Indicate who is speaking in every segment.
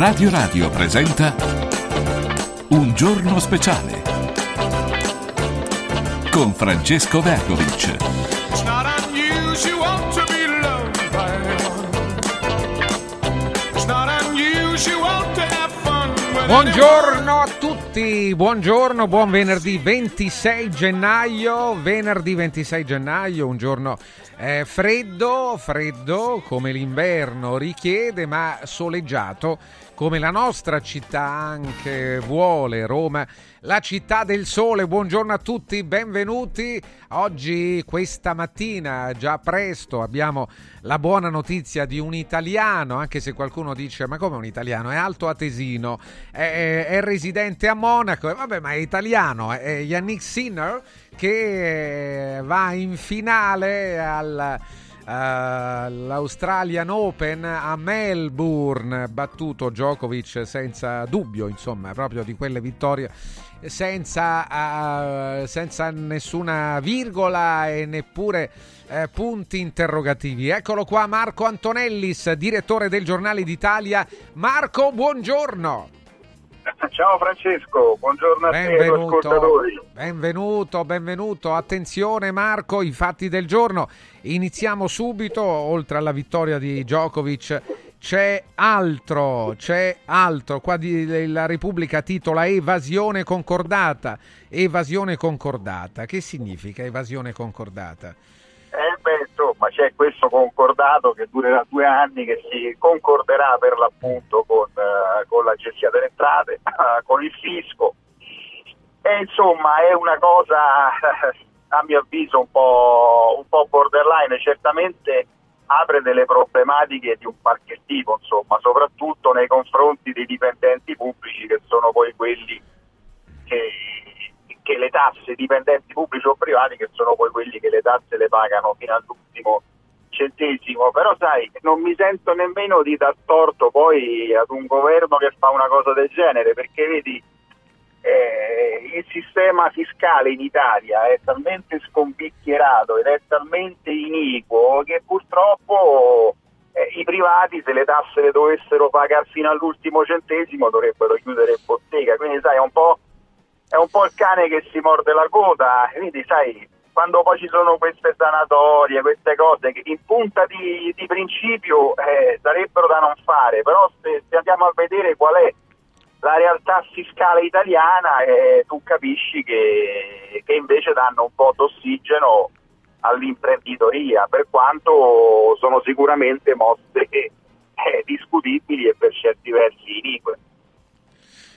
Speaker 1: Radio Radio presenta Un giorno speciale con Francesco Vergovic.
Speaker 2: Buongiorno a tutti, buongiorno, buon venerdì 26 gennaio, venerdì 26 gennaio, un giorno eh, freddo, freddo come l'inverno richiede, ma soleggiato come la nostra città anche vuole, Roma, la città del sole. Buongiorno a tutti, benvenuti. Oggi, questa mattina, già presto, abbiamo la buona notizia di un italiano, anche se qualcuno dice ma come un italiano? È alto atesino, è, è- residente a Monaco, vabbè ma è italiano, è Yannick Sinner che va in finale al eh, all'Australian Open a Melbourne, battuto Djokovic senza dubbio, insomma, proprio di quelle vittorie senza, eh, senza nessuna virgola e neppure eh, punti interrogativi. Eccolo qua Marco Antonellis, direttore del Giornale d'Italia. Marco, buongiorno.
Speaker 3: Ciao Francesco, buongiorno a te
Speaker 2: Benvenuto,
Speaker 3: ascoltatori.
Speaker 2: benvenuto, benvenuto. Attenzione Marco, i fatti del giorno. Iniziamo subito, oltre alla vittoria di Djokovic. C'è altro, c'è altro. Qua di- la Repubblica titola evasione concordata. Evasione concordata. Che significa evasione concordata?
Speaker 3: Eh beh, insomma, c'è questo concordato che durerà due anni, che si concorderà per l'appunto con, eh, con l'Agenzia delle Entrate, eh, con il fisco. E insomma è una cosa, a mio avviso, un po', un po' borderline, certamente apre delle problematiche di un qualche insomma, soprattutto nei confronti dei dipendenti pubblici che sono poi quelli che, che le tasse, dipendenti pubblici o privati, che sono poi quelli che le tasse le pagano fino all'ultimo centesimo. Però sai, non mi sento nemmeno di dar torto poi ad un governo che fa una cosa del genere, perché vedi, eh, il sistema fiscale in Italia è talmente scompicchierato ed è talmente iniquo che purtroppo eh, i privati se le tasse le dovessero pagare fino all'ultimo centesimo dovrebbero chiudere bottega. Quindi sai, è un po' è un po' il cane che si morde la coda, quindi sai, quando poi ci sono queste sanatorie, queste cose che in punta di, di principio eh, sarebbero da non fare, però se, se andiamo a vedere qual è la realtà fiscale italiana, eh, tu capisci che, che invece danno un po' d'ossigeno all'imprenditoria, per quanto sono sicuramente mosse eh, discutibili e per certi versi inique.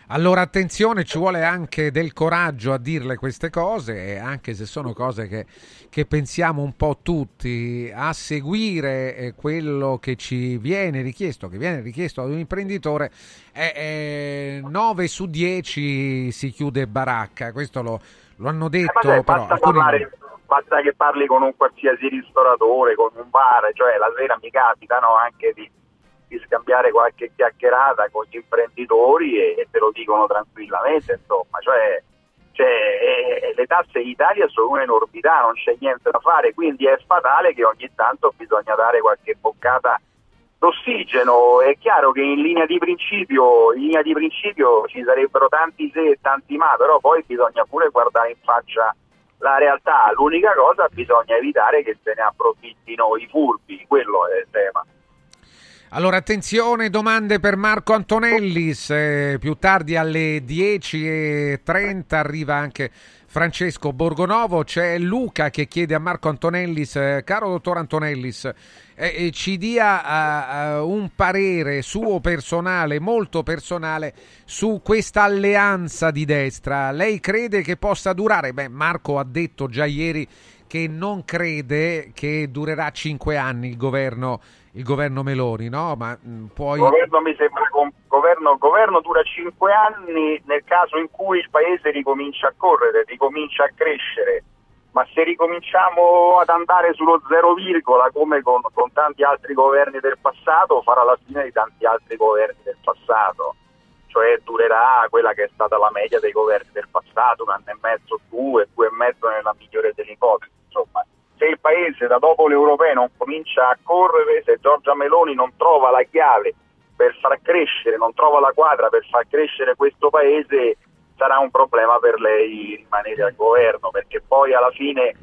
Speaker 2: Allora attenzione, ci vuole anche del coraggio a dirle queste cose, anche se sono cose che, che pensiamo un po' tutti, a seguire eh, quello che ci viene richiesto, che viene richiesto ad un imprenditore, è, 9 su 10 si chiude baracca, questo lo, lo hanno
Speaker 3: Eh,
Speaker 2: detto,
Speaker 3: vabbè,
Speaker 2: però
Speaker 3: basta,
Speaker 2: alcuni-
Speaker 3: parlare- basta che parli con un qualsiasi ristoratore, con un bar, cioè la sera mi capita no, anche di, di scambiare qualche chiacchierata con gli imprenditori e, e te lo dicono tranquillamente, insomma, cioè, cioè, eh, le tasse in Italia sono un'enormità, non c'è niente da fare, quindi è fatale che ogni tanto bisogna dare qualche boccata d'ossigeno. È chiaro che in linea di principio, in linea di principio ci sarebbero tanti se e tanti ma, però poi bisogna pure guardare in faccia la realtà. L'unica cosa bisogna evitare che se ne approfittino i furbi, quello è il tema.
Speaker 2: Allora, attenzione, domande per Marco Antonellis. eh, più tardi alle 10.30 arriva anche Francesco Borgonovo. C'è Luca che chiede a Marco Antonellis, caro dottor Antonellis, eh, eh, ci dia eh, eh, un parere suo personale, molto personale, su questa alleanza di destra. Lei crede che possa durare? Beh, Marco ha detto già ieri che non crede che durerà cinque anni il governo, il governo Meloni, no? Ma mh, poi...
Speaker 3: Il governo mi sembra con governo, governo dura cinque anni nel caso in cui il paese ricomincia a correre, ricomincia a crescere. Ma se ricominciamo ad andare sullo zero virgola come con, con tanti altri governi del passato, farà la fine di tanti altri governi del passato. Cioè durerà quella che è stata la media dei governi del passato, un anno e mezzo, due, due e mezzo nella migliore delle ipotesi. Insomma, se il paese da dopo le non comincia a correre, se Giorgia Meloni non trova la chiave per far crescere, non trova la quadra per far crescere questo paese, sarà un problema per lei rimanere al governo, perché poi alla fine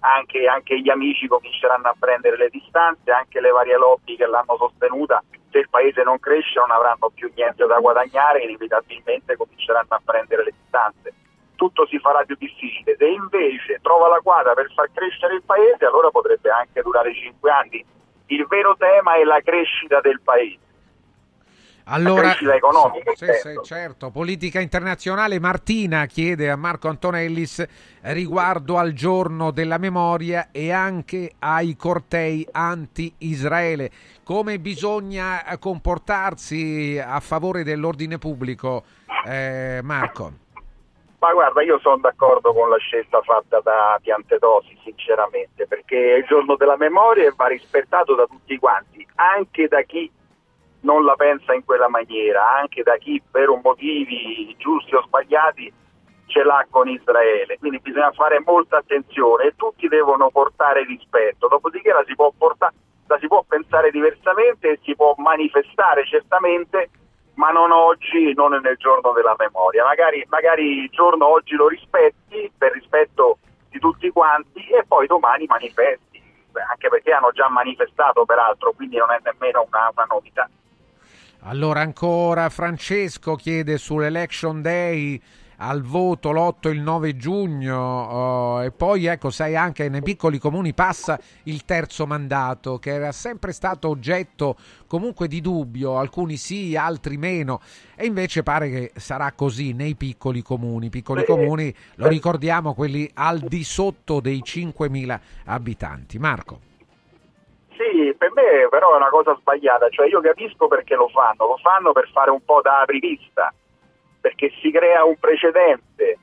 Speaker 3: anche, anche gli amici cominceranno a prendere le distanze, anche le varie lobby che l'hanno sostenuta, se il paese non cresce non avranno più niente da guadagnare, inevitabilmente cominceranno a prendere le distanze. Tutto si farà più difficile. Se invece trova la quadra per far crescere il paese, allora potrebbe anche durare cinque anni. Il vero tema è la crescita del paese.
Speaker 2: Allora,
Speaker 3: crescita economica,
Speaker 2: sì, sì,
Speaker 3: intendo.
Speaker 2: certo, politica internazionale. Martina chiede a Marco Antonellis riguardo al giorno della memoria e anche ai cortei anti-Israele. Come bisogna comportarsi a favore dell'ordine pubblico, eh, Marco?
Speaker 3: Ma guarda, io sono d'accordo con la scelta fatta da Piantedosi, sinceramente, perché è il giorno della memoria e va rispettato da tutti quanti, anche da chi non la pensa in quella maniera, anche da chi per motivi giusti o sbagliati ce l'ha con Israele. Quindi bisogna fare molta attenzione e tutti devono portare rispetto, dopodiché la si può, portare, la si può pensare diversamente e si può manifestare certamente, ma non oggi, non nel giorno della memoria. Magari, magari il giorno oggi lo rispetti per rispetto di tutti quanti e poi domani manifesti, anche perché hanno già manifestato peraltro, quindi non è nemmeno una, una novità.
Speaker 2: Allora ancora Francesco chiede sull'election day al voto l'8 e il 9 giugno oh, e poi ecco sai anche nei piccoli comuni passa il terzo mandato che era sempre stato oggetto comunque di dubbio, alcuni sì, altri meno e invece pare che sarà così nei piccoli comuni, piccoli
Speaker 3: Sì.
Speaker 2: comuni lo ricordiamo quelli al di sotto dei 5.000 abitanti. Marco.
Speaker 3: Sì, per me però è una cosa sbagliata, cioè io capisco perché lo fanno, lo fanno per fare un po' da apripista, perché si crea un precedente,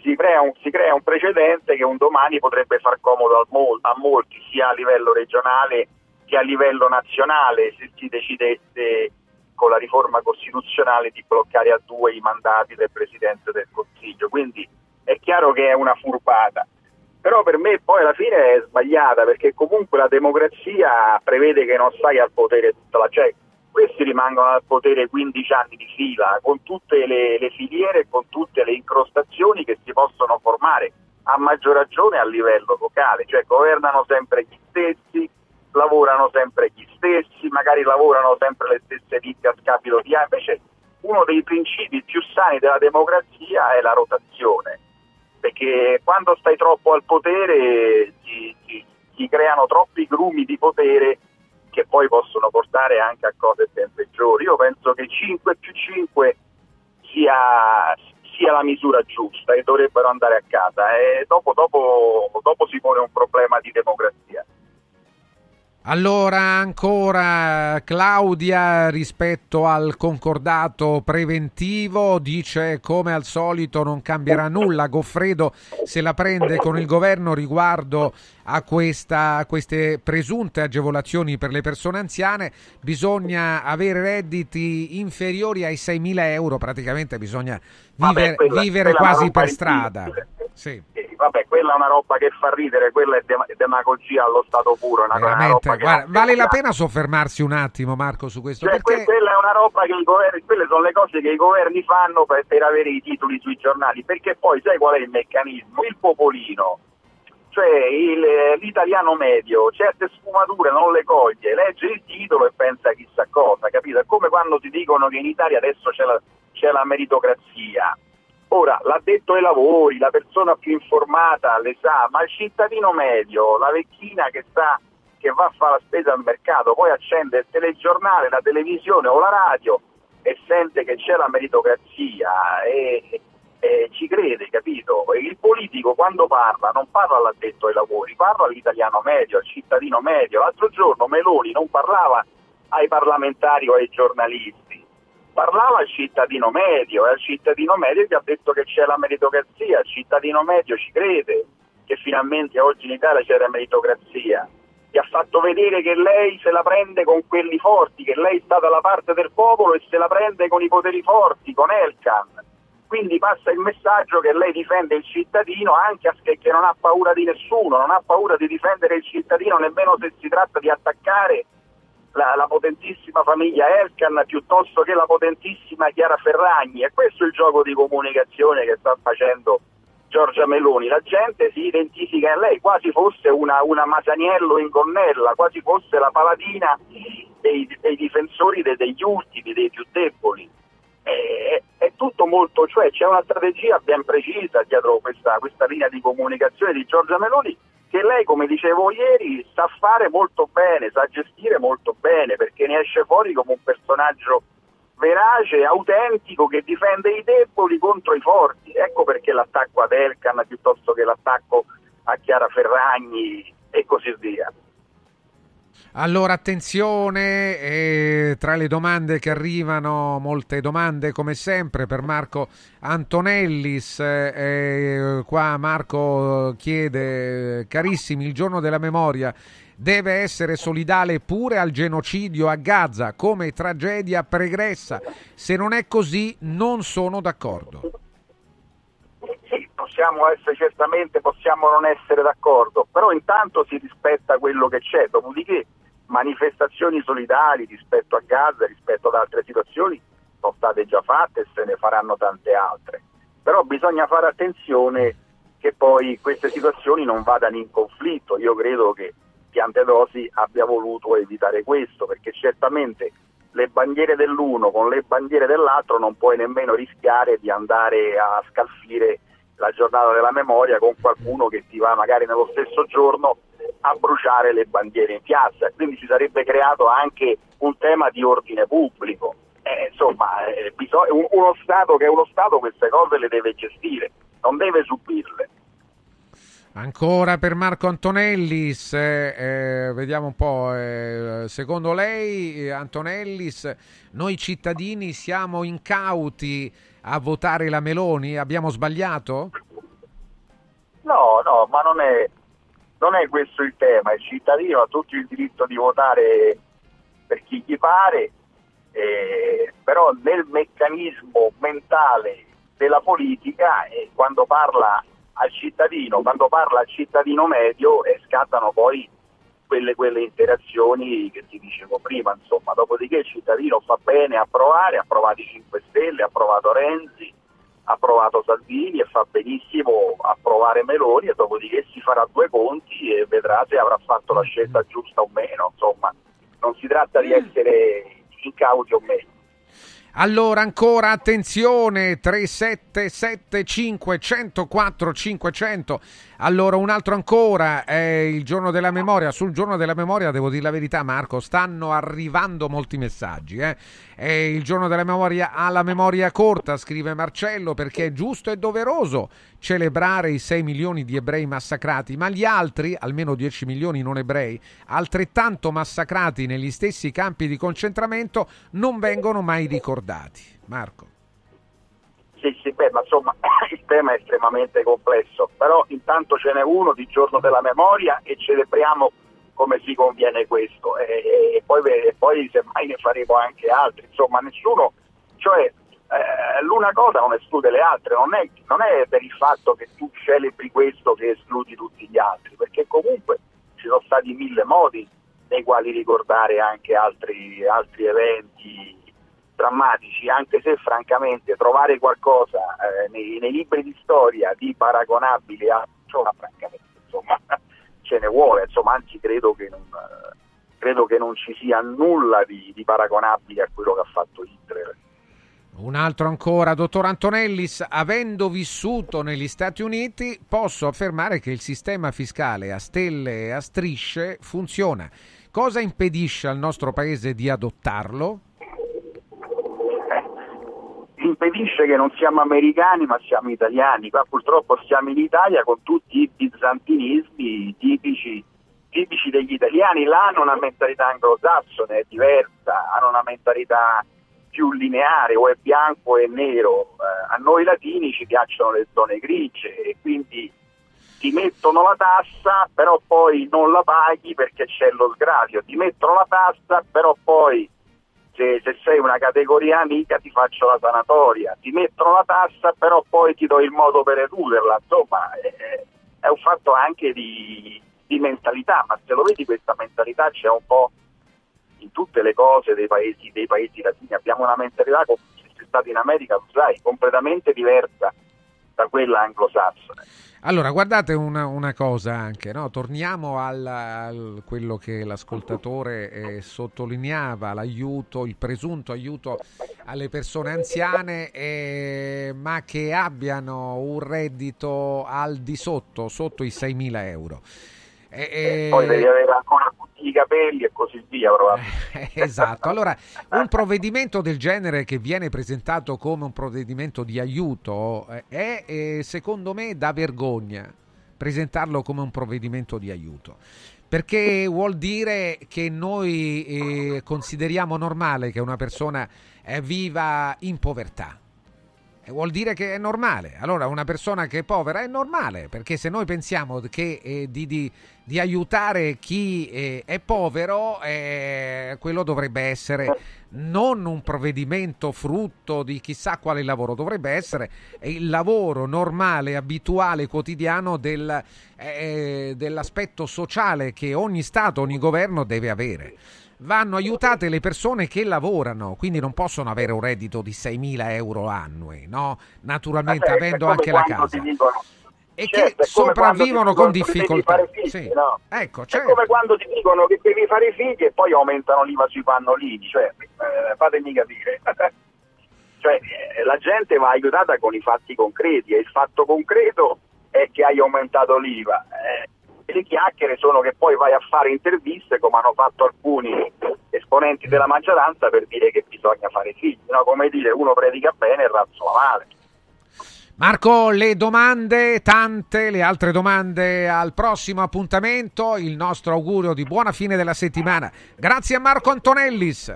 Speaker 3: si crea un, si crea un precedente che un domani potrebbe far comodo al mol- a molti, sia a livello regionale che a livello nazionale, se si decidesse con la riforma costituzionale di bloccare a due i mandati del Presidente del Consiglio. Quindi è chiaro che è una furbata però per me poi alla fine è sbagliata perché comunque la democrazia prevede che non stai al potere tutta la cioè questi rimangono al potere 15 anni di fila con tutte le, le filiere con tutte le incrostazioni che si possono formare a maggior ragione a livello locale cioè governano sempre gli stessi lavorano sempre gli stessi magari lavorano sempre le stesse ditte a scapito di altri invece uno dei principi più sani della democrazia è la rotazione perché quando stai troppo al potere ti, ti- ti creano troppi grumi di potere che poi possono portare anche a cose ben peggiori. Io penso che 5 più 5 sia, sia la misura giusta e dovrebbero andare a casa e dopo, dopo, dopo si pone un problema di democrazia.
Speaker 2: Allora ancora Claudia rispetto al concordato preventivo dice come al solito non cambierà nulla, Goffredo se la prende con il governo riguardo a, questa, a queste presunte agevolazioni per le persone anziane, bisogna avere redditi inferiori ai 6.000 euro, praticamente bisogna
Speaker 3: Vabbè,
Speaker 2: vivere,
Speaker 3: quella-
Speaker 2: vivere
Speaker 3: quella una
Speaker 2: quasi per strada. Sì.
Speaker 3: Eh, vabbè, quella è una roba che fa ridere, quella è dem- demagogia allo stato puro. È una, una
Speaker 2: Veramente,
Speaker 3: roba che
Speaker 2: guarda, vale la pena soffermarsi un attimo Marco su questo
Speaker 3: Cioè,
Speaker 2: perché
Speaker 3: que- quella è una roba che i governi, quelle sono le cose che i governi fanno per, per avere i titoli sui giornali, perché poi sai qual è il meccanismo? Il popolino, cioè il- l'italiano medio, certe sfumature non le coglie, legge il titolo e pensa chissà cosa, capito? È come quando ti dicono che in Italia adesso c'è la, c'è la meritocrazia. Ora, l'addetto ai lavori, la persona più informata le sa, ma il cittadino medio, la vecchina che sta che va a fare la spesa al mercato, poi accende il telegiornale, la televisione o la radio e sente che c'è la meritocrazia e, e ci crede, capito? E il politico quando parla non parla all'addetto ai lavori, parla all'italiano medio, al cittadino medio. L'altro giorno Meloni non parlava ai parlamentari o ai giornalisti, parlava al cittadino medio e al cittadino medio gli ha detto che c'è la meritocrazia, il cittadino medio ci crede che finalmente oggi in Italia c'è la meritocrazia. Gli ha fatto vedere che lei se la prende con quelli forti, che lei sta dalla parte del popolo e se la prende con i poteri forti, con Elkan. Quindi passa il messaggio che lei difende il cittadino anche che che non ha paura di nessuno, non ha paura di difendere il cittadino nemmeno se si tratta di attaccare la, la potentissima famiglia Elkan piuttosto che la potentissima Chiara Ferragni. E questo è il gioco di comunicazione che sta facendo Giorgia Meloni. La gente si identifica in lei quasi fosse una, una Masaniello in gonnella, quasi fosse la paladina dei, dei difensori de, degli ultimi, dei più deboli. È, è, tutto molto, cioè c'è una strategia ben precisa dietro questa, questa linea di comunicazione di Giorgia Meloni che lei, come dicevo ieri, sa fare molto bene, sa gestire molto bene, perché ne esce fuori come un personaggio verace, autentico, che difende i deboli contro i forti. Ecco perché l'attacco ad Elkan piuttosto che l'attacco a Chiara Ferragni e così via.
Speaker 2: Allora attenzione, eh, tra le domande che arrivano, molte domande come sempre per Marco Antonellis. Eh, qua Marco chiede, carissimi, il giorno della memoria deve essere solidale pure al genocidio a Gaza come tragedia pregressa. Se non è così non sono d'accordo.
Speaker 3: Sì, possiamo essere certamente, possiamo non essere d'accordo, però intanto si rispetta quello che c'è, dopodiché manifestazioni solidali rispetto a Gaza, rispetto ad altre situazioni, sono state già fatte e se ne faranno tante altre. Però bisogna fare attenzione che poi queste situazioni non vadano in conflitto. Io credo che Piantedosi abbia voluto evitare questo, perché certamente le bandiere dell'uno con le bandiere dell'altro non puoi nemmeno rischiare di andare a scalfire la giornata della memoria con qualcuno che ti va magari nello stesso giorno a bruciare le bandiere in piazza, quindi si sarebbe creato anche un tema di ordine pubblico. Eh, insomma, eh, bisog- uno Stato che è uno Stato queste cose le deve gestire, non deve subirle.
Speaker 2: Ancora per Marco Antonellis, eh, eh, vediamo un po', eh, secondo lei Antonellis, noi cittadini siamo incauti a votare la Meloni? Abbiamo sbagliato?
Speaker 3: No, no, ma non è, non è questo il tema, il cittadino ha tutto il diritto di votare per chi gli pare, eh, però nel meccanismo mentale della politica eh, quando parla al cittadino, quando parla al cittadino medio eh, scattano poi quelle, quelle, interazioni che ti dicevo prima, insomma, dopodiché il cittadino fa bene a provare, ha provato i 5 Stelle, ha provato Renzi, ha provato Salvini e fa benissimo a provare Meloni e dopodiché si farà due conti e vedrà se avrà fatto la scelta giusta o meno, insomma. Non si tratta di essere incauti o meno.
Speaker 2: Allora ancora attenzione 3775 104 500 allora un altro ancora è il giorno della memoria sul giorno della memoria devo dire la verità Marco stanno arrivando molti messaggi eh? È il giorno della memoria alla memoria corta scrive Marcello perché è giusto e doveroso celebrare i 6 milioni di ebrei massacrati ma gli altri almeno 10 milioni non ebrei altrettanto massacrati negli stessi campi di concentramento non vengono mai ricordati. Marco.
Speaker 3: Sì, sì, beh, ma insomma il tema è estremamente complesso, però intanto ce n'è uno di giorno della memoria e celebriamo come si conviene questo. E, e, poi, poi semmai ne faremo anche altri, insomma nessuno, cioè eh, l'una cosa non esclude le altre, non è, non è per il fatto che tu celebri questo che escludi tutti gli altri, perché comunque ci sono stati mille modi nei quali ricordare anche altri, altri eventi drammatici, anche se francamente trovare qualcosa eh, nei, nei, libri di storia di paragonabile a Ciona, francamente, insomma, ce ne vuole, insomma, anzi credo che non, credo che non ci sia nulla di, di paragonabile a quello che ha fatto Hitler.
Speaker 2: Un altro ancora, dottor Antonellis, avendo vissuto negli Stati Uniti, posso affermare che il sistema fiscale a stelle e a strisce funziona. Cosa impedisce al nostro paese di adottarlo?
Speaker 3: Impedisce che non siamo americani ma siamo italiani. Qua purtroppo siamo in Italia con tutti i bizantinismi tipici, tipici degli italiani. Là hanno una mentalità anglosassone, è diversa, hanno una mentalità più lineare, o è bianco o è nero. Eh, a noi latini ci piacciono le zone grigie e quindi ti mettono la tassa però poi non la paghi perché c'è lo sgravio, ti mettono la tassa però poi se, se, sei una categoria amica ti faccio la sanatoria, ti mettono la tassa però poi ti do il modo per eluderla, insomma è, è un fatto anche di, di, mentalità, ma se lo vedi questa mentalità c'è un po' in tutte le cose dei paesi, dei paesi latini. Abbiamo una mentalità, come se sei stato in America, lo sai, completamente diversa da quella anglosassone.
Speaker 2: Allora, guardate una, una cosa anche, no? torniamo al quello che l'ascoltatore eh, sottolineava, l'aiuto, il presunto aiuto alle persone anziane, eh, ma che abbiano un reddito al di sotto, sotto i 6.000 euro.
Speaker 3: E, poi devi avere ancora tutti i capelli e così via
Speaker 2: probabilmente. esatto, allora un provvedimento del genere che viene presentato come un provvedimento di aiuto eh, è, è secondo me da vergogna presentarlo come un provvedimento di aiuto. Perché vuol dire che noi eh, consideriamo normale che una persona eh, viva in povertà vuol dire che è normale. Allora, una persona che è povera è normale, perché se noi pensiamo che, eh, di, di, di, aiutare chi eh, è povero, eh, quello dovrebbe essere non un provvedimento frutto di chissà quale lavoro, dovrebbe essere il lavoro normale, abituale, quotidiano del, eh, dell'aspetto sociale che ogni Stato, ogni governo deve avere vanno aiutate le persone che lavorano, quindi non possono avere un reddito di 6.000 euro annui, no? naturalmente
Speaker 3: Vabbè,
Speaker 2: avendo anche la casa.
Speaker 3: Dicono,
Speaker 2: e
Speaker 3: certo,
Speaker 2: che sopravvivono con difficoltà.
Speaker 3: Figli,
Speaker 2: sì.
Speaker 3: no?
Speaker 2: ecco,
Speaker 3: certo. È come quando ti dicono che devi fare figli e poi aumentano l'IVA sui pannolini, cioè, eh, fatemi capire. cioè, eh, la gente va aiutata con i fatti concreti e il fatto concreto è che hai aumentato l'IVA. Eh, le chiacchiere sono che poi vai a fare interviste come hanno fatto alcuni esponenti della maggioranza per dire che bisogna fare figli, no? come dire uno predica bene e il razzo va male.
Speaker 2: Marco, le domande, tante, le altre domande al prossimo appuntamento, il nostro augurio di buona fine della settimana. Grazie a Marco Antonellis.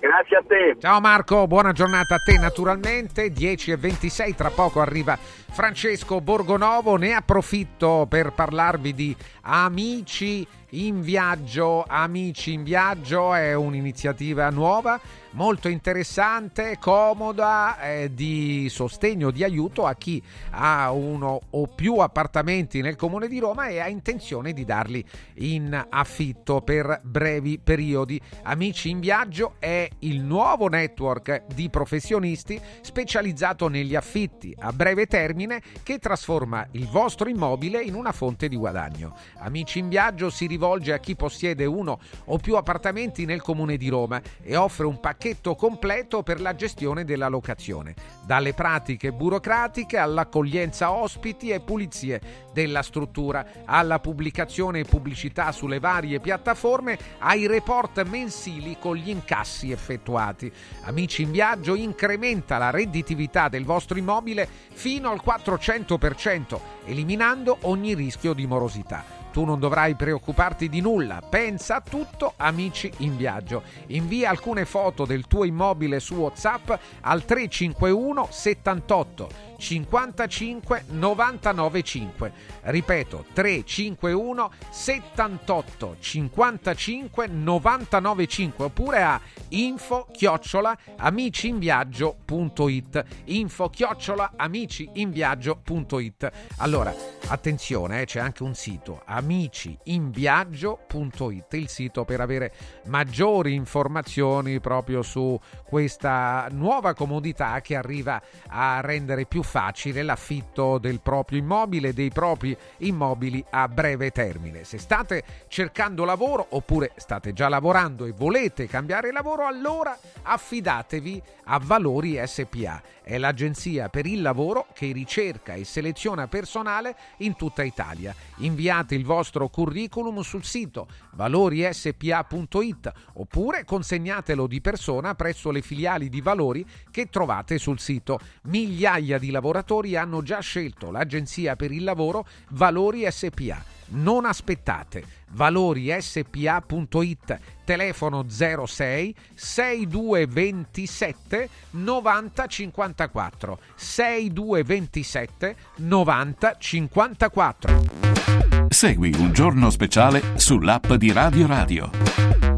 Speaker 3: Grazie a te.
Speaker 2: Ciao Marco, buona giornata a te naturalmente. 10 e 26, tra poco arriva Francesco Borgonovo. Ne approfitto per parlarvi di Amici in viaggio. Amici in viaggio è un'iniziativa nuova molto interessante, comoda, eh, di sostegno, di aiuto a chi ha uno o più appartamenti nel comune di Roma e ha intenzione di darli in affitto per brevi periodi. Amici in Viaggio è il nuovo network di professionisti specializzato negli affitti a breve termine che trasforma il vostro immobile in una fonte di guadagno. Amici in Viaggio si rivolge a chi possiede uno o più appartamenti nel comune di Roma e offre un pacchetto pacchetto completo per la gestione della locazione, dalle pratiche burocratiche all'accoglienza ospiti e pulizie della struttura, alla pubblicazione e pubblicità sulle varie piattaforme, ai report mensili con gli incassi effettuati. Amici in viaggio incrementa la redditività del vostro immobile fino al 400%, eliminando ogni rischio di morosità. Tu non dovrai preoccuparti di nulla, pensa a tutto amici in viaggio. Invia alcune foto del tuo immobile su WhatsApp al 351 78 55 99 5. Ripeto 351 78 55 99 5 oppure a info chiocciola amiciinviaggio.it info chiocciola amiciinviaggio.it allora attenzione eh, c'è anche un sito amiciinviaggio.it il sito per avere maggiori informazioni proprio su questa nuova comodità che arriva a rendere più facile l'affitto del proprio immobile, dei propri immobili a breve termine. Se state cercando lavoro oppure state già lavorando e volete cambiare lavoro, allora affidatevi a Valori SPA. È l'agenzia per il lavoro che ricerca e seleziona personale in tutta Italia. Inviate il vostro curriculum sul sito valorispa.it oppure consegnatelo di persona presso le filiali di Valori che trovate sul sito. Migliaia di lavoratori hanno già scelto l'agenzia per il lavoro Valori SPA. Non aspettate. valorispa.it telefono 06 6227 90 54 6227 90 54
Speaker 1: Segui un giorno speciale sull'app di Radio Radio.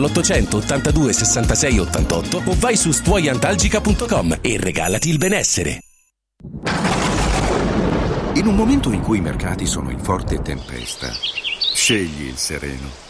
Speaker 4: l'882 66 88 o vai su stuoiantalgica.com e regalati il benessere.
Speaker 5: In un momento in cui i mercati sono in forte tempesta, scegli il sereno.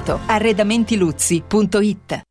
Speaker 6: arredamentiluzzi.it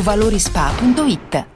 Speaker 6: valorispa.it.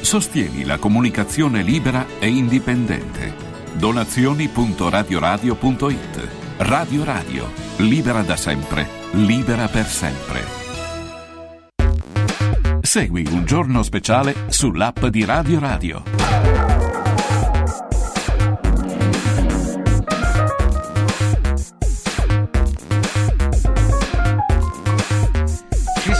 Speaker 1: Sostieni la comunicazione libera e indipendente. Donazioni.radioradio.it Radio Radio, libera da sempre, libera per sempre. Segui un giorno speciale sull'app di Radio Radio.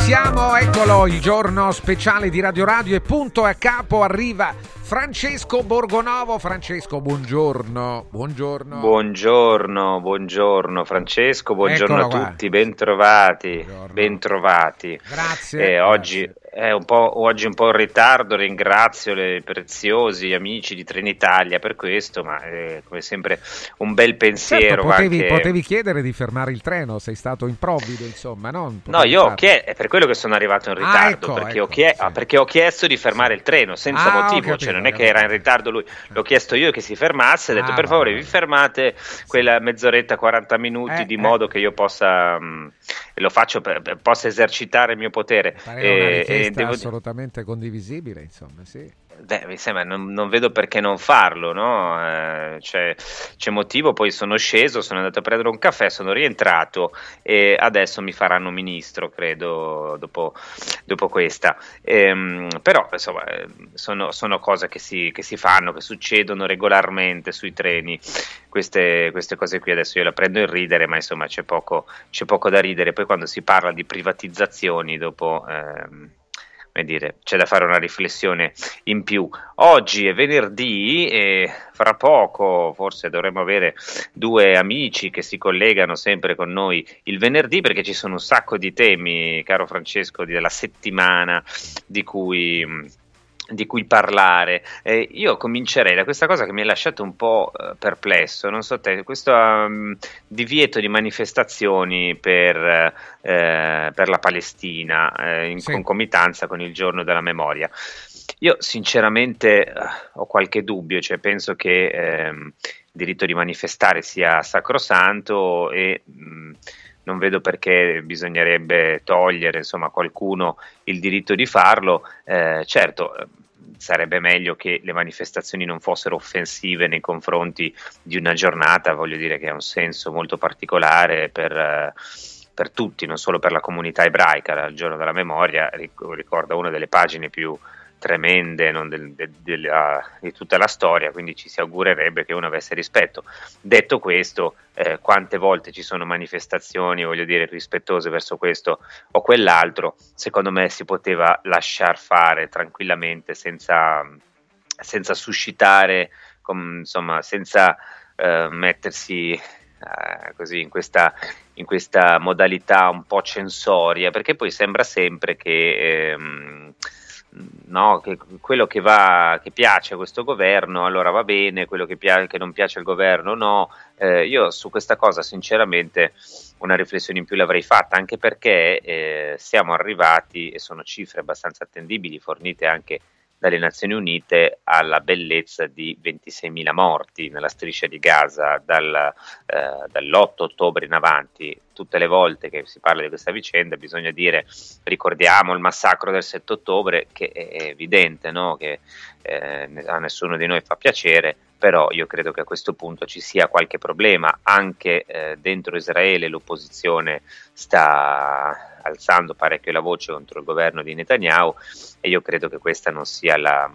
Speaker 2: Siamo, eccolo il giorno speciale di Radio Radio e punto a capo arriva Francesco Borgonovo. Francesco, buongiorno. Buongiorno.
Speaker 7: Buongiorno, buongiorno Francesco, buongiorno
Speaker 2: Eccolo
Speaker 7: a
Speaker 2: qua.
Speaker 7: tutti, bentrovati, bentrovati.
Speaker 2: Grazie.
Speaker 7: Eh, oggi è un po', oggi un po' in ritardo, ringrazio i preziosi amici di Trenitalia per questo, ma eh, come sempre un bel pensiero.
Speaker 2: Certo, potevi,
Speaker 7: anche-
Speaker 2: potevi chiedere di fermare il treno, sei stato improvvido, insomma, no?
Speaker 7: No, io ho chiesto, è per quello che sono arrivato in
Speaker 2: Ah,
Speaker 7: ritardo,
Speaker 2: ecco,
Speaker 7: perché, ho chie- ah, perché ho chiesto di fermare il treno senza
Speaker 2: Ah,
Speaker 7: motivo,
Speaker 2: capito,
Speaker 7: cioè non è che era in ritardo lui, l'ho chiesto io che si fermasse, ho detto
Speaker 2: Ah,
Speaker 7: per favore vi fermate quella mezz'oretta, 40 minuti
Speaker 2: Eh,
Speaker 7: di
Speaker 2: eh.
Speaker 7: modo che io possa, mh, e lo faccio per- possa esercitare il mio potere. Devo-
Speaker 2: assolutamente condivisibile, insomma, sì.
Speaker 7: Beh, mi sembra, non, non vedo perché non farlo, no? Eh, c'è, c'è motivo, poi sono sceso, sono andato a prendere un caffè, sono rientrato e adesso mi faranno ministro, credo, dopo, dopo questa. Ehm, però, insomma, eh, sono, sono cose che si, che si fanno, che succedono regolarmente sui treni. Queste, queste cose qui adesso io la prendo in ridere, ma insomma c'è poco, c'è poco da ridere. Poi quando si parla di privatizzazioni, dopo... ehm, dire, c'è da fare una riflessione in più. Oggi è venerdì e fra poco forse dovremo avere due amici che si collegano sempre con noi il venerdì perché ci sono un sacco di temi, caro Francesco, della settimana di cui di cui parlare. Eh, io comincerei da questa cosa che mi ha lasciato un po' eh, perplesso, non so te, questo um, divieto di manifestazioni per, eh, per la Palestina eh, in
Speaker 2: Sì.
Speaker 7: concomitanza con il giorno della memoria. Io sinceramente eh, ho qualche dubbio, cioè penso che ehm, il diritto di manifestare sia sacrosanto e mh, non vedo perché bisognerebbe togliere insomma, a qualcuno il diritto di farlo. Eh, certo, sarebbe meglio che le manifestazioni non fossero offensive nei confronti di una giornata, voglio dire che ha un senso molto particolare per, eh, per tutti, non solo per la comunità ebraica. Il giorno della memoria ric- ricorda una delle pagine più tremende del- del- della- di tutta la storia, quindi ci si augurerebbe che uno avesse rispetto. Detto questo, eh, quante volte ci sono manifestazioni, voglio dire, rispettose verso questo o quell'altro, secondo me si poteva lasciar fare tranquillamente senza, senza suscitare, com- insomma, senza eh, mettersi eh, così in questa, in questa modalità un po' censoria, perché poi sembra sempre che... ehm, no, che quello che, va, che piace a questo governo allora va bene, quello che, pia- che non piace al governo no. Eh, io su questa cosa sinceramente una riflessione in più l'avrei fatta, anche perché eh, siamo arrivati, e sono cifre abbastanza attendibili, fornite anche dalle Nazioni Unite, alla bellezza di 26.000 morti nella striscia di Gaza dal, eh, dall'8 ottobre in avanti. Tutte le volte che si parla di questa vicenda bisogna dire ricordiamo il massacro del 7 ottobre, che è evidente no? che eh, a nessuno di noi fa piacere, però io credo che a questo punto ci sia qualche problema, anche eh, dentro Israele l'opposizione sta alzando parecchio la voce contro il governo di Netanyahu e io credo che questa non sia la,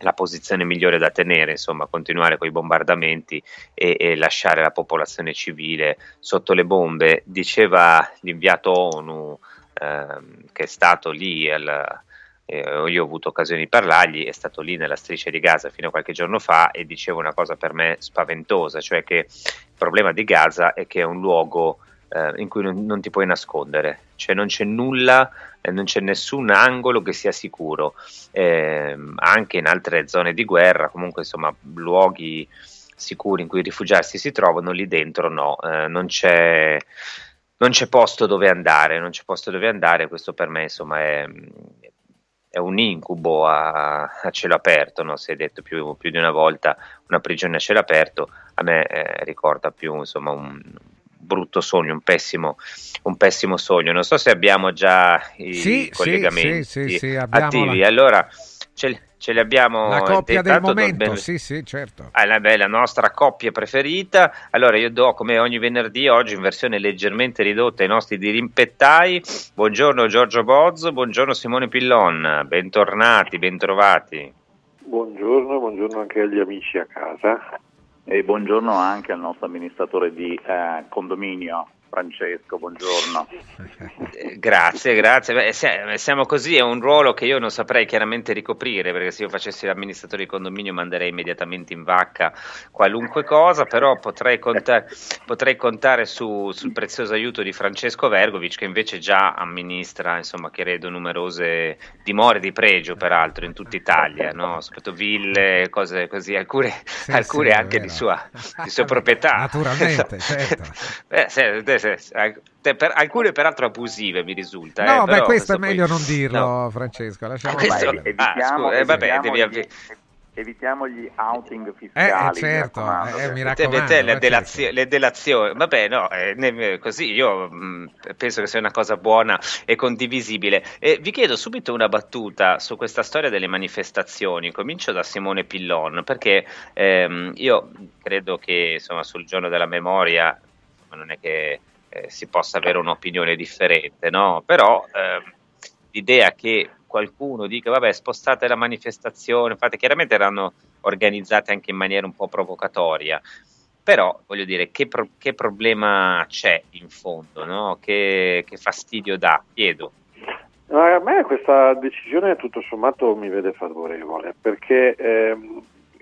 Speaker 7: la posizione migliore da tenere, insomma, continuare con i bombardamenti e, e lasciare la popolazione civile sotto le bombe. Diceva l'inviato ONU ehm, che è stato lì al, eh, io ho avuto occasione di parlargli, è stato lì nella striscia di Gaza fino a qualche giorno fa e diceva una cosa per me spaventosa, cioè che il problema di Gaza è che è un luogo eh, in cui non, non ti puoi nascondere, cioè non c'è nulla, eh, non c'è nessun angolo che sia sicuro, Eh, anche in altre zone di guerra, comunque insomma luoghi sicuri in cui rifugiarsi si trovano, lì dentro no, eh, non c'è non c'è posto dove andare, non c'è posto dove andare, questo per me insomma è, è un incubo a, a cielo aperto, no? si è detto più, più di una volta una prigione a cielo aperto, a me eh, ricorda più insomma un brutto sogno, un pessimo, un pessimo sogno. Non so se abbiamo già i
Speaker 2: Sì,
Speaker 7: collegamenti
Speaker 2: sì, sì, sì, abbiamo
Speaker 7: attivi,
Speaker 2: la-
Speaker 7: allora ce, ce li abbiamo.
Speaker 2: La coppia del momento,
Speaker 7: ben-
Speaker 2: sì, sì, certo.
Speaker 7: Ah, la, beh, la nostra coppia preferita. Allora, io do come ogni venerdì, oggi in versione leggermente ridotta, i nostri dirimpettai. Buongiorno Giorgio Bozzo, buongiorno Simone Pillon, bentornati, bentrovati.
Speaker 8: Buongiorno, buongiorno anche agli amici a casa.
Speaker 9: E buongiorno anche al nostro amministratore di eh, condominio. Francesco, buongiorno.
Speaker 7: Eh, Grazie, grazie. Beh, siamo così, è un ruolo che io non saprei chiaramente ricoprire, perché se io facessi l'amministratore di condominio manderei immediatamente in vacca qualunque cosa, però potrei, conta- potrei contare su- sul prezioso aiuto di Francesco Vergovic, che invece già amministra, insomma, credo, numerose dimore di pregio, peraltro, in tutta Italia, no? soprattutto ville, cose così, alcune, alcune
Speaker 2: sì,
Speaker 7: anche di sua, di sua proprietà.
Speaker 2: Naturalmente, certo.
Speaker 7: Eh, se- per- alcune peraltro abusive mi risulta.
Speaker 2: No,
Speaker 7: eh,
Speaker 2: beh,
Speaker 7: però
Speaker 2: questo è
Speaker 7: poi-
Speaker 2: meglio non dirlo,
Speaker 7: no.
Speaker 2: Francesco. Lasciamo
Speaker 7: Questo-
Speaker 2: perdere.
Speaker 7: ah, scusa, eh, vabbè, devi avvi-
Speaker 9: evitiamo gli outing
Speaker 2: Eh,
Speaker 9: fiscali.
Speaker 2: eh, certo,
Speaker 9: mi raccomando.
Speaker 2: eh, mi raccomando.
Speaker 7: te- le,
Speaker 2: eh,
Speaker 7: delazio- le delazioni, vabbè, no, eh, così io mh, penso che sia una cosa buona e condivisibile. E vi chiedo subito una battuta su questa storia delle manifestazioni. Comincio da Simone Pillon, perché ehm, io credo che insomma, sul giorno della memoria non è che eh, si possa avere un'opinione differente, no? Però ehm, l'idea che qualcuno dica vabbè spostate la manifestazione, infatti chiaramente erano organizzate anche in maniera un po' provocatoria, però voglio dire che, pro- che problema c'è in fondo, no? che, che fastidio dà, chiedo.
Speaker 8: A me questa decisione tutto sommato mi vede favorevole perché ehm,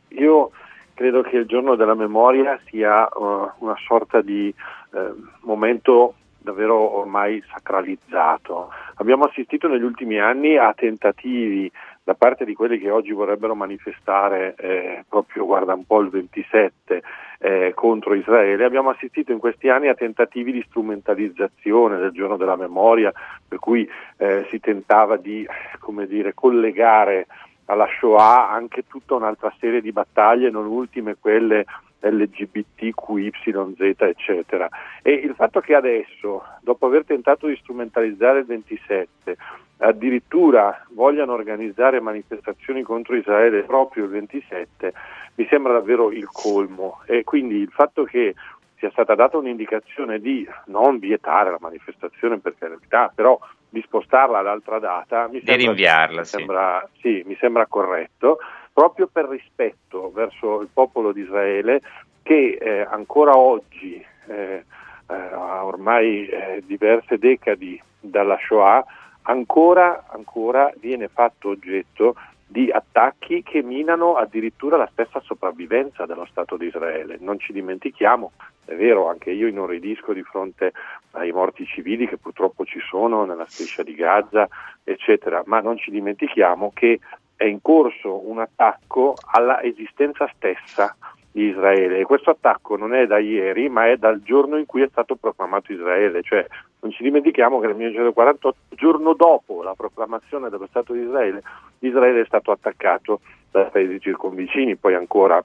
Speaker 8: io credo che il giorno della memoria sia eh, una sorta di eh, momento davvero ormai sacralizzato. Abbiamo assistito negli ultimi anni a tentativi da parte di quelli che oggi vorrebbero manifestare eh, proprio, guarda un po' il 27 eh, contro Israele, abbiamo assistito in questi anni a tentativi di strumentalizzazione del giorno della memoria, per cui eh, si tentava di come dire, collegare alla Shoah anche tutta un'altra serie di battaglie, non ultime quelle LGBTQYZ, eccetera. E il fatto che adesso, dopo aver tentato di strumentalizzare il 27, addirittura vogliano organizzare manifestazioni contro Israele proprio il 27, mi sembra davvero il colmo. E quindi il fatto che sia stata data un'indicazione di non vietare la manifestazione per carità, però di spostarla ad altra data, mi
Speaker 7: Di
Speaker 8: sembra,
Speaker 7: rinviarla,
Speaker 8: mi
Speaker 7: sì.
Speaker 8: sembra- sì, mi sembra corretto, proprio per rispetto verso il popolo di Israele che eh, ancora oggi, eh, eh, ormai eh, diverse decadi dalla Shoah, ancora, ancora viene fatto oggetto di attacchi che minano addirittura la stessa sopravvivenza dello Stato di Israele. Non ci dimentichiamo, è vero, anche io inorridisco di fronte ai morti civili che purtroppo ci sono nella striscia di Gaza, eccetera, ma non ci dimentichiamo che è in corso un attacco alla esistenza stessa di Israele. E questo attacco non è da ieri ma è dal giorno in cui è stato proclamato Israele, cioè non ci dimentichiamo che nel 1948, giorno dopo la proclamazione dello Stato di Israele, Israele è stato attaccato dai paesi circonvicini, poi ancora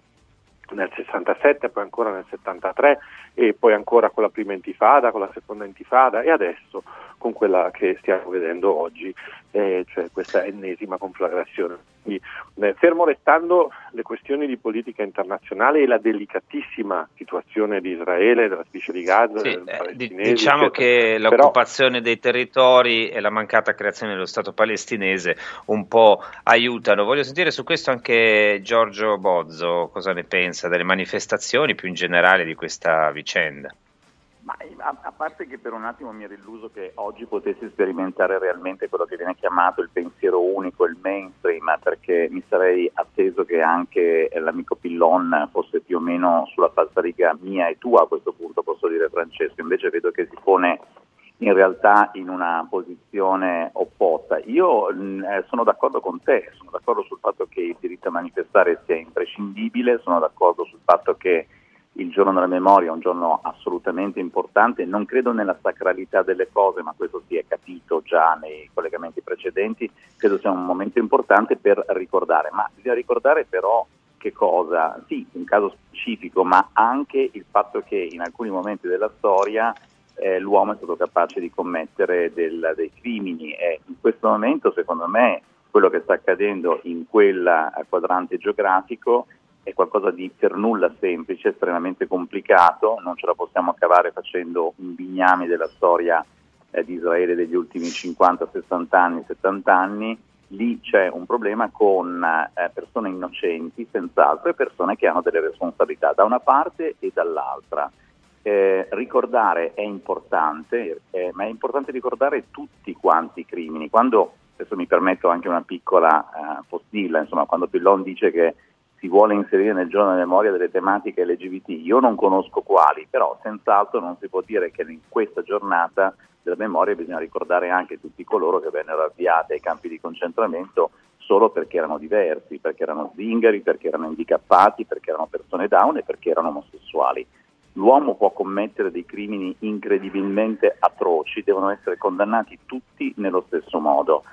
Speaker 8: nel 67, poi ancora nel 73 e poi ancora con la prima intifada, con la seconda intifada e adesso con quella che stiamo vedendo oggi, eh, cioè questa ennesima conflagrazione. Quindi, eh, fermo restando le questioni di politica internazionale e la delicatissima situazione di Israele, della striscia di Gaza,
Speaker 7: Sì, eh, diciamo
Speaker 8: eccetera.
Speaker 7: che
Speaker 8: Però-
Speaker 7: l'occupazione dei territori e la mancata creazione dello Stato palestinese un po' aiutano. Voglio sentire su questo anche Giorgio Bozzo, cosa ne pensa delle manifestazioni più in generale di questa vicenda.
Speaker 9: Ma a, a parte che per un attimo mi ero illuso che oggi potessi sperimentare realmente quello che viene chiamato il pensiero unico, il mainstream, perché mi sarei atteso che anche l'amico Pillon fosse più o meno sulla falsariga mia e tua a questo punto, posso dire Francesco, invece vedo che si pone in realtà in una posizione opposta. Io mh, eh, sono d'accordo con te, sono d'accordo sul fatto che il diritto a manifestare sia imprescindibile, sono d'accordo sul fatto che il giorno della memoria è un giorno assolutamente importante, non credo nella sacralità delle cose, ma questo si è capito già nei collegamenti precedenti, credo sia un momento importante per ricordare, ma bisogna ricordare però che cosa? Sì, un caso specifico, ma anche il fatto che in alcuni momenti della storia eh, l'uomo è stato capace di commettere del- dei crimini e in questo momento secondo me quello che sta accadendo in quel quadrante geografico è qualcosa di per nulla semplice, estremamente complicato, non ce la possiamo cavare facendo un bignami della storia eh, di Israele degli ultimi 50, 60 anni, 70 anni, lì c'è un problema con eh, persone innocenti, senz'altro, e persone che hanno delle responsabilità da una parte e dall'altra. eh, ricordare è importante, eh, ma è importante ricordare tutti quanti i crimini. Quando, adesso mi permetto anche una piccola eh, postilla, insomma, quando Pillon dice che si vuole inserire nel giorno della memoria delle tematiche LGBT, io non conosco quali, però senz'altro non si può dire che in questa giornata della memoria bisogna ricordare anche tutti coloro che vennero avviati ai campi di concentramento solo perché erano diversi, perché erano zingari, perché erano handicappati, perché erano persone down e perché erano omosessuali. L'uomo può commettere dei crimini incredibilmente atroci, devono essere condannati tutti nello stesso modo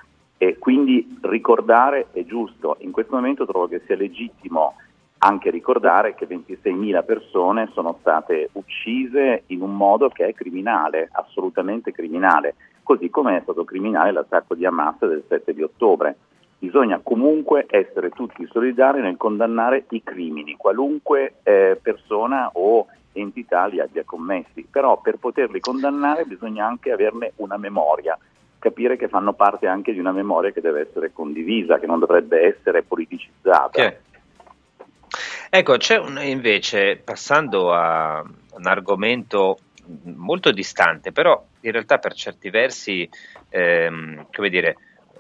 Speaker 9: e quindi ricordare è giusto. In questo momento trovo che sia legittimo anche ricordare che 26.000 persone sono state uccise in un modo che è criminale, assolutamente criminale, così come è stato criminale l'attacco di Hamas del 7 di ottobre. Bisogna comunque essere tutti solidari nel condannare i crimini, qualunque eh, persona o entità li abbia commessi, però per poterli condannare bisogna anche averne una memoria, capire che fanno parte anche di una memoria che deve essere condivisa, che non dovrebbe essere politicizzata.
Speaker 7: Che Ecco, c'è un, invece, passando a un argomento molto distante, però in realtà per certi versi, ehm, come dire,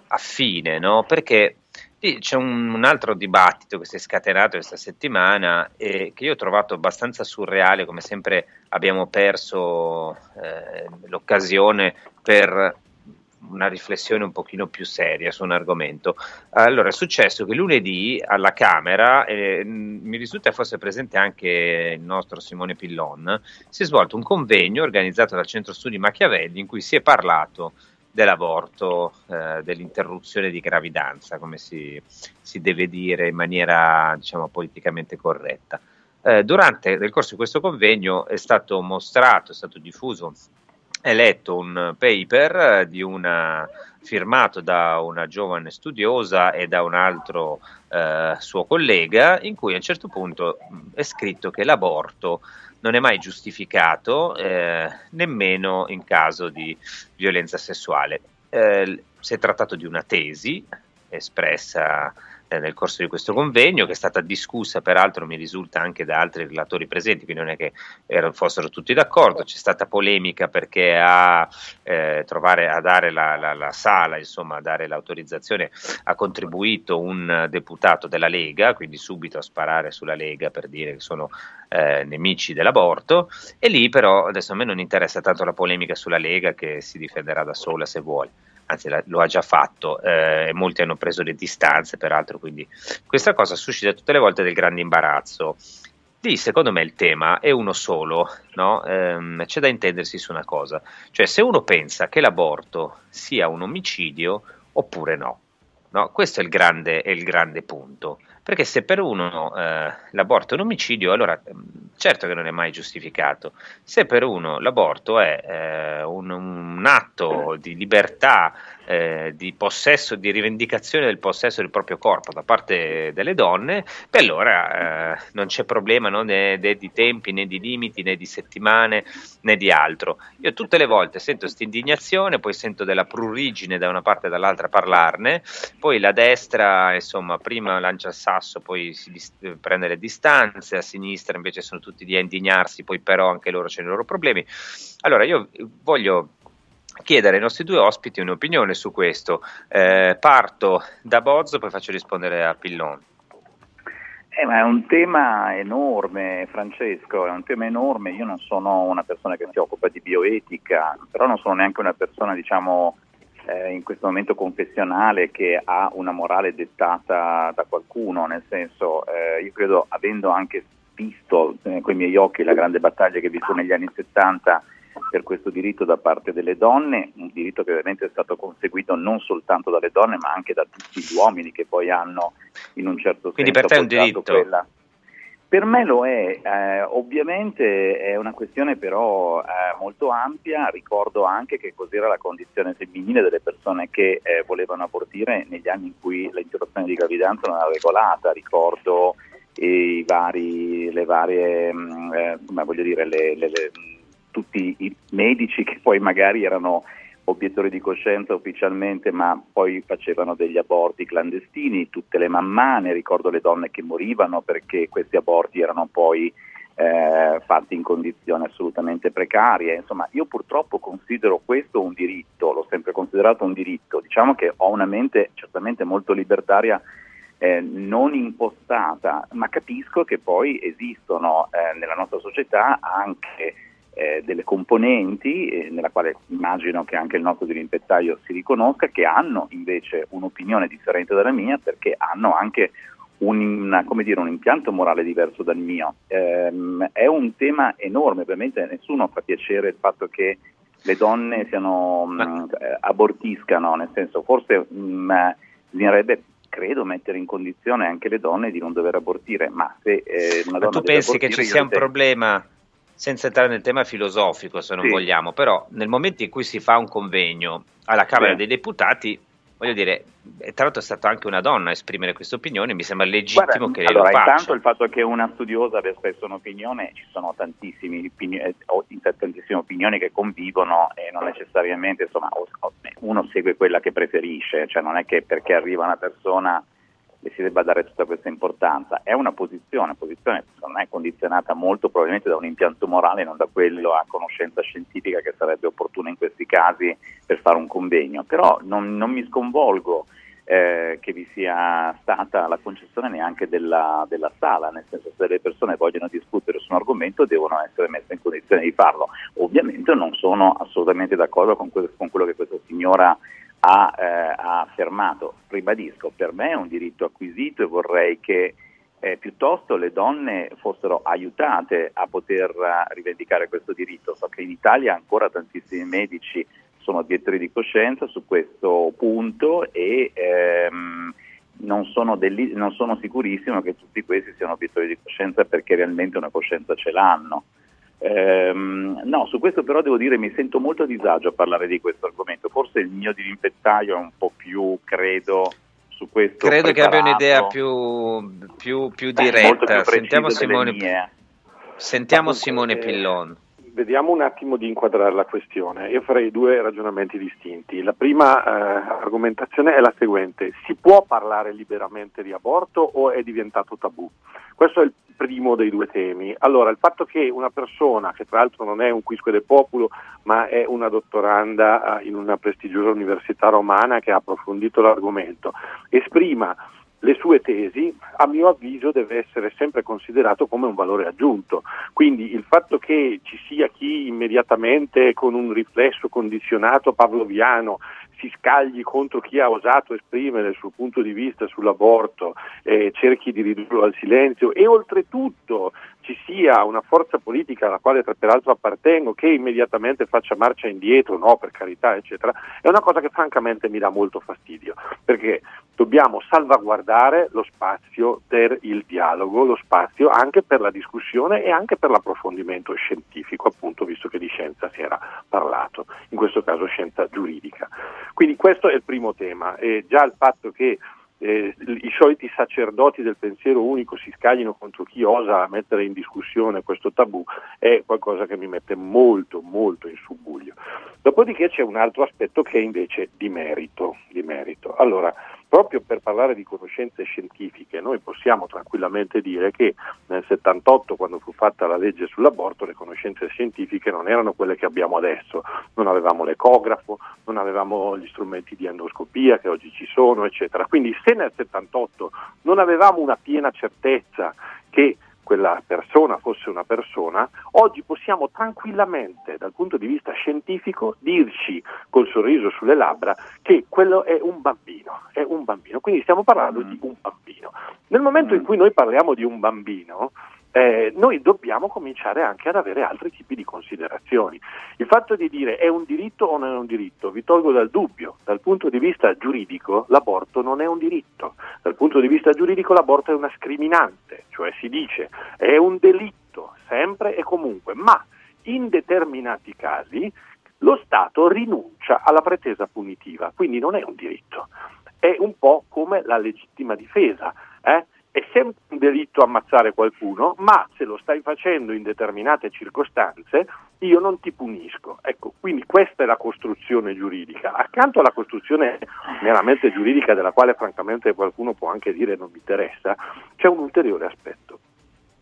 Speaker 7: affine, no? Perché c'è un, un, altro dibattito che si è scatenato questa settimana e che io ho trovato abbastanza surreale, come sempre abbiamo perso eh, l'occasione per una riflessione un pochino più seria su un argomento. Allora, è successo che lunedì alla Camera, eh, mi risulta fosse presente anche il nostro Simone Pillon, si è svolto un convegno organizzato dal Centro Studi Machiavelli in cui si è parlato dell'aborto, eh, dell'interruzione di gravidanza, come si, si, deve dire in maniera diciamo, politicamente corretta. Eh, durante nel corso di questo convegno è stato mostrato, è stato diffuso è letto un paper una, firmato da una giovane studiosa e da un altro eh, suo collega in cui a un certo punto è scritto che l'aborto non è mai giustificato eh, nemmeno in caso di violenza sessuale. Eh, si è trattato di una tesi espressa eh, nel corso di questo convegno, che è stata discussa peraltro mi risulta anche da altri relatori presenti, quindi non è che erano, fossero tutti d'accordo, c'è stata polemica perché a, eh, trovare, a dare la, la, la, sala, insomma a dare l'autorizzazione ha contribuito un deputato della Lega, quindi subito a sparare sulla Lega per dire che sono eh, nemici dell'aborto. E lì però adesso a me non interessa tanto la polemica sulla Lega che si difenderà da sola se vuole anzi lo ha già fatto eh, e molti hanno preso le distanze peraltro, quindi questa cosa suscita tutte le volte del grande imbarazzo. Lì secondo me il tema è uno solo, no? ehm, c'è da intendersi su una cosa, cioè se uno pensa che l'aborto sia un omicidio oppure no. no? Questo è il, grande, è il grande punto. Perché se per uno eh, l'aborto è un omicidio, allora mm, certo che non è mai giustificato. Se per uno l'aborto è eh, un, un, atto di libertà eh, di possesso, di rivendicazione del possesso del proprio corpo da parte delle donne, beh allora eh, non c'è problema no? né, né, di tempi, né di limiti, né di settimane, né di altro. Io tutte le volte sento questa indignazione, poi sento della prurigine da una parte e dall'altra parlarne, poi la destra insomma prima lancia il sasso, poi si dist- prende le distanze, a sinistra invece sono tutti di indignarsi, poi però anche loro hanno i loro problemi. Allora io voglio chiedere ai nostri due ospiti un'opinione su questo. Eh, parto da Bozzo, poi faccio rispondere a Pillon.
Speaker 9: Eh, è un tema enorme, Francesco, è un tema enorme. Io non sono una persona che si occupa di bioetica, però non sono neanche una persona, diciamo, eh, in questo momento confessionale che ha una morale dettata da qualcuno, nel senso, eh, io credo, avendo anche visto eh, con i miei occhi la grande battaglia che vi negli anni 70 per questo diritto da parte delle donne, un diritto che ovviamente è stato conseguito non soltanto dalle donne ma anche da tutti gli uomini che poi hanno in un certo
Speaker 7: Quindi
Speaker 9: senso...
Speaker 7: Quindi per te è un diritto?
Speaker 9: Quella... Per me lo è, eh, ovviamente è una questione però eh, molto ampia, ricordo anche che cos'era la condizione femminile delle persone che eh, volevano abortire negli anni in cui l'interruzione di gravidanza non era regolata, ricordo i vari, le varie, mh, mm, eh, come voglio dire, le, le, le tutti i medici che poi magari erano obiettori di coscienza ufficialmente, ma poi facevano degli aborti clandestini, tutte le mammane, ricordo le donne che morivano perché questi aborti erano poi eh, fatti in condizioni assolutamente precarie. Insomma, io purtroppo considero questo un diritto, l'ho sempre considerato un diritto. Diciamo che ho una mente certamente molto libertaria. Eh, non impostata, ma capisco che poi esistono eh, nella nostra società anche eh, delle componenti, eh, nella quale immagino che anche il nostro dirimpettaio si riconosca, che hanno invece un'opinione differente dalla mia perché hanno anche un, dire, un impianto morale diverso dal mio. Ehm, è un tema enorme, ovviamente nessuno fa piacere il fatto che le donne siano, mh, mm, eh, abortiscano, nel senso forse mh, mm, bisognerebbe credo mettere in condizione anche le donne di non dover abortire, ma se eh, una donna
Speaker 7: ma tu pensi che ci sia un problema senza entrare nel tema filosofico se non sì. vogliamo, però nel momento in cui si fa un convegno alla Camera sì. dei Deputati voglio dire, tra l'altro è stata anche una donna a esprimere questa opinione, mi sembra legittimo Guarda, che lei
Speaker 9: allora,
Speaker 7: lo faccia.
Speaker 9: Intanto il fatto che una studiosa abbia espresso un'opinione, ci sono tantissime opinioni, tantissime opinioni che convivono e non necessariamente, insomma, uno segue quella che preferisce, cioè non è che perché arriva una persona le si debba dare tutta questa importanza. È una posizione, posizione secondo me condizionata molto probabilmente da un impianto morale, non da quello a conoscenza scientifica che sarebbe opportuna in questi casi per fare un convegno. Però non, non mi sconvolgo eh, che vi sia stata la concessione neanche della, della, sala, nel senso se le persone vogliono discutere su un argomento devono essere messe in condizione di farlo. Ovviamente non sono assolutamente d'accordo con, que- con quello che questa signora ha, eh, ha, affermato, ribadisco, per me è un diritto acquisito e vorrei che eh, piuttosto le donne fossero aiutate a poter uh, rivendicare questo diritto. So che in Italia ancora tantissimi medici sono obiettori di coscienza su questo punto e ehm, non, sono deli- non sono sicurissimo che tutti questi siano obiettori di coscienza perché realmente una coscienza ce l'hanno. Ehm, no, su questo però devo dire mi sento molto a disagio a parlare di questo argomento, forse il mio dirimpettaio è un po' più, credo, su questo.
Speaker 7: Credo
Speaker 9: preparato.
Speaker 7: che abbia un'idea più, più, più diretta. Beh, sentiamo Simone, sentiamo Simone Pillon.
Speaker 8: Vediamo un attimo di inquadrare la questione. Io farei due ragionamenti distinti. La prima eh, argomentazione è la seguente. Si può parlare liberamente di aborto o è diventato tabù? Questo è il primo dei due temi. Allora, il fatto che una persona, che tra l'altro non è un quisque del popolo, ma è una dottoranda eh, in una prestigiosa università romana che ha approfondito l'argomento, esprima le sue tesi, a mio avviso deve essere sempre considerato come un valore aggiunto. Quindi il fatto che ci sia chi immediatamente con un riflesso condizionato pavloviano si scagli contro chi ha osato esprimere il suo punto di vista sull'aborto, eh, cerchi di ridurlo al silenzio e oltretutto ci sia una forza politica alla quale peraltro appartengo che immediatamente faccia marcia indietro, no per carità eccetera, è una cosa che francamente mi dà molto fastidio perché dobbiamo salvaguardare lo spazio per il dialogo, lo spazio anche per la discussione e anche per l'approfondimento scientifico, appunto visto che di scienza si era parlato, in questo caso scienza giuridica. Quindi questo è il primo tema e già il fatto che eh, i soliti sacerdoti del pensiero unico si scaglino contro chi osa mettere in discussione questo tabù è qualcosa che mi mette molto molto in subbuglio. Dopodiché c'è un altro aspetto che è invece di merito. Di merito. Allora, proprio per parlare di conoscenze scientifiche, noi possiamo tranquillamente dire che nel 78, quando fu fatta la legge sull'aborto, le conoscenze scientifiche non erano quelle che abbiamo adesso. Non avevamo l'ecografo, non avevamo gli strumenti di endoscopia che oggi ci sono, eccetera. Quindi se nel 78 non avevamo una piena certezza che quella persona fosse una persona, oggi possiamo tranquillamente dal punto di vista scientifico dirci col sorriso sulle labbra che quello è un bambino, è un bambino. Quindi stiamo parlando di un bambino. Nel momento in cui noi parliamo di un bambino, eh, noi dobbiamo cominciare anche ad avere altri tipi di considerazioni. Il fatto di dire è un diritto o non è un diritto, vi tolgo dal dubbio, dal punto di vista giuridico l'aborto non è un diritto, dal punto di vista giuridico l'aborto è una scriminante, cioè si dice è un delitto, sempre e comunque, ma in determinati casi lo Stato rinuncia alla pretesa punitiva, quindi non è un diritto, è un po' come la legittima difesa. Eh? È sempre un delitto ammazzare qualcuno, ma se lo stai facendo in determinate circostanze, io non ti punisco. Ecco, quindi questa è la costruzione giuridica. Accanto alla costruzione meramente giuridica, della quale francamente qualcuno può anche dire non mi interessa, c'è un ulteriore aspetto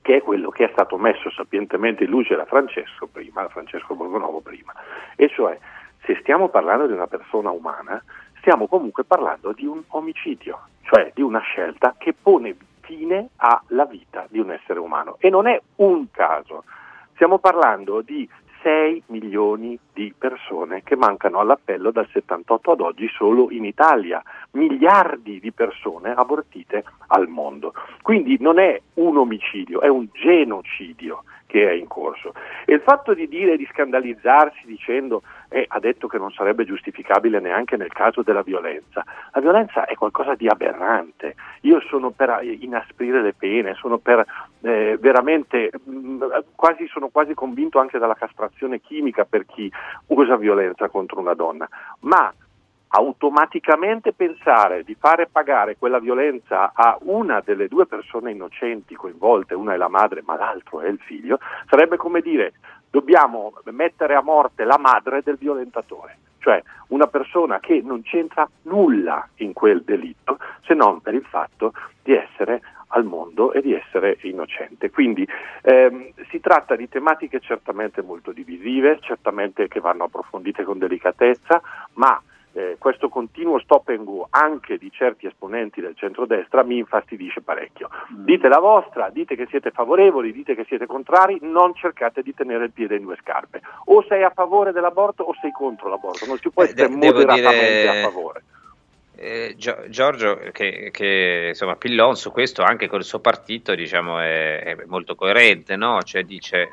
Speaker 8: che è quello che è stato messo sapientemente in luce da Francesco prima, da Francesco Borgonovo prima, e cioè se stiamo parlando di una persona umana, stiamo comunque parlando di un omicidio, cioè di una scelta che pone fine alla vita di un essere umano. E non è un caso, stiamo parlando di 6 milioni di persone che mancano all'appello dal 78 ad oggi solo in Italia, miliardi di persone abortite al mondo. Quindi non è un omicidio, è un genocidio che è in corso. E il fatto di dire, di scandalizzarsi dicendo, eh, ha detto che non sarebbe giustificabile neanche nel caso della violenza, la violenza è qualcosa di aberrante. Io sono per inasprire le pene, sono per eh, veramente, mh, quasi, sono quasi convinto anche dalla castrazione chimica per chi usa violenza contro una donna, ma automaticamente pensare di fare pagare quella violenza a una delle due persone innocenti coinvolte, una è la madre ma l'altro è il figlio, sarebbe come dire dobbiamo mettere a morte la madre del violentatore, cioè una persona che non c'entra nulla in quel delitto se non per il fatto di essere al mondo e di essere innocente. Quindi ehm, si tratta di tematiche certamente molto divisive, certamente che vanno approfondite con delicatezza, ma eh, questo continuo stop and go anche di certi esponenti del centrodestra mi infastidisce parecchio. Dite la vostra, dite che siete favorevoli, dite che siete contrari, non cercate di tenere il piede in due scarpe. O sei a favore dell'aborto o sei contro l'aborto, non si può
Speaker 7: Eh,
Speaker 8: essere
Speaker 7: de-
Speaker 8: moderatamente
Speaker 7: dire-
Speaker 8: a favore.
Speaker 7: Eh, Gio- Giorgio, che, che, insomma, Pillon su questo anche col suo partito diciamo, è, è molto coerente, no? Cioè dice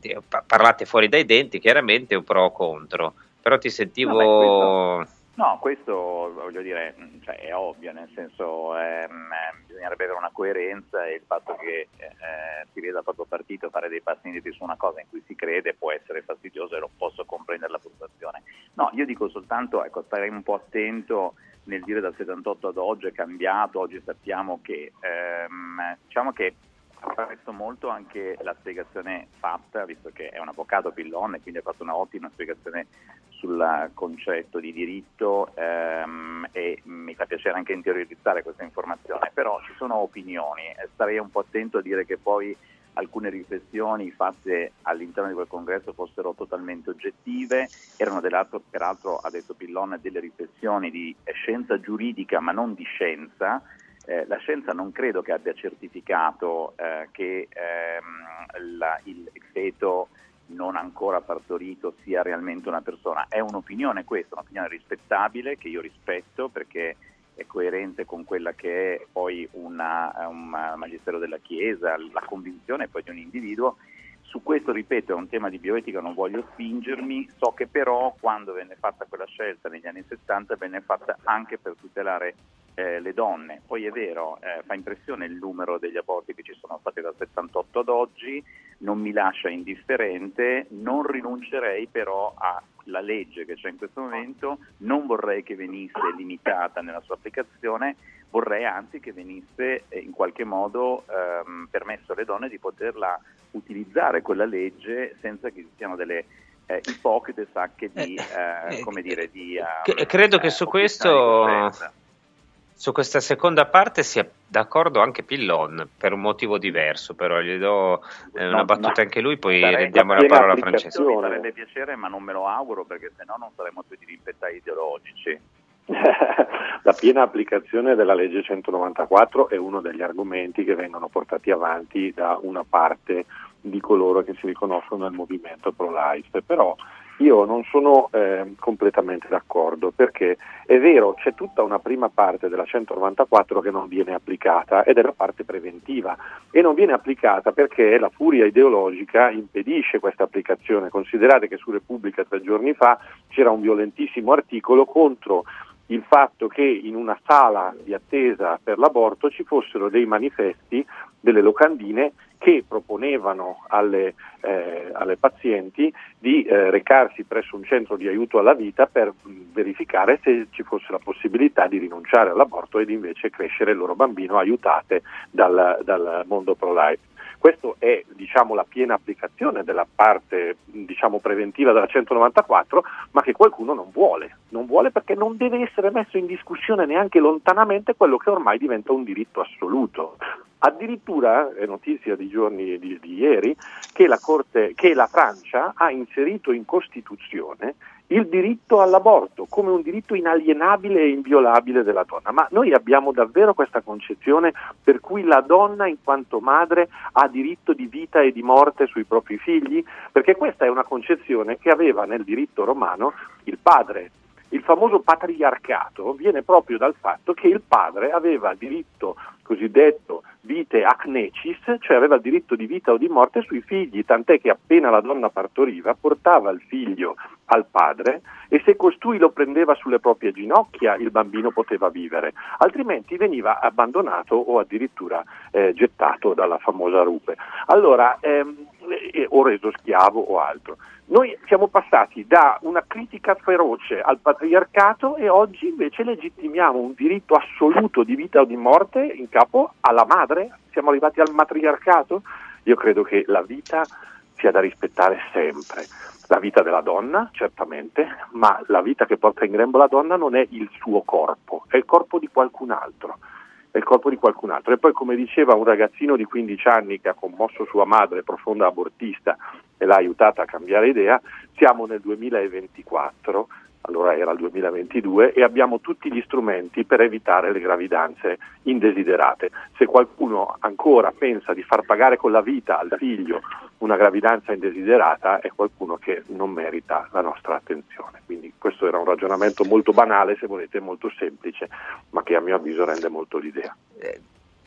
Speaker 7: eh, parlate fuori dai denti, chiaramente un pro o contro, però ti sentivo...
Speaker 9: No, questo- No, questo voglio dire, mh, cioè, è ovvio, nel senso ehm, eh, bisognerebbe avere una coerenza e il fatto che eh, si veda il proprio partito fare dei passi indietro su una cosa in cui si crede può essere fastidioso e lo posso comprendere la frustrazione. No, io dico soltanto, ecco, starei un po' attento nel dire dal 78 ad oggi è cambiato, oggi sappiamo che, ehm, diciamo che apprezzo molto anche la spiegazione fatta, visto che è un avvocato Pillon e quindi ha fatto una ottima spiegazione sul concetto di diritto ehm, e mi fa piacere anche interiorizzare questa informazione, però ci sono opinioni starei un po' attento a dire che poi alcune riflessioni fatte all'interno di quel congresso fossero totalmente oggettive, erano peraltro, ha detto Pillon, delle riflessioni di scienza giuridica ma non di scienza, eh, la scienza non credo che abbia certificato eh, che ehm, la- il feto non ancora partorito sia realmente una persona. È un'opinione questa, un'opinione rispettabile che io rispetto perché è coerente con quella che è poi una, un magistero della Chiesa, la convinzione poi di un individuo. Su questo, ripeto, è un tema di bioetica, non voglio spingermi, so che però quando venne fatta quella scelta negli anni 70 venne fatta anche per tutelare eh, le donne. Poi è vero, eh, fa impressione il numero degli aborti che ci sono stati dal 78 ad oggi, non mi lascia indifferente, non rinuncerei però alla legge che c'è in questo momento, non vorrei che venisse limitata nella sua applicazione, vorrei anzi che venisse eh, in qualche modo ehm, permesso alle donne di poterla utilizzare quella legge senza che ci siano delle eh, ipocrite sacche di, eh, come dire, di... ehm,
Speaker 7: Che- credo che su questo, su questa seconda parte sia d'accordo anche Pillon, per un motivo diverso, però gli do eh, una
Speaker 9: No,
Speaker 7: battuta anche lui, poi rendiamo la parola a. Francesco.
Speaker 9: Mi farebbe piacere, ma non me lo auguro perché sennò non saremo tutti dirimpettai ideologici.
Speaker 8: La piena applicazione della legge 194 è uno degli argomenti che vengono portati avanti da una parte di coloro che si riconoscono nel movimento pro-life, però io non sono eh, completamente d'accordo perché è vero c'è tutta una prima parte della 194 che non viene applicata ed è la parte preventiva e non viene applicata perché la furia ideologica impedisce questa applicazione. Considerate che su Repubblica tre giorni fa c'era un violentissimo articolo contro il fatto che in una sala di attesa per l'aborto ci fossero dei manifesti, delle locandine che proponevano alle, eh, alle pazienti di eh, recarsi presso un centro di aiuto alla vita per mh, verificare se ci fosse la possibilità di rinunciare all'aborto ed invece crescere il loro bambino aiutate dal, dal mondo pro-life. Questo è diciamo, la piena applicazione della parte diciamo, preventiva della 194, ma che qualcuno non vuole. Non vuole perché non deve essere messo in discussione neanche lontanamente quello che ormai diventa un diritto assoluto. Addirittura è notizia di giorni di, di ieri che la, Corte, che la Francia ha inserito in Costituzione il diritto all'aborto come un diritto inalienabile e inviolabile della donna. Ma noi abbiamo davvero questa concezione per cui la donna in quanto madre ha diritto di vita e di morte sui propri figli? Perché questa è una concezione che aveva nel diritto romano il padre. Il famoso patriarcato viene proprio dal fatto che il padre aveva diritto cosiddetto vite acnecis, cioè aveva il diritto di vita o di morte sui figli, tant'è che appena la donna partoriva portava il figlio al padre e se costui lo prendeva sulle proprie ginocchia il bambino poteva vivere, altrimenti veniva abbandonato o addirittura eh, gettato dalla famosa rupe. Allora, ehm, o reso schiavo o altro. Noi siamo passati da una critica feroce al patriarcato e oggi invece legittimiamo un diritto assoluto di vita o di morte in capo alla madre. Siamo arrivati al matriarcato? Io credo che la vita sia da rispettare sempre. La vita della donna, certamente, ma la vita che porta in grembo la donna non è il suo corpo, è il corpo di qualcun altro il corpo di qualcun altro. E poi, come diceva un ragazzino di 15 anni che ha commosso sua madre, profonda abortista, e l'ha aiutata a cambiare idea, siamo nel 2024 allora era il 2022, e abbiamo tutti gli strumenti per evitare le gravidanze indesiderate. Se qualcuno ancora pensa di far pagare con la vita al figlio una gravidanza indesiderata, è qualcuno che non merita la nostra attenzione. Quindi questo era un ragionamento molto banale, se volete, molto semplice, ma che a mio avviso rende molto l'idea.
Speaker 7: Eh,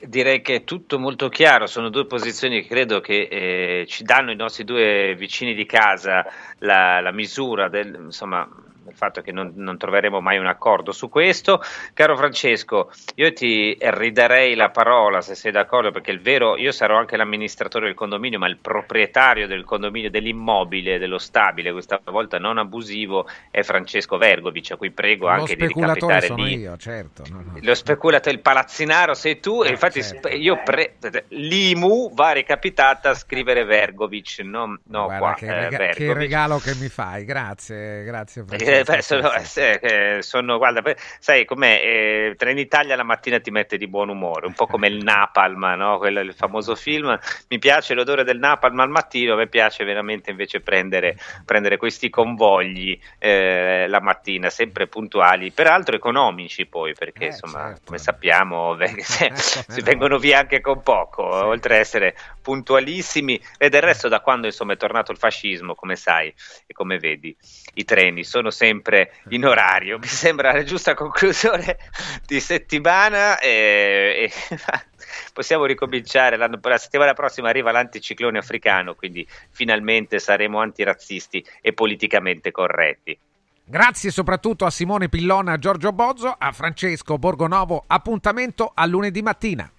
Speaker 7: direi che è tutto molto chiaro, sono due posizioni che credo che eh, ci danno i nostri due vicini di casa la, la misura del, insomma, il fatto che non, non, troveremo mai un accordo su questo. Caro Francesco, io ti ridarei la parola se sei d'accordo, perché il vero, io sarò anche l'amministratore del condominio, ma il proprietario del condominio, dell'immobile, dello stabile, questa volta non abusivo, è Francesco Vergovic, a cui prego
Speaker 2: Lo
Speaker 7: anche di ricapitare
Speaker 2: sono
Speaker 7: lì.
Speaker 2: io, certo. No, no.
Speaker 7: Lo speculatore, il palazzinaro sei tu,
Speaker 2: Eh,
Speaker 7: e infatti
Speaker 2: certo.
Speaker 7: io pre- l'IMU va recapitata a scrivere Vergovic, no, no
Speaker 2: Guarda,
Speaker 7: qua,
Speaker 2: che,
Speaker 7: eh,
Speaker 2: rega- che
Speaker 7: Vergovic.
Speaker 2: regalo che mi fai, grazie, grazie.
Speaker 7: Eh,
Speaker 2: Francesco.
Speaker 7: beh, sono,
Speaker 2: Sì, sì.
Speaker 7: eh, eh, sono- guarda, sai com'è? Eh, Trenitalia la mattina ti mette di buon umore, un po' come il Napalm, no? Quello, il famoso film. Mi piace l'odore del Napalm al mattino, a me piace veramente invece prendere, prendere questi convogli eh, la mattina, sempre puntuali, peraltro economici poi, perché
Speaker 2: Eh,
Speaker 7: insomma,
Speaker 2: certo.
Speaker 7: come sappiamo, ve- se-
Speaker 2: come
Speaker 7: si
Speaker 2: no.
Speaker 7: vengono via anche con poco, oltre a essere puntualissimi. E del resto, da quando insomma, è tornato il fascismo, come sai e come vedi, i treni sono sempre in orario. Mi sembra la giusta conclusione di settimana. E, e possiamo ricominciare. La settimana prossima arriva l'anticiclone africano, quindi finalmente saremo antirazzisti e politicamente corretti.
Speaker 2: Grazie soprattutto a Simone Pillona, a Giorgio Bozzo, a Francesco Borgonovo. Appuntamento a lunedì mattina.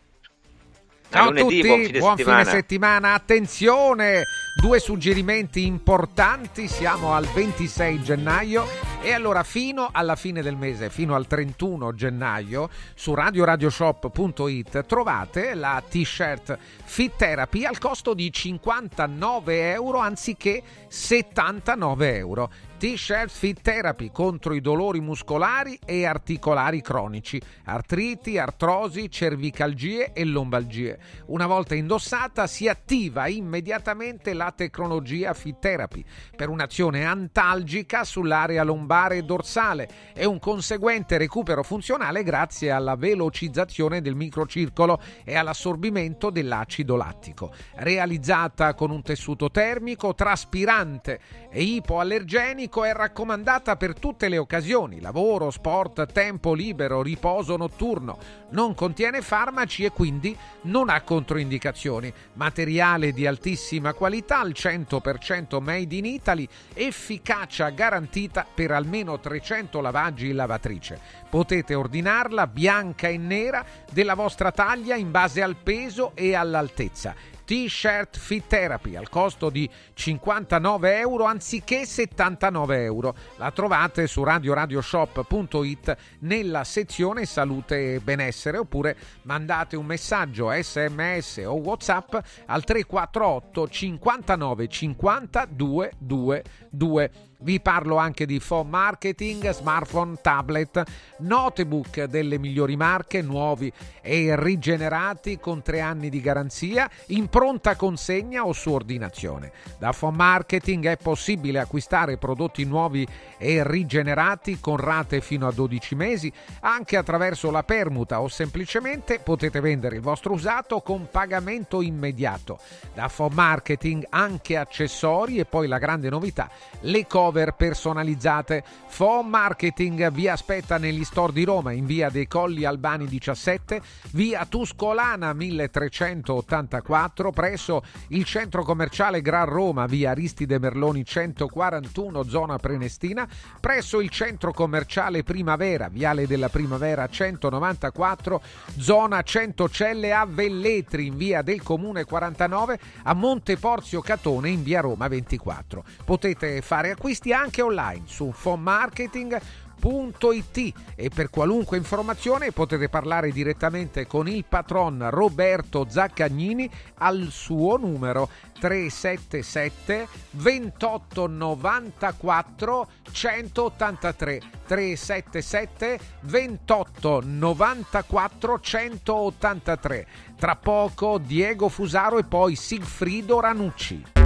Speaker 2: Ciao a
Speaker 7: lunedì,
Speaker 2: tutti,
Speaker 7: buon fine settimana.
Speaker 2: settimana. Attenzione, due suggerimenti importanti. Siamo al 26 gennaio e allora fino alla fine del mese, fino al 31 gennaio, su radioradioshop.it trovate la t-shirt Fit Therapy al costo di 59 euro anziché 79 euro. T-shirt Fit Therapy contro i dolori muscolari e articolari cronici, artriti, artrosi, cervicalgie e lombalgie. Una volta indossata si attiva immediatamente la tecnologia Fit Therapy per un'azione antalgica sull'area lombare e dorsale e un conseguente recupero funzionale grazie alla velocizzazione del microcircolo e all'assorbimento dell'acido lattico. Realizzata con un tessuto termico, traspirante e ipoallergenico, è raccomandata per tutte le occasioni: lavoro, sport, tempo libero, riposo notturno. Non contiene farmaci e quindi non ha controindicazioni. Materiale di altissima qualità, al 100% made in Italy, efficacia garantita per almeno 300 lavaggi in lavatrice. Potete ordinarla bianca e nera della vostra taglia in base al peso e all'altezza. T-shirt Fit Therapy al costo di 59 euro anziché 79 euro. La trovate su radioradioshop.it nella sezione salute e benessere oppure mandate un messaggio sms o whatsapp al 348 59 50 222. Vi parlo anche di phone marketing, smartphone, tablet, notebook delle migliori marche, nuovi e rigenerati con tre anni di garanzia, in pronta consegna o su ordinazione. Da phone marketing è possibile acquistare prodotti nuovi e rigenerati con rate fino a 12 mesi, anche attraverso la permuta o semplicemente potete vendere il vostro usato con pagamento immediato. Da phone marketing anche accessori e poi la grande novità, le cover personalizzate. Phone marketing vi aspetta negli store di Roma in via dei Colli Albani 17, via Tuscolana 1384 presso il centro commerciale Gran Roma via Aristide Merloni 141 zona Prenestina, presso il centro commerciale Primavera, viale della Primavera 194 zona Centocelle a Velletri in via del Comune 49 a Monteporzio Catone in via Roma 24. Potete fare acquisti anche online su fonmarketing.it e per qualunque informazione potete parlare direttamente con il patron Roberto Zaccagnini al suo numero 377 28 94 183 377 28 94 183 tra poco Diego Fusaro e poi Sigfrido Ranucci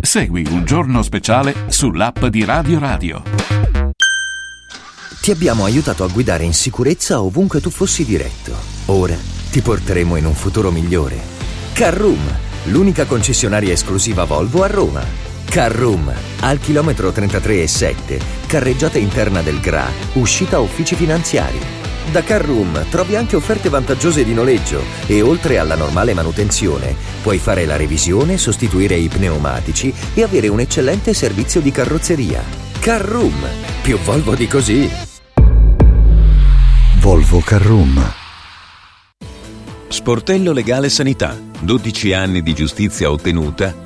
Speaker 1: Segui un giorno speciale sull'app di Radio Radio.
Speaker 10: Ti abbiamo aiutato a guidare in sicurezza ovunque tu fossi diretto. Ora ti porteremo in un futuro migliore. Carroom, l'unica concessionaria esclusiva Volvo a Roma. Carroom, al chilometro 33 e 7, carreggiata interna del GRA, uscita uffici finanziari. Da Carroom trovi anche offerte vantaggiose di noleggio e oltre alla normale manutenzione puoi fare la revisione, sostituire i pneumatici e avere un eccellente servizio di carrozzeria. Carroom, più Volvo di così.
Speaker 11: Volvo Carroom.
Speaker 12: Sportello Legale Sanità. 12 anni di giustizia ottenuta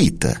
Speaker 13: jesuíta.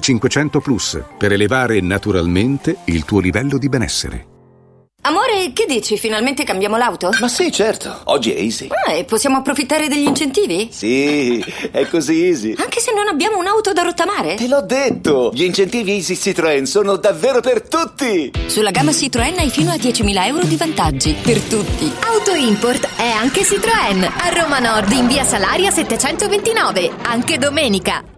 Speaker 14: 500 Plus per elevare naturalmente il tuo livello di benessere.
Speaker 15: Amore, che dici? Finalmente cambiamo l'auto?
Speaker 16: Ma sì, certo. Oggi è easy.
Speaker 15: Ah, e possiamo approfittare degli incentivi?
Speaker 16: Sì, è così easy.
Speaker 15: Anche se non abbiamo un'auto da rottamare?
Speaker 16: Te l'ho detto! Gli incentivi Easy Citroën sono davvero per tutti!
Speaker 15: Sulla gamma Citroën hai fino a 10.000 euro di vantaggi. Per tutti.
Speaker 17: Auto Import è anche Citroën. A Roma Nord in via Salaria 729. Anche domenica.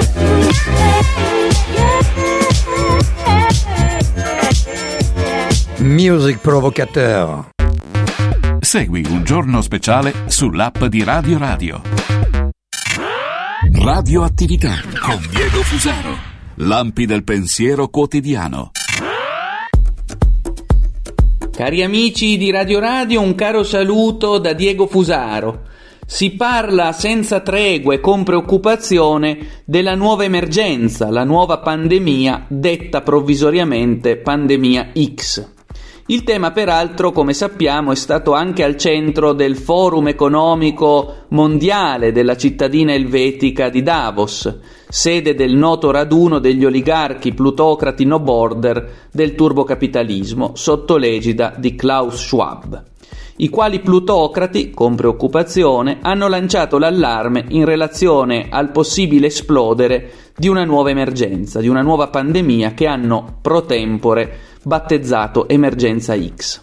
Speaker 18: Music Provocateur.
Speaker 1: Segui un giorno speciale sull'app di Radio Radio. Radioattività con Diego Fusaro. Lampi del pensiero quotidiano.
Speaker 19: Cari amici di Radio Radio, un caro saluto da Diego Fusaro. Si parla senza tregua e con preoccupazione della nuova emergenza, la nuova pandemia, detta provvisoriamente pandemia X. Il tema, peraltro, come sappiamo, è stato anche al centro del Forum economico mondiale della cittadina elvetica di Davos, sede del noto raduno degli oligarchi plutocrati no border del turbocapitalismo, sotto l'egida di Klaus Schwab i quali plutocrati, con preoccupazione, hanno lanciato l'allarme in relazione al possibile esplodere di una nuova emergenza, di una nuova pandemia che hanno pro tempore battezzato emergenza X.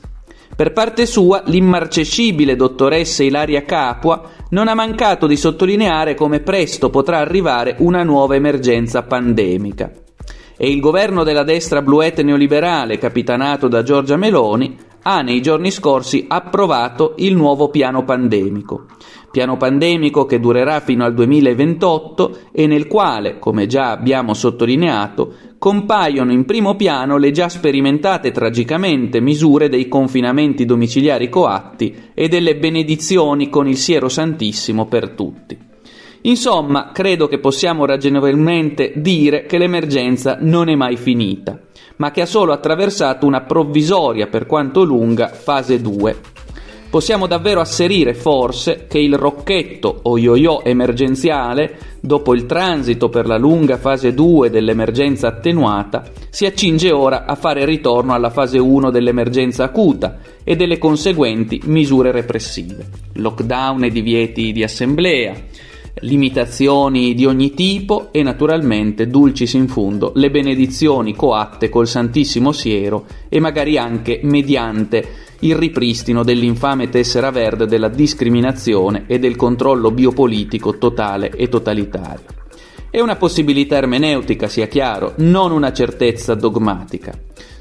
Speaker 19: Per parte sua, l'immarcescibile dottoressa Ilaria Capua non ha mancato di sottolineare come presto potrà arrivare una nuova emergenza pandemica. E il governo della destra bluette neoliberale, capitanato da Giorgia Meloni, ha nei giorni scorsi approvato il nuovo piano pandemico. Piano pandemico che durerà fino al 2028 e nel quale, come già abbiamo sottolineato, compaiono in primo piano le già sperimentate tragicamente misure dei confinamenti domiciliari coatti e delle benedizioni con il siero santissimo per tutti. Insomma, credo che possiamo ragionevolmente dire che l'emergenza non è mai finita ma che ha solo attraversato una provvisoria, per quanto lunga, fase 2. Possiamo davvero asserire, forse, che il rocchetto o yo-yo emergenziale, dopo il transito per la lunga fase 2 dell'emergenza attenuata, si accinge ora a fare ritorno alla fase 1 dell'emergenza acuta e delle conseguenti misure repressive, lockdown e divieti di assemblea, limitazioni di ogni tipo e naturalmente dulcis in fundo le benedizioni coatte col Santissimo Siero e magari anche mediante il ripristino dell'infame tessera verde della discriminazione e del controllo biopolitico totale e totalitario. È una possibilità ermeneutica, sia chiaro, non una certezza dogmatica.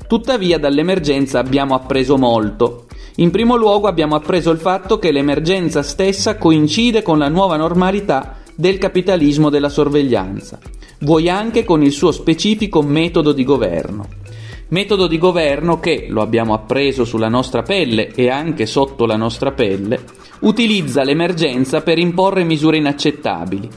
Speaker 19: Tuttavia dall'emergenza abbiamo appreso molto in primo luogo abbiamo appreso il fatto che l'emergenza stessa coincide con la nuova normalità del capitalismo della sorveglianza, vuoi anche con il suo specifico metodo di governo. Metodo di governo che, lo abbiamo appreso sulla nostra pelle e anche sotto la nostra pelle, utilizza l'emergenza per imporre misure inaccettabili,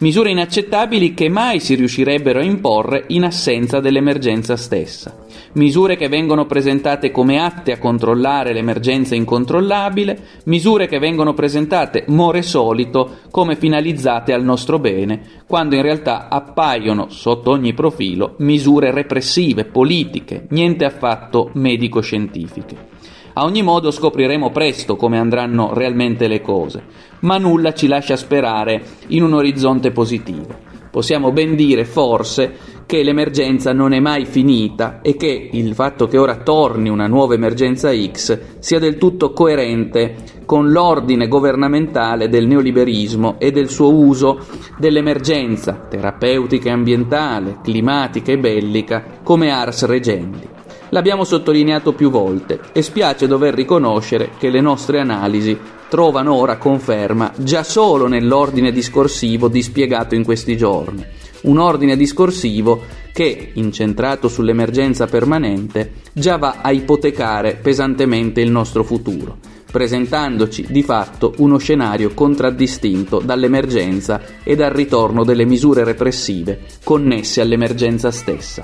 Speaker 19: misure inaccettabili che mai si riuscirebbero a imporre in assenza dell'emergenza stessa misure che vengono presentate come atte a controllare l'emergenza incontrollabile, misure che vengono presentate more solito come finalizzate al nostro bene, quando in realtà appaiono sotto ogni profilo misure repressive, politiche, niente affatto medico-scientifiche. A ogni modo scopriremo presto come andranno realmente le cose, ma nulla ci lascia sperare in un orizzonte positivo. Possiamo ben dire, forse, che l'emergenza non è mai finita e che il fatto che ora torni una nuova emergenza X sia del tutto coerente con l'ordine governamentale del neoliberismo e del suo uso dell'emergenza terapeutica e ambientale, climatica e bellica come ars regendi. L'abbiamo sottolineato più volte e spiace dover riconoscere che le nostre analisi trovano ora conferma già solo nell'ordine discorsivo dispiegato in questi giorni. Un ordine discorsivo che, incentrato sull'emergenza permanente, già va a ipotecare pesantemente il nostro futuro, presentandoci di fatto uno scenario contraddistinto dall'emergenza e dal ritorno delle misure repressive connesse all'emergenza stessa.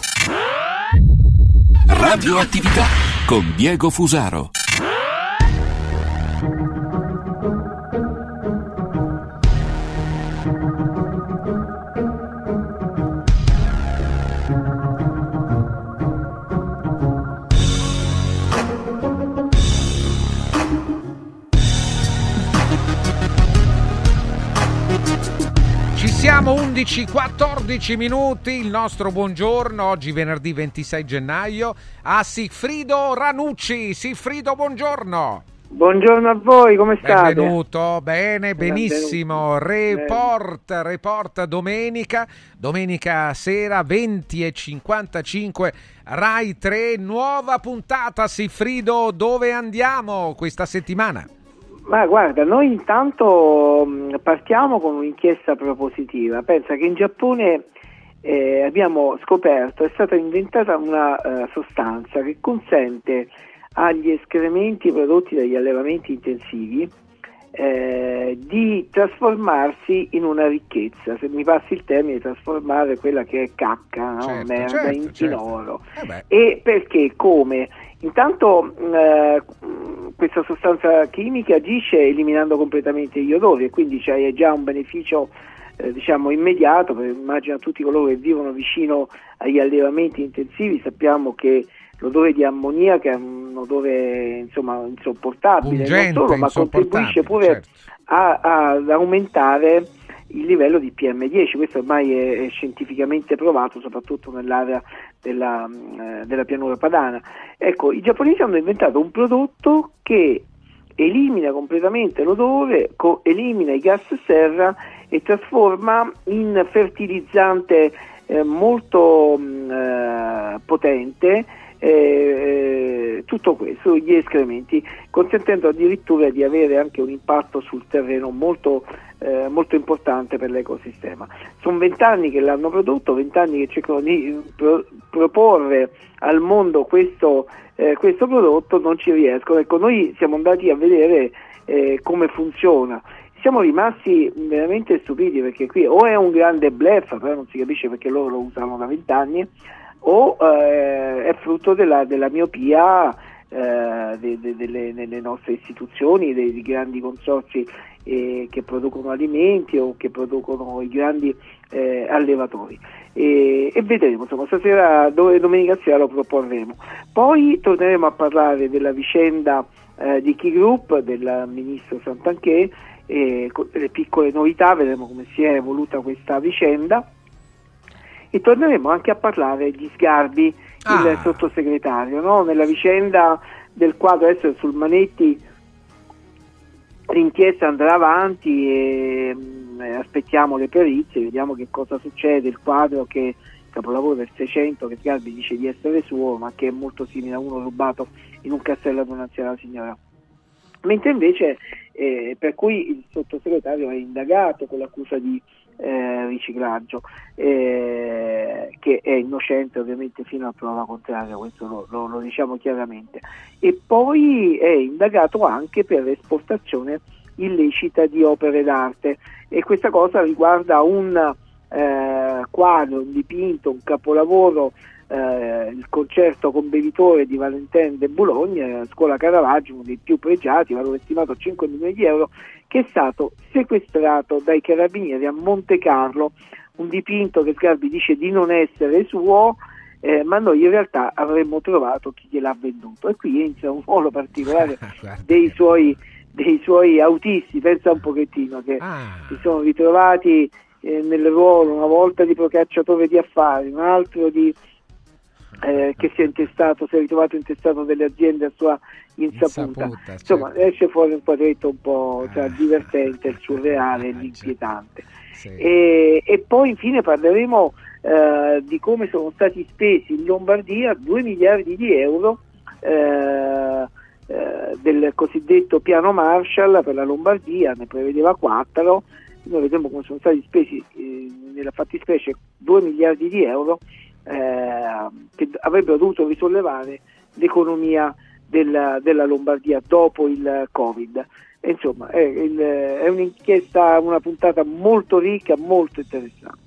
Speaker 1: Radioattività con Diego Fusaro.
Speaker 2: Siamo 11-14 minuti, il nostro buongiorno, oggi venerdì 26 gennaio, a Sigfrido Ranucci. Sigfrido, buongiorno.
Speaker 20: Buongiorno a voi, come state?
Speaker 2: Benvenuto, bene, benissimo. Report, report domenica, domenica sera 20 e 55, Rai 3, nuova puntata. Sigfrido, dove andiamo questa settimana?
Speaker 20: Ma guarda, noi intanto mh, partiamo con un'inchiesta propositiva. Pensa che in Giappone eh, abbiamo scoperto, è stata inventata una eh, sostanza che consente agli escrementi prodotti dagli allevamenti intensivi eh, di trasformarsi in una ricchezza, se mi passi il termine, trasformare quella che è cacca, no?
Speaker 21: Certo,
Speaker 20: merda,
Speaker 21: certo,
Speaker 20: in,
Speaker 21: certo.
Speaker 20: in oro. e perché? Come? Intanto eh, questa sostanza chimica agisce eliminando completamente gli odori e quindi c'è già un beneficio eh, diciamo immediato, perché immagino tutti coloro che vivono vicino agli allevamenti intensivi sappiamo che l'odore di ammoniaca è un odore insomma insopportabile,
Speaker 2: Pungente,
Speaker 20: non solo, ma contribuisce pure
Speaker 2: certo.
Speaker 20: a- a- ad aumentare il livello di PM10, questo ormai è, è scientificamente provato soprattutto nell'area della, eh, della pianura padana. Ecco, i giapponesi hanno inventato un prodotto che elimina completamente l'odore, co- elimina i gas serra e trasforma in fertilizzante eh, molto mh, eh, potente eh, tutto questo, gli escrementi, consentendo addirittura di avere anche un impatto sul terreno molto, eh, molto importante per l'ecosistema. Sono vent'anni che l'hanno prodotto, vent'anni che cercano di pro- proporre al mondo questo, eh, questo prodotto, non ci riescono. Ecco, noi siamo andati a vedere eh, come funziona. Siamo rimasti veramente stupiti perché qui o è un grande bluff, però non si capisce perché loro lo usano da vent'anni, o eh, è frutto della, della miopia eh, de- de- delle, delle nostre istituzioni, dei, dei grandi consorzi eh, che producono alimenti o che producono i grandi eh, allevatori. E, e vedremo, insomma, stasera, dove, domenica sera lo proporremo. Poi torneremo a parlare della vicenda eh, di Key Group, del ministro Santanché, e delle piccole novità, vedremo come si è evoluta questa vicenda e torneremo anche a parlare di Sgarbi, il
Speaker 2: Ah.
Speaker 20: sottosegretario, no? nella vicenda del quadro adesso sul Manetti l'inchiesta andrà avanti e mh, eh, aspettiamo le perizie, vediamo che cosa succede, il quadro che capolavoro del 600 che Sgarbi dice di essere suo ma che è molto simile a uno rubato in un castello ad un'anziana signora mentre invece eh, per cui il sottosegretario è indagato con l'accusa di eh, riciclaggio eh, che è innocente ovviamente fino a prova contraria questo lo, lo- lo diciamo chiaramente. E poi è indagato anche per esportazione illecita di opere d'arte. E questa cosa riguarda un eh, quadro, un dipinto, un capolavoro eh, il concerto con bevitore di Valentin de Boulogne, eh, scuola Caravaggio, uno dei più pregiati, valore stimato a 5 milioni di euro, che è stato sequestrato dai carabinieri a Monte Carlo, un dipinto che Sgarbi dice di non essere suo, eh, ma noi in realtà avremmo trovato chi gliel'ha venduto. E qui entra un ruolo particolare dei suoi, dei suoi autisti, pensa un pochettino, che si sono ritrovati eh, nel ruolo una volta di procacciatore di affari, un altro di, eh, che si è intestato, si è ritrovato intestato delle aziende a sua insaputa.
Speaker 2: Insaputa,
Speaker 20: Insomma,
Speaker 2: certo.
Speaker 20: esce fuori un quadretto un po' tra
Speaker 2: Ah.
Speaker 20: divertente, il surreale e
Speaker 2: certo.
Speaker 20: l'inquietante. E, e poi infine parleremo eh, di come sono stati spesi in Lombardia 2 miliardi di euro eh, eh, del cosiddetto piano Marshall per la Lombardia, ne prevedeva 4, noi vedremo come sono stati spesi eh, nella fattispecie 2 miliardi di euro eh, che avrebbero dovuto risollevare l'economia della, della Lombardia dopo il Covid. E insomma, è, è un'inchiesta, una puntata molto ricca, molto interessante.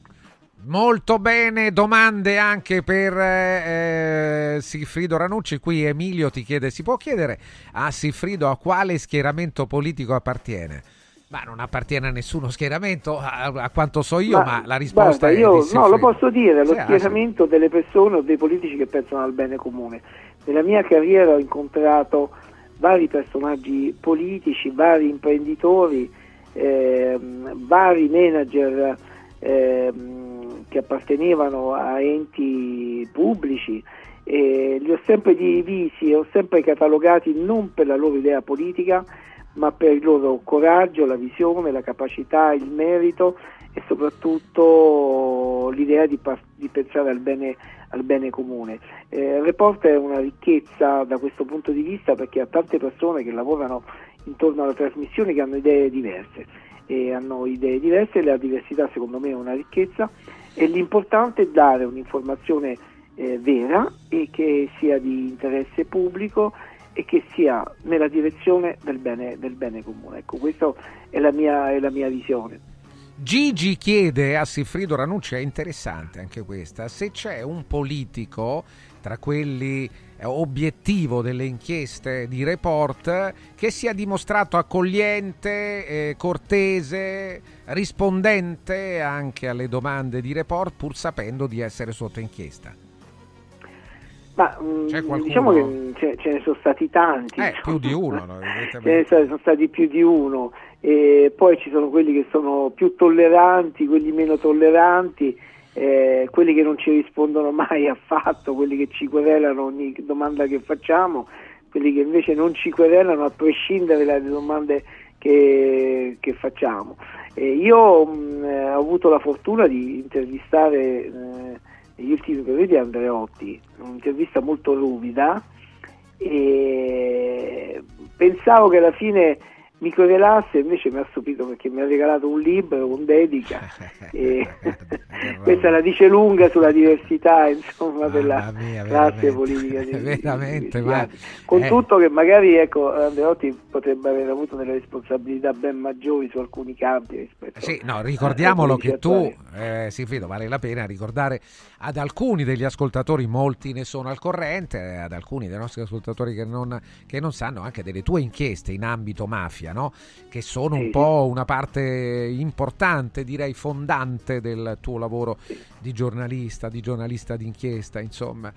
Speaker 2: Molto bene, domande anche per eh, eh, Sigfrido Ranucci. Qui Emilio ti chiede: si può chiedere a Sigfrido a quale schieramento politico appartiene? Ma non appartiene a nessuno schieramento, a, a quanto so io, ma, la risposta
Speaker 20: guarda,
Speaker 2: è
Speaker 20: io no, lo posso dire, lo
Speaker 2: Sì, ah,
Speaker 20: schieramento delle persone o dei politici che pensano al bene comune. Nella mia carriera ho incontrato vari personaggi politici, vari imprenditori, ehm, vari manager ehm, che appartenevano a enti pubblici e li ho sempre divisi, ho sempre catalogati non per la loro idea politica, ma per il loro coraggio, la visione, la capacità, il merito e soprattutto l'idea di, par- di pensare al bene, al bene comune. Eh, report è una ricchezza da questo punto di vista perché ha tante persone che lavorano intorno alla trasmissione che hanno idee diverse e hanno idee diverse, la diversità secondo me è una ricchezza e l'importante è dare un'informazione eh, vera e che sia di interesse pubblico e che sia nella direzione del bene, del bene comune. Ecco, questa è la mia, è la mia visione.
Speaker 2: Gigi chiede a Sigfrido Ranucci, è interessante anche questa, se c'è un politico tra quelli eh, obiettivo delle inchieste di report che sia dimostrato accogliente, eh, cortese, rispondente anche alle domande di report pur sapendo di essere sotto inchiesta.
Speaker 20: Ma
Speaker 2: qualcuno?
Speaker 20: diciamo che mh, ce, ce ne sono stati tanti.
Speaker 2: Eh, più di uno, no,
Speaker 20: Ce ne sono stati più di uno, e poi ci sono quelli che sono più tolleranti, quelli meno tolleranti, eh, quelli che non ci rispondono mai affatto, quelli che ci querelano ogni domanda che facciamo, quelli che invece non ci querelano a prescindere dalle domande che, che facciamo. Eh, io mh, ho avuto la fortuna di intervistare eh, negli ultimi periodi Andreotti, un'intervista molto ruvida e pensavo che alla fine mi querelasse, invece mi ha stupito perché mi ha regalato un libro con dedica. E questa la dice lunga sulla diversità insomma della
Speaker 2: mia,
Speaker 20: classe
Speaker 2: veramente.
Speaker 20: politica di,
Speaker 2: Veramente,
Speaker 20: di-
Speaker 2: ma-
Speaker 20: di- con
Speaker 2: eh.
Speaker 20: tutto che magari ecco Andreotti potrebbe aver avuto delle responsabilità ben maggiori su alcuni campi rispetto
Speaker 2: Sì, no, ricordiamolo che tu, eh, Sigfrido, vale la pena ricordare ad alcuni degli ascoltatori, molti ne sono al corrente, eh, ad alcuni dei nostri ascoltatori che non, che non sanno anche delle tue inchieste in ambito mafia, no? che sono un po' una parte importante, direi fondante del tuo lavoro di giornalista, di giornalista d'inchiesta, insomma.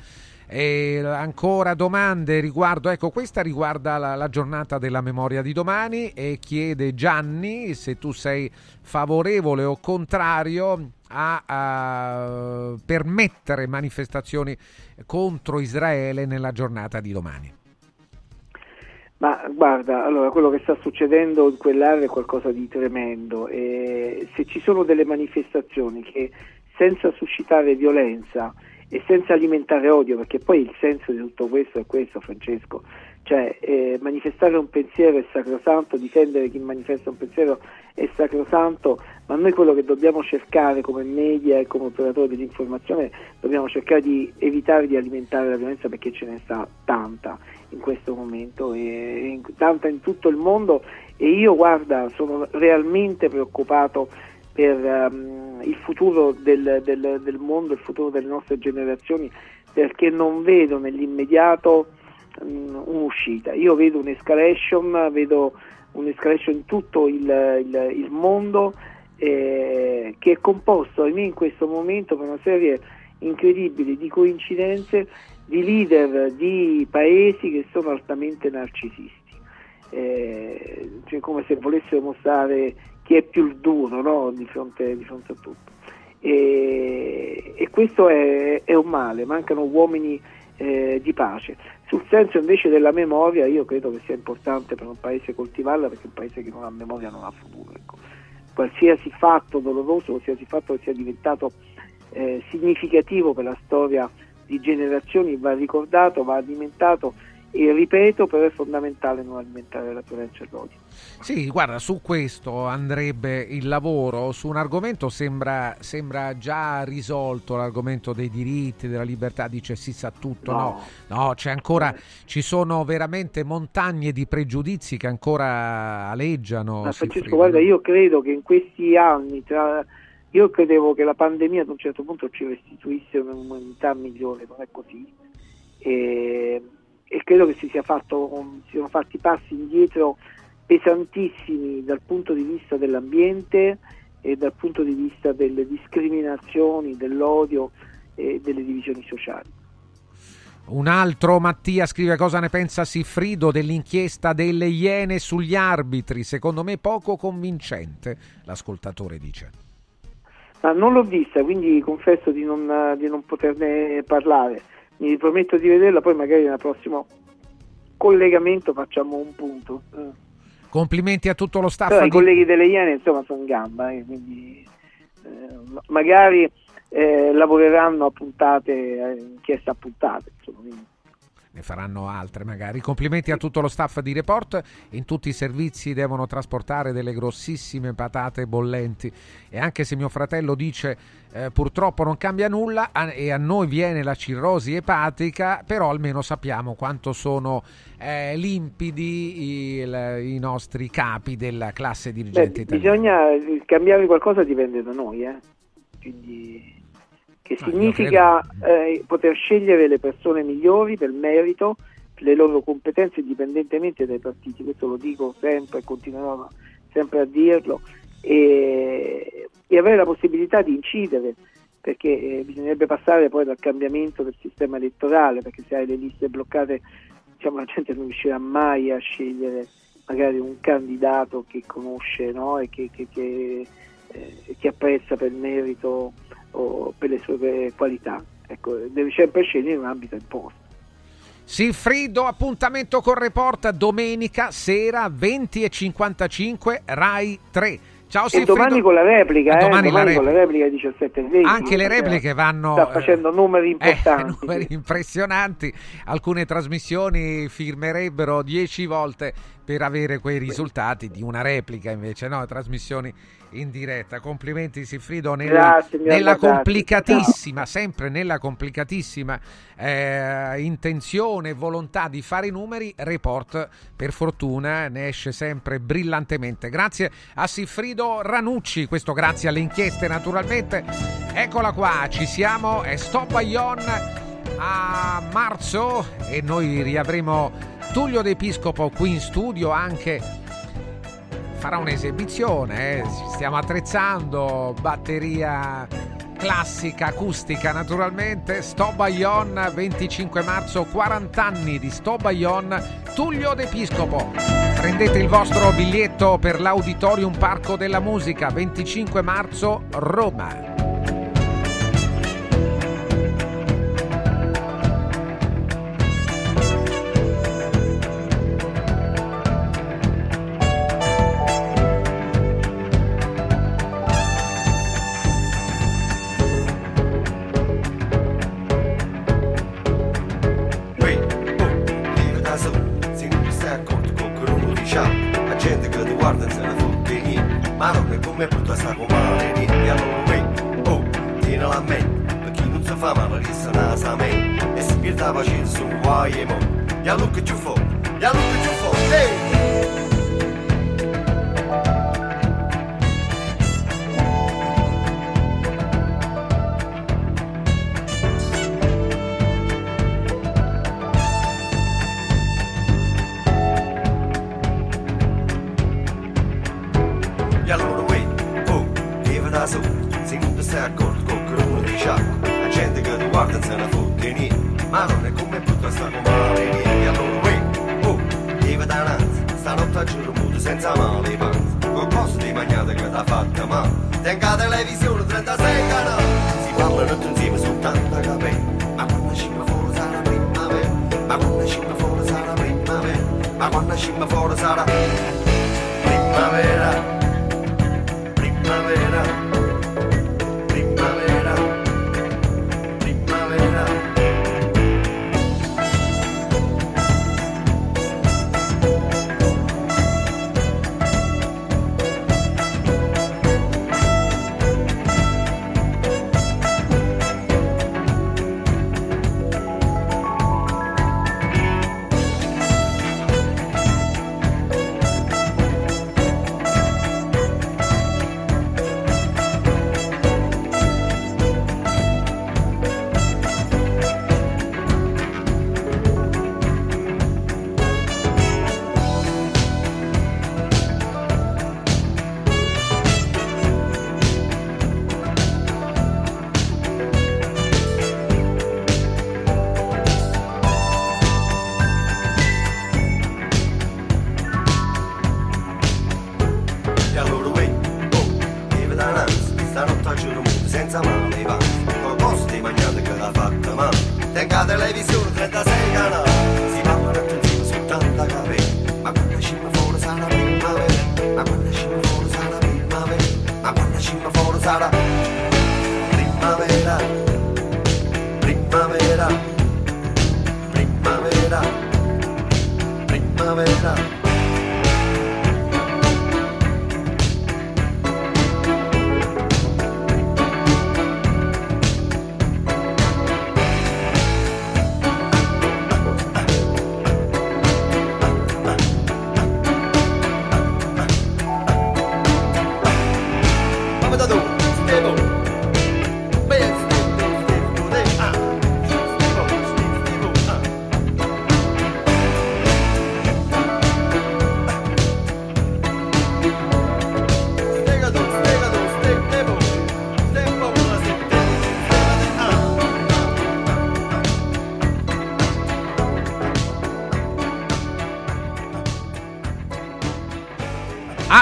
Speaker 2: E ancora domande riguardo, ecco questa riguarda la, la giornata della memoria di domani e chiede Gianni se tu sei favorevole o contrario a, a permettere manifestazioni contro Israele nella giornata di domani.
Speaker 20: Ma guarda, allora quello che sta succedendo in quell'area è qualcosa di tremendo. E se ci sono delle manifestazioni che senza suscitare violenza e senza alimentare odio, perché poi il senso di tutto questo è questo, Francesco, cioè eh, manifestare un pensiero è sacrosanto, difendere chi manifesta un pensiero è sacrosanto, ma noi quello che dobbiamo cercare come media e come operatori dell'informazione dobbiamo cercare di evitare di alimentare la violenza perché ce ne sta tanta in questo momento in- in tutto il mondo e io guarda sono realmente preoccupato per ehm, il futuro del, del- del mondo, il futuro delle nostre generazioni perché non vedo nell'immediato mm, un'uscita, io vedo un'escalation, vedo un'escalation in tutto il, il- il mondo eh, che è composto ahimè in questo momento per una serie incredibili di coincidenze di leader di paesi che sono altamente narcisisti, eh, cioè come se volessero mostrare chi è più duro no? di, fronte, di, fronte, a tutto. E, e questo è, è, un male, mancano uomini eh, di pace. Sul senso invece della memoria io credo che sia importante per un paese coltivarla perché un paese che non ha memoria non ha futuro. Ecco. Qualsiasi fatto doloroso, qualsiasi fatto che sia diventato eh, significativo per la storia di generazioni va ricordato, va alimentato e ripeto, però è fondamentale non alimentare la violenza e l'odio.
Speaker 2: Sì, guarda, su questo andrebbe il lavoro, su un argomento sembra, sembra già risolto, l'argomento dei diritti, della libertà, dice si sa tutto, no, no, no c'è ancora, ci sono veramente montagne di pregiudizi che ancora aleggiano.
Speaker 20: Ma Francesco, guarda, io credo che in questi anni, tra, io credevo che la pandemia ad un certo punto ci restituisse un'umanità migliore, non è così. E e credo che si, sia fatto, si siano fatti passi indietro pesantissimi dal punto di vista dell'ambiente e dal punto di vista delle discriminazioni, dell'odio e delle divisioni sociali.
Speaker 2: Un altro Mattia scrive cosa ne pensa Siffrido dell'inchiesta delle Iene sugli arbitri, secondo me poco convincente, l'ascoltatore dice.
Speaker 20: Ma non l'ho vista, quindi confesso di non, di non poterne parlare mi prometto di vederla, poi magari nel prossimo collegamento facciamo un punto.
Speaker 2: Complimenti a tutto lo staff.
Speaker 20: Però
Speaker 2: di...
Speaker 20: I colleghi delle Iene insomma sono in gamba, eh, quindi eh, magari eh, lavoreranno a puntate, eh, inchieste a puntate. Insomma, quindi
Speaker 2: ne faranno altre magari. Complimenti a tutto lo staff di Report. In tutti i servizi devono trasportare delle grossissime patate bollenti. E anche se mio fratello dice eh, purtroppo non cambia nulla a, e a noi viene la cirrosi epatica, però almeno sappiamo quanto sono eh, limpidi il, i nostri capi della classe dirigente
Speaker 20: Beh, Bisogna cambiare qualcosa dipende da noi, eh? quindi che ah, significa eh, poter scegliere le persone migliori per merito, le loro competenze indipendentemente dai partiti, questo lo dico sempre e continuerò sempre a dirlo, e, e avere la possibilità di incidere, perché eh, bisognerebbe passare poi dal cambiamento del sistema elettorale, perché se hai le liste bloccate diciamo, la gente non riuscirà mai a scegliere magari un candidato che conosce no? e che, che, che, eh, che apprezza per merito o per le sue qualità. Ecco, devi sempre scegliere un ambito imposto.
Speaker 2: Silfrido, appuntamento con Report domenica sera 20.55 Rai 3. Ciao Silfrido.
Speaker 20: E domani con la replica, eh,
Speaker 2: domani,
Speaker 20: domani
Speaker 2: la
Speaker 20: con la replica 17 20,
Speaker 2: Anche le repliche vanno...
Speaker 20: Sta facendo numeri
Speaker 2: eh,
Speaker 20: importanti.
Speaker 2: Eh, numeri impressionanti. Alcune trasmissioni firmerebbero 10 volte per avere quei risultati di una replica invece, no? Trasmissioni in diretta. Complimenti Sifrido nella,
Speaker 20: Grazie,
Speaker 2: nella complicatissima, sempre nella complicatissima eh, intenzione e volontà di fare i numeri. Report per fortuna ne esce sempre brillantemente. Grazie a Sifrido Ranucci, questo grazie alle inchieste naturalmente. Eccola qua, ci siamo, è Stop Ion a marzo e noi riavremo Tullio D'Episcopo qui in studio anche farà un'esibizione, eh. stiamo attrezzando, batteria classica, acustica naturalmente, Sto Bayon 25 marzo, 40 anni di Sto Bayon, Tullio D'Episcopo. Prendete il vostro biglietto per l'Auditorium Parco della Musica, 25 marzo, Roma.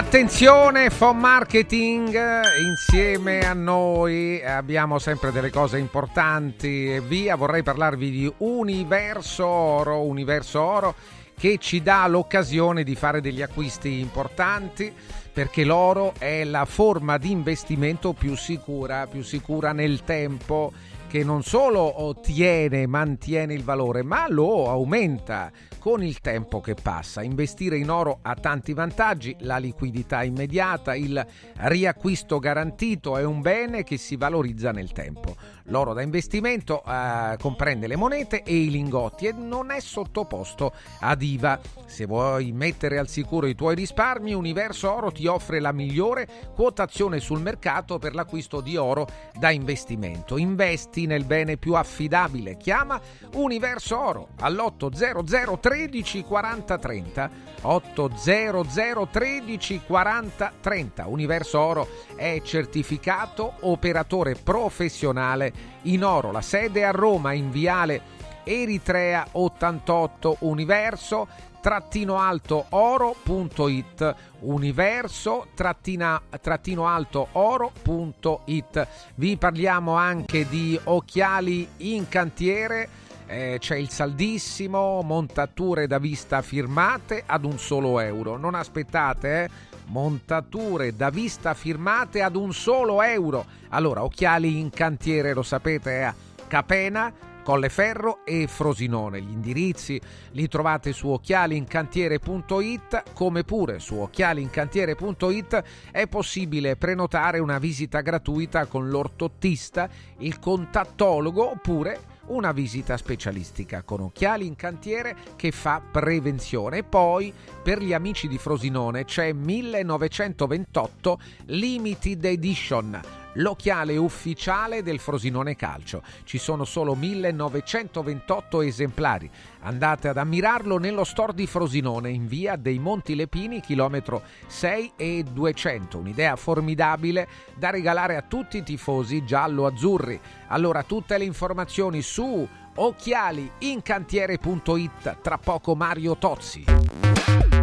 Speaker 21: Attenzione,
Speaker 2: Phone Marketing, insieme a noi abbiamo sempre delle cose importanti e via. Vorrei parlarvi di Universo Oro, Universo Oro che ci dà l'occasione di fare degli acquisti importanti perché l'oro è la forma di investimento più sicura, più sicura nel tempo che non solo ottiene, mantiene il valore, ma lo aumenta con il tempo che passa. Investire in oro ha tanti vantaggi, la liquidità immediata, il riacquisto garantito è un bene che si valorizza nel tempo. L'oro da investimento eh, comprende le monete e i lingotti e non è sottoposto ad IVA. Se vuoi mettere al sicuro i tuoi risparmi, Universo Oro ti offre la migliore quotazione sul mercato per l'acquisto di oro da investimento. Investi nel bene più affidabile. Chiama Universo Oro all'800 13 40 30 800 13 40 30. Universo Oro è certificato operatore professionale in oro. La sede a Roma in Viale Eritrea 88 Universo trattino alto oro.it universo trattina, trattino alto oro.it vi parliamo anche di occhiali in cantiere eh, c'è il saldissimo montature da vista firmate ad un solo euro non aspettate eh montature da vista firmate ad un solo euro allora occhiali in cantiere lo sapete è a Capena Colleferro e Frosinone. Gli indirizzi li trovate su occhialincantiere.it, come pure su occhialincantiere.it è possibile prenotare una visita gratuita con l'ortottista, il contattologo oppure una visita specialistica con occhiali in cantiere che fa prevenzione. Poi per gli amici di Frosinone c'è 1928 Limited Edition l'occhiale ufficiale del Frosinone Calcio. Ci sono solo 1928 esemplari. Andate ad ammirarlo nello store di Frosinone in via dei Monti Lepini, chilometro 6 e 200. Un'idea formidabile da regalare a tutti i tifosi giallo-azzurri. Allora tutte le informazioni su occhialiincantiere.it. Tra poco Mario Tozzi.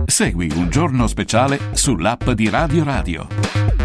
Speaker 1: Segui un giorno speciale sull'app di Radio Radio.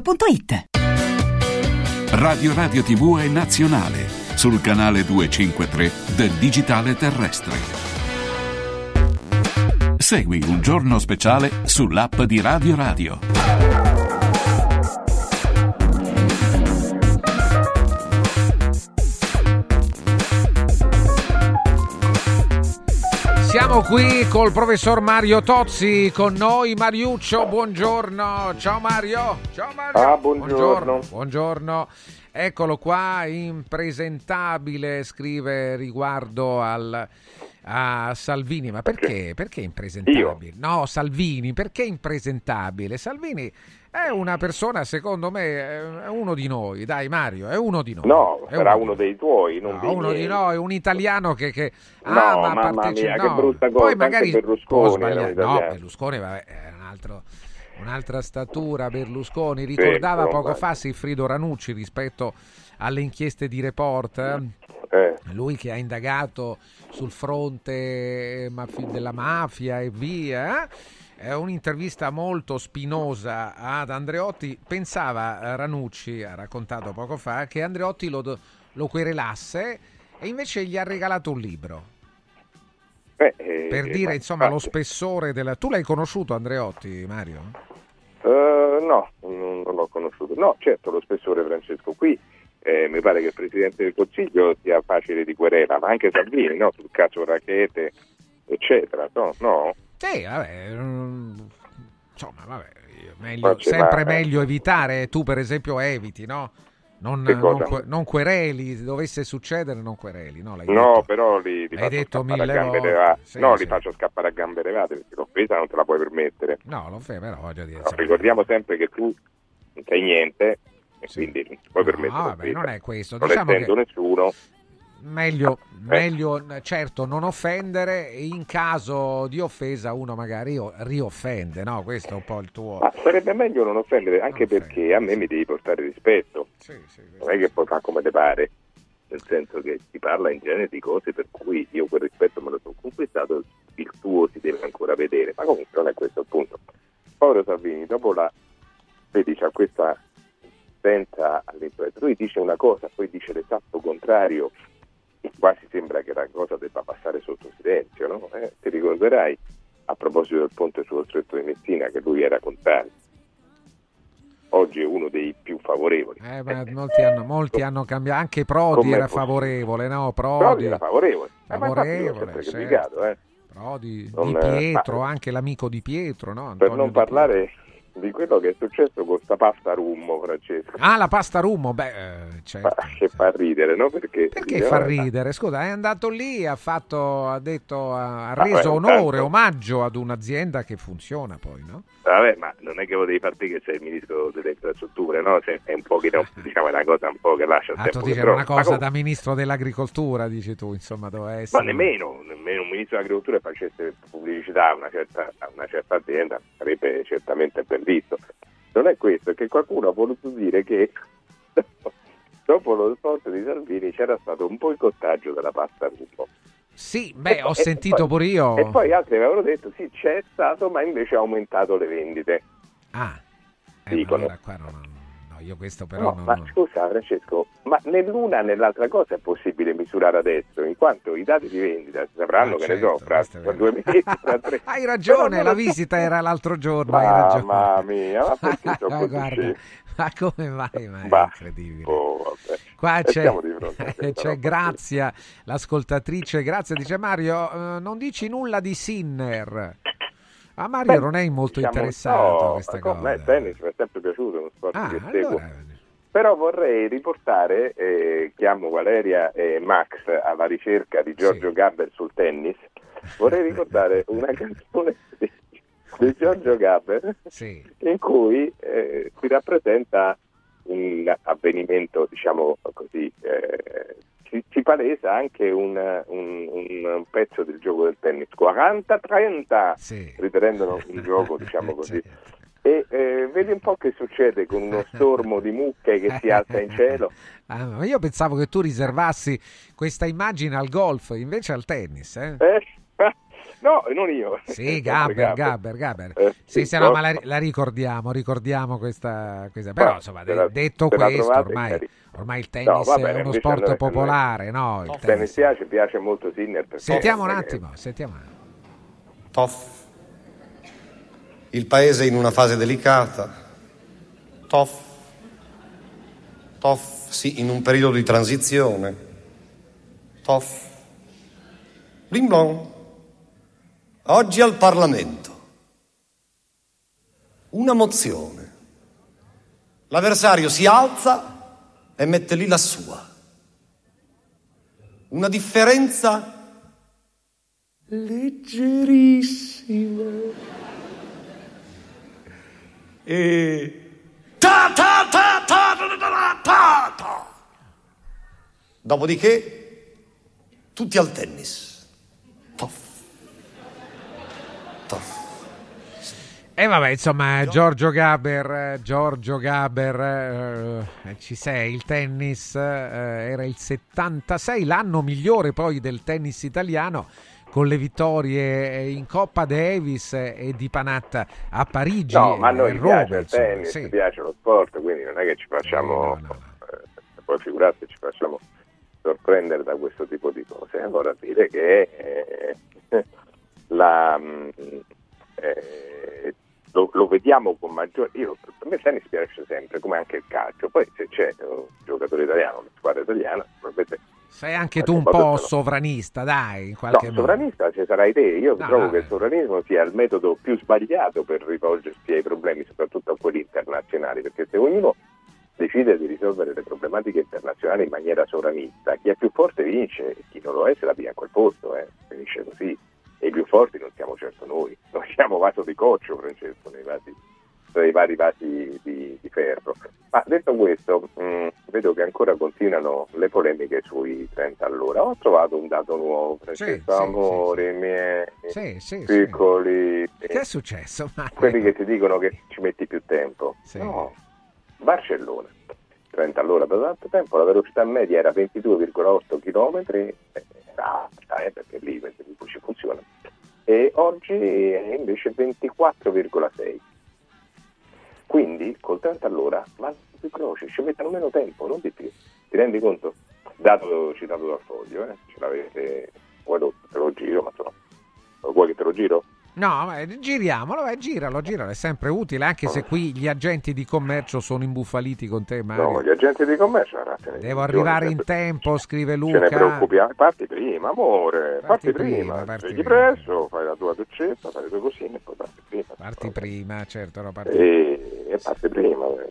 Speaker 22: radioradioshop.it.
Speaker 1: Radio Radio TV è nazionale. sul canale 253 del digitale terrestre. Segui un giorno speciale sull'app di Radio Radio.
Speaker 2: Siamo qui col professor Mario Tozzi con noi. Mariuccio, buongiorno. Ciao Mario. Ciao Mario.
Speaker 23: Ah, buongiorno.
Speaker 2: Buongiorno. buongiorno. Eccolo qua, impresentabile, scrive riguardo al, a Salvini. Ma perché? Perché impresentabile? No, Salvini, perché impresentabile? Salvini è una persona, secondo me, è uno di noi. Dai, Mario, è uno di noi.
Speaker 23: No,
Speaker 2: È
Speaker 23: sarà
Speaker 2: uno
Speaker 23: uno dei tuoi, non
Speaker 2: No,
Speaker 23: dei
Speaker 2: uno
Speaker 23: miei.
Speaker 2: di noi, un italiano che, che
Speaker 23: No,
Speaker 2: ama partecipare.
Speaker 23: mia, che brutta cosa,
Speaker 2: Poi magari
Speaker 23: Berlusconi.
Speaker 2: No. Berlusconi vabbè, è un altro- un'altra statura. Berlusconi ricordava
Speaker 23: insomma.
Speaker 2: poco fa Sigfrido Ranucci rispetto alle inchieste di Report.
Speaker 23: Eh.
Speaker 2: Lui che ha indagato sul fronte mafi- della mafia e via. eh? È un'intervista molto spinosa ad Andreotti. Pensava eh, Ranucci, ha raccontato poco fa, che Andreotti lo, lo querelasse e invece gli ha regalato un libro.
Speaker 23: Eh, eh,
Speaker 2: Per
Speaker 23: eh,
Speaker 2: dire
Speaker 23: ma
Speaker 2: insomma lo
Speaker 23: infatti,
Speaker 2: spessore della... Tu l'hai conosciuto Andreotti, Mario?
Speaker 23: eh, no, non l'ho conosciuto. No, certo, lo spessore Francesco qui. Eh, mi pare che il Presidente del Consiglio sia facile di querela, ma anche Salvini, no? Sul caso Rachete, eccetera. No, no?
Speaker 2: Sì, vabbè. mm, Insomma, vabbè. meglio- sempre
Speaker 23: ma-
Speaker 2: meglio evitare. Tu, per esempio, eviti, no? Non, non, non quereli, se dovesse succedere, non quereli. No,
Speaker 23: No, però li, li
Speaker 2: Hai
Speaker 23: faccio.
Speaker 2: Sì,
Speaker 23: no,
Speaker 2: sì.
Speaker 23: li faccio scappare a gambe levate perché l'offesa non te la puoi permettere.
Speaker 2: No, lo fai, però voglio dire.
Speaker 23: No, ricordiamo sempre che tu non sei niente e quindi non ti puoi permettere.
Speaker 2: No, vabbè,
Speaker 23: l'offesa.
Speaker 2: non è questo.
Speaker 23: Non
Speaker 2: Diciamo che-
Speaker 23: nessuno.
Speaker 2: Meglio,
Speaker 23: Eh.
Speaker 2: meglio, certo, non offendere. In caso di offesa, uno magari rioffende, no? Questo è un po' il tuo.
Speaker 23: Ma sarebbe meglio non offendere, anche perché a me mi devi portare rispetto. non è che poi fa come te pare, nel senso che si parla in genere di cose per cui io quel rispetto me lo sono conquistato, il tuo si deve ancora vedere. Ma comunque non è questo il punto. Povero Salvini, dopo la vedi, c'ha questa senza all'impresa, lui dice una cosa, poi dice l'esatto contrario e quasi sembra che la cosa debba passare sotto silenzio, no? Eh, ti ricorderai a proposito del ponte sullo stretto di Messina che lui era contrario. Oggi è uno dei più favorevoli.
Speaker 2: Eh, ma molti hanno, molti hanno cambiato. Anche Prodi era favorevole, no?
Speaker 23: Prodi
Speaker 2: Prodi,
Speaker 23: era favorevole. Eh,
Speaker 2: favorevole,
Speaker 23: sempre
Speaker 2: certo.
Speaker 23: eh.
Speaker 2: Prodi,
Speaker 23: Non,
Speaker 2: Di
Speaker 23: eh,
Speaker 2: Pietro,
Speaker 23: ma-
Speaker 2: anche l'amico di Pietro, no?
Speaker 23: Per
Speaker 2: Antonio
Speaker 23: non
Speaker 2: Di
Speaker 23: parlare di quello che è successo con sta pasta rummo, Francesco.
Speaker 2: Ah, la pasta rummo, beh, eh, certo.
Speaker 23: Ma che fa ridere, no? Perché,
Speaker 2: Perché fa
Speaker 23: "Vabbè,
Speaker 2: ridere? Scusa, è andato lì, ha fatto, ha detto, ha
Speaker 23: Ah,
Speaker 2: reso
Speaker 23: beh,
Speaker 2: onore,
Speaker 23: intanto-
Speaker 2: omaggio ad un'azienda che funziona poi, no?
Speaker 23: Vabbè, ma non è che volevi far te che sei il ministro delle infrastrutture, no? Se- È un po' che no, diciamo, è una cosa un po' che lascia
Speaker 2: Ah, tu
Speaker 23: tempo
Speaker 2: dici
Speaker 23: che
Speaker 2: era una.
Speaker 23: Ma
Speaker 2: cosa da ministro dell'agricoltura, dici tu, insomma, doveva
Speaker 23: Ma
Speaker 2: essere.
Speaker 23: nemmeno, nemmeno un ministro dell'agricoltura facesse pubblicità a una certa, a una certa azienda sarebbe certamente ben visto. Non è questo, è che qualcuno ha voluto dire che dopo lo spot di Salvini c'era stato un boicottaggio della pasta rumbo.
Speaker 2: Sì, beh,
Speaker 23: E
Speaker 2: ho
Speaker 23: poi-
Speaker 2: sentito
Speaker 23: poi-
Speaker 2: pure io.
Speaker 23: E poi altri avevano detto sì, c'è stato, ma invece ha aumentato le vendite.
Speaker 2: Ah, eh,
Speaker 23: Dicono.
Speaker 2: allora qua non, no, io questo però
Speaker 23: No,
Speaker 2: non...
Speaker 23: ma scusa Francesco, ma nell'una né nell'altra cosa è possibile misurare adesso, in quanto i dati di vendita si sapranno,
Speaker 2: Ah,
Speaker 23: che
Speaker 2: certo,
Speaker 23: ne so, fra, fra due mesi, fra tre.
Speaker 2: Hai ragione, la visita era l'altro giorno, hai ragione.
Speaker 23: Mamma mia, ma perché sono così
Speaker 2: Guarda, ma come mai? Ma è incredibile.
Speaker 23: oh.
Speaker 2: Qua
Speaker 23: E
Speaker 2: c'è, c'è. Grazia, l'ascoltatrice. Grazia dice Mario, eh, non dici nulla di Sinner. A Mario
Speaker 23: Beh,
Speaker 2: non è molto
Speaker 23: diciamo,
Speaker 2: interessato
Speaker 23: no,
Speaker 2: a questa cosa.
Speaker 23: a me il tennis mi è sempre piaciuto, è uno sport
Speaker 2: Ah,
Speaker 23: che seguo.
Speaker 2: allora,
Speaker 23: Però vorrei riportare, eh, chiamo Valeria e Max alla ricerca di Giorgio Gabber sul tennis, vorrei ricordare una canzone di, di Giorgio Gabber in cui eh, si rappresenta un avvenimento, diciamo così, eh, si, si palesa anche un, un- un pezzo del gioco del tennis, 40-30, ritenendolo un gioco, diciamo così. E eh, vedi un po' che succede con uno stormo di mucche che si alza in cielo.
Speaker 2: Ah, ma io pensavo che tu riservassi questa immagine al golf, invece al tennis. Eh?
Speaker 23: Eh, No, non io.
Speaker 2: Sì, Gabber, Gabber, Gabber.
Speaker 23: Eh,
Speaker 2: sì,
Speaker 23: sì,
Speaker 2: se no,
Speaker 23: no.
Speaker 2: ma la, la ricordiamo, ricordiamo questa, questa. Però,
Speaker 23: Ma
Speaker 2: insomma,
Speaker 23: la-
Speaker 2: detto questo,
Speaker 23: trovate,
Speaker 2: ormai, ormai il
Speaker 23: No,
Speaker 2: tennis
Speaker 23: va
Speaker 2: è
Speaker 23: bene,
Speaker 2: uno sport
Speaker 23: noi- a noi-
Speaker 2: popolare, no? Il
Speaker 23: mi
Speaker 2: tennis.
Speaker 23: piace, piace molto Sinner.
Speaker 2: Sentiamo un attimo, sentiamo.
Speaker 24: Toff. Il paese è in una fase delicata. Toff. Toff, sì, in un periodo di transizione. Toff. Bling blong. Oggi al Parlamento. Una mozione. L'avversario si alza e mette lì la sua. Una differenza leggerissima. E ta ta ta ta ta ta ta. Dopodiché tutti al tennis.
Speaker 2: E vabbè, insomma, Giorgio Gaber, eh, Giorgio Gaber, eh, ci sei, il tennis eh, era il 76, l'anno migliore poi del tennis italiano con le vittorie in Coppa Davis e di Panatta a Parigi
Speaker 23: No, ma a
Speaker 2: e
Speaker 23: noi
Speaker 2: Roma.
Speaker 23: piace il tennis,
Speaker 2: sì.
Speaker 23: piace lo sport, quindi non è che ci facciamo, eh, poi figurate, ci facciamo sorprendere da questo tipo di cose. Allora dire che eh, la, mm, eh, lo, lo vediamo con maggiore... Io, per me il tennis piace sempre, come anche il calcio. Poi se c'è un giocatore italiano, una squadra italiana, probabilmente...
Speaker 2: Sei anche tu un po' sovranista, dai, in
Speaker 23: No,
Speaker 2: qualche modo.
Speaker 23: sovranista ci sarai te. Io
Speaker 2: No,
Speaker 23: trovo
Speaker 2: no,
Speaker 23: che il sovranismo sia il metodo più sbagliato per rivolgersi ai problemi, soprattutto a quelli internazionali, perché se ognuno decide di risolvere le problematiche internazionali in maniera sovranista, chi è più forte vince, e chi non lo è se la pia a quel posto, eh. finisce così. E i più forti non siamo certo noi, noi siamo vaso di coccio, Francesco, nei vasi tra i vari vasi di, di ferro. Ma detto questo, mh, vedo che ancora continuano le polemiche sui 30 all'ora. Ho trovato un dato nuovo, Francesco,
Speaker 2: sì,
Speaker 23: amore, miei
Speaker 2: Sì, sì, sì.
Speaker 23: piccoli,
Speaker 2: Che è successo? Mario?
Speaker 23: quelli che ti dicono che ci metti più tempo. No, Barcellona. 30 all'ora per tanto tempo, la velocità media era 22,8 km, era alta eh, perché lì ci funziona, e oggi è invece 24,6. Quindi col 30 all'ora vanno più veloci, ci mettono meno tempo, non di più. Ti rendi conto? Dato citato dal foglio, eh? ce l'avete, vuoi te lo giro, ma insomma, vuoi che te lo giro?
Speaker 2: No, ma giriamolo, vai, giralo, giralo, è sempre utile, anche se qui gli agenti di commercio sono imbufaliti con te, Mario.
Speaker 23: No, gli agenti di commercio, ragazzi,
Speaker 2: Devo arrivare in tempo, scrive
Speaker 23: Ce ne
Speaker 2: Luca.
Speaker 23: preoccupiamo, parti prima, amore, parti,
Speaker 2: Parti
Speaker 23: prima,
Speaker 2: prima, parti
Speaker 23: svegli
Speaker 2: prima.
Speaker 23: presto, fai la tua doccetta, fai le tue cosine poi parti prima.
Speaker 2: Parti prima, certo, no, parti
Speaker 23: E, e parti prima. eh.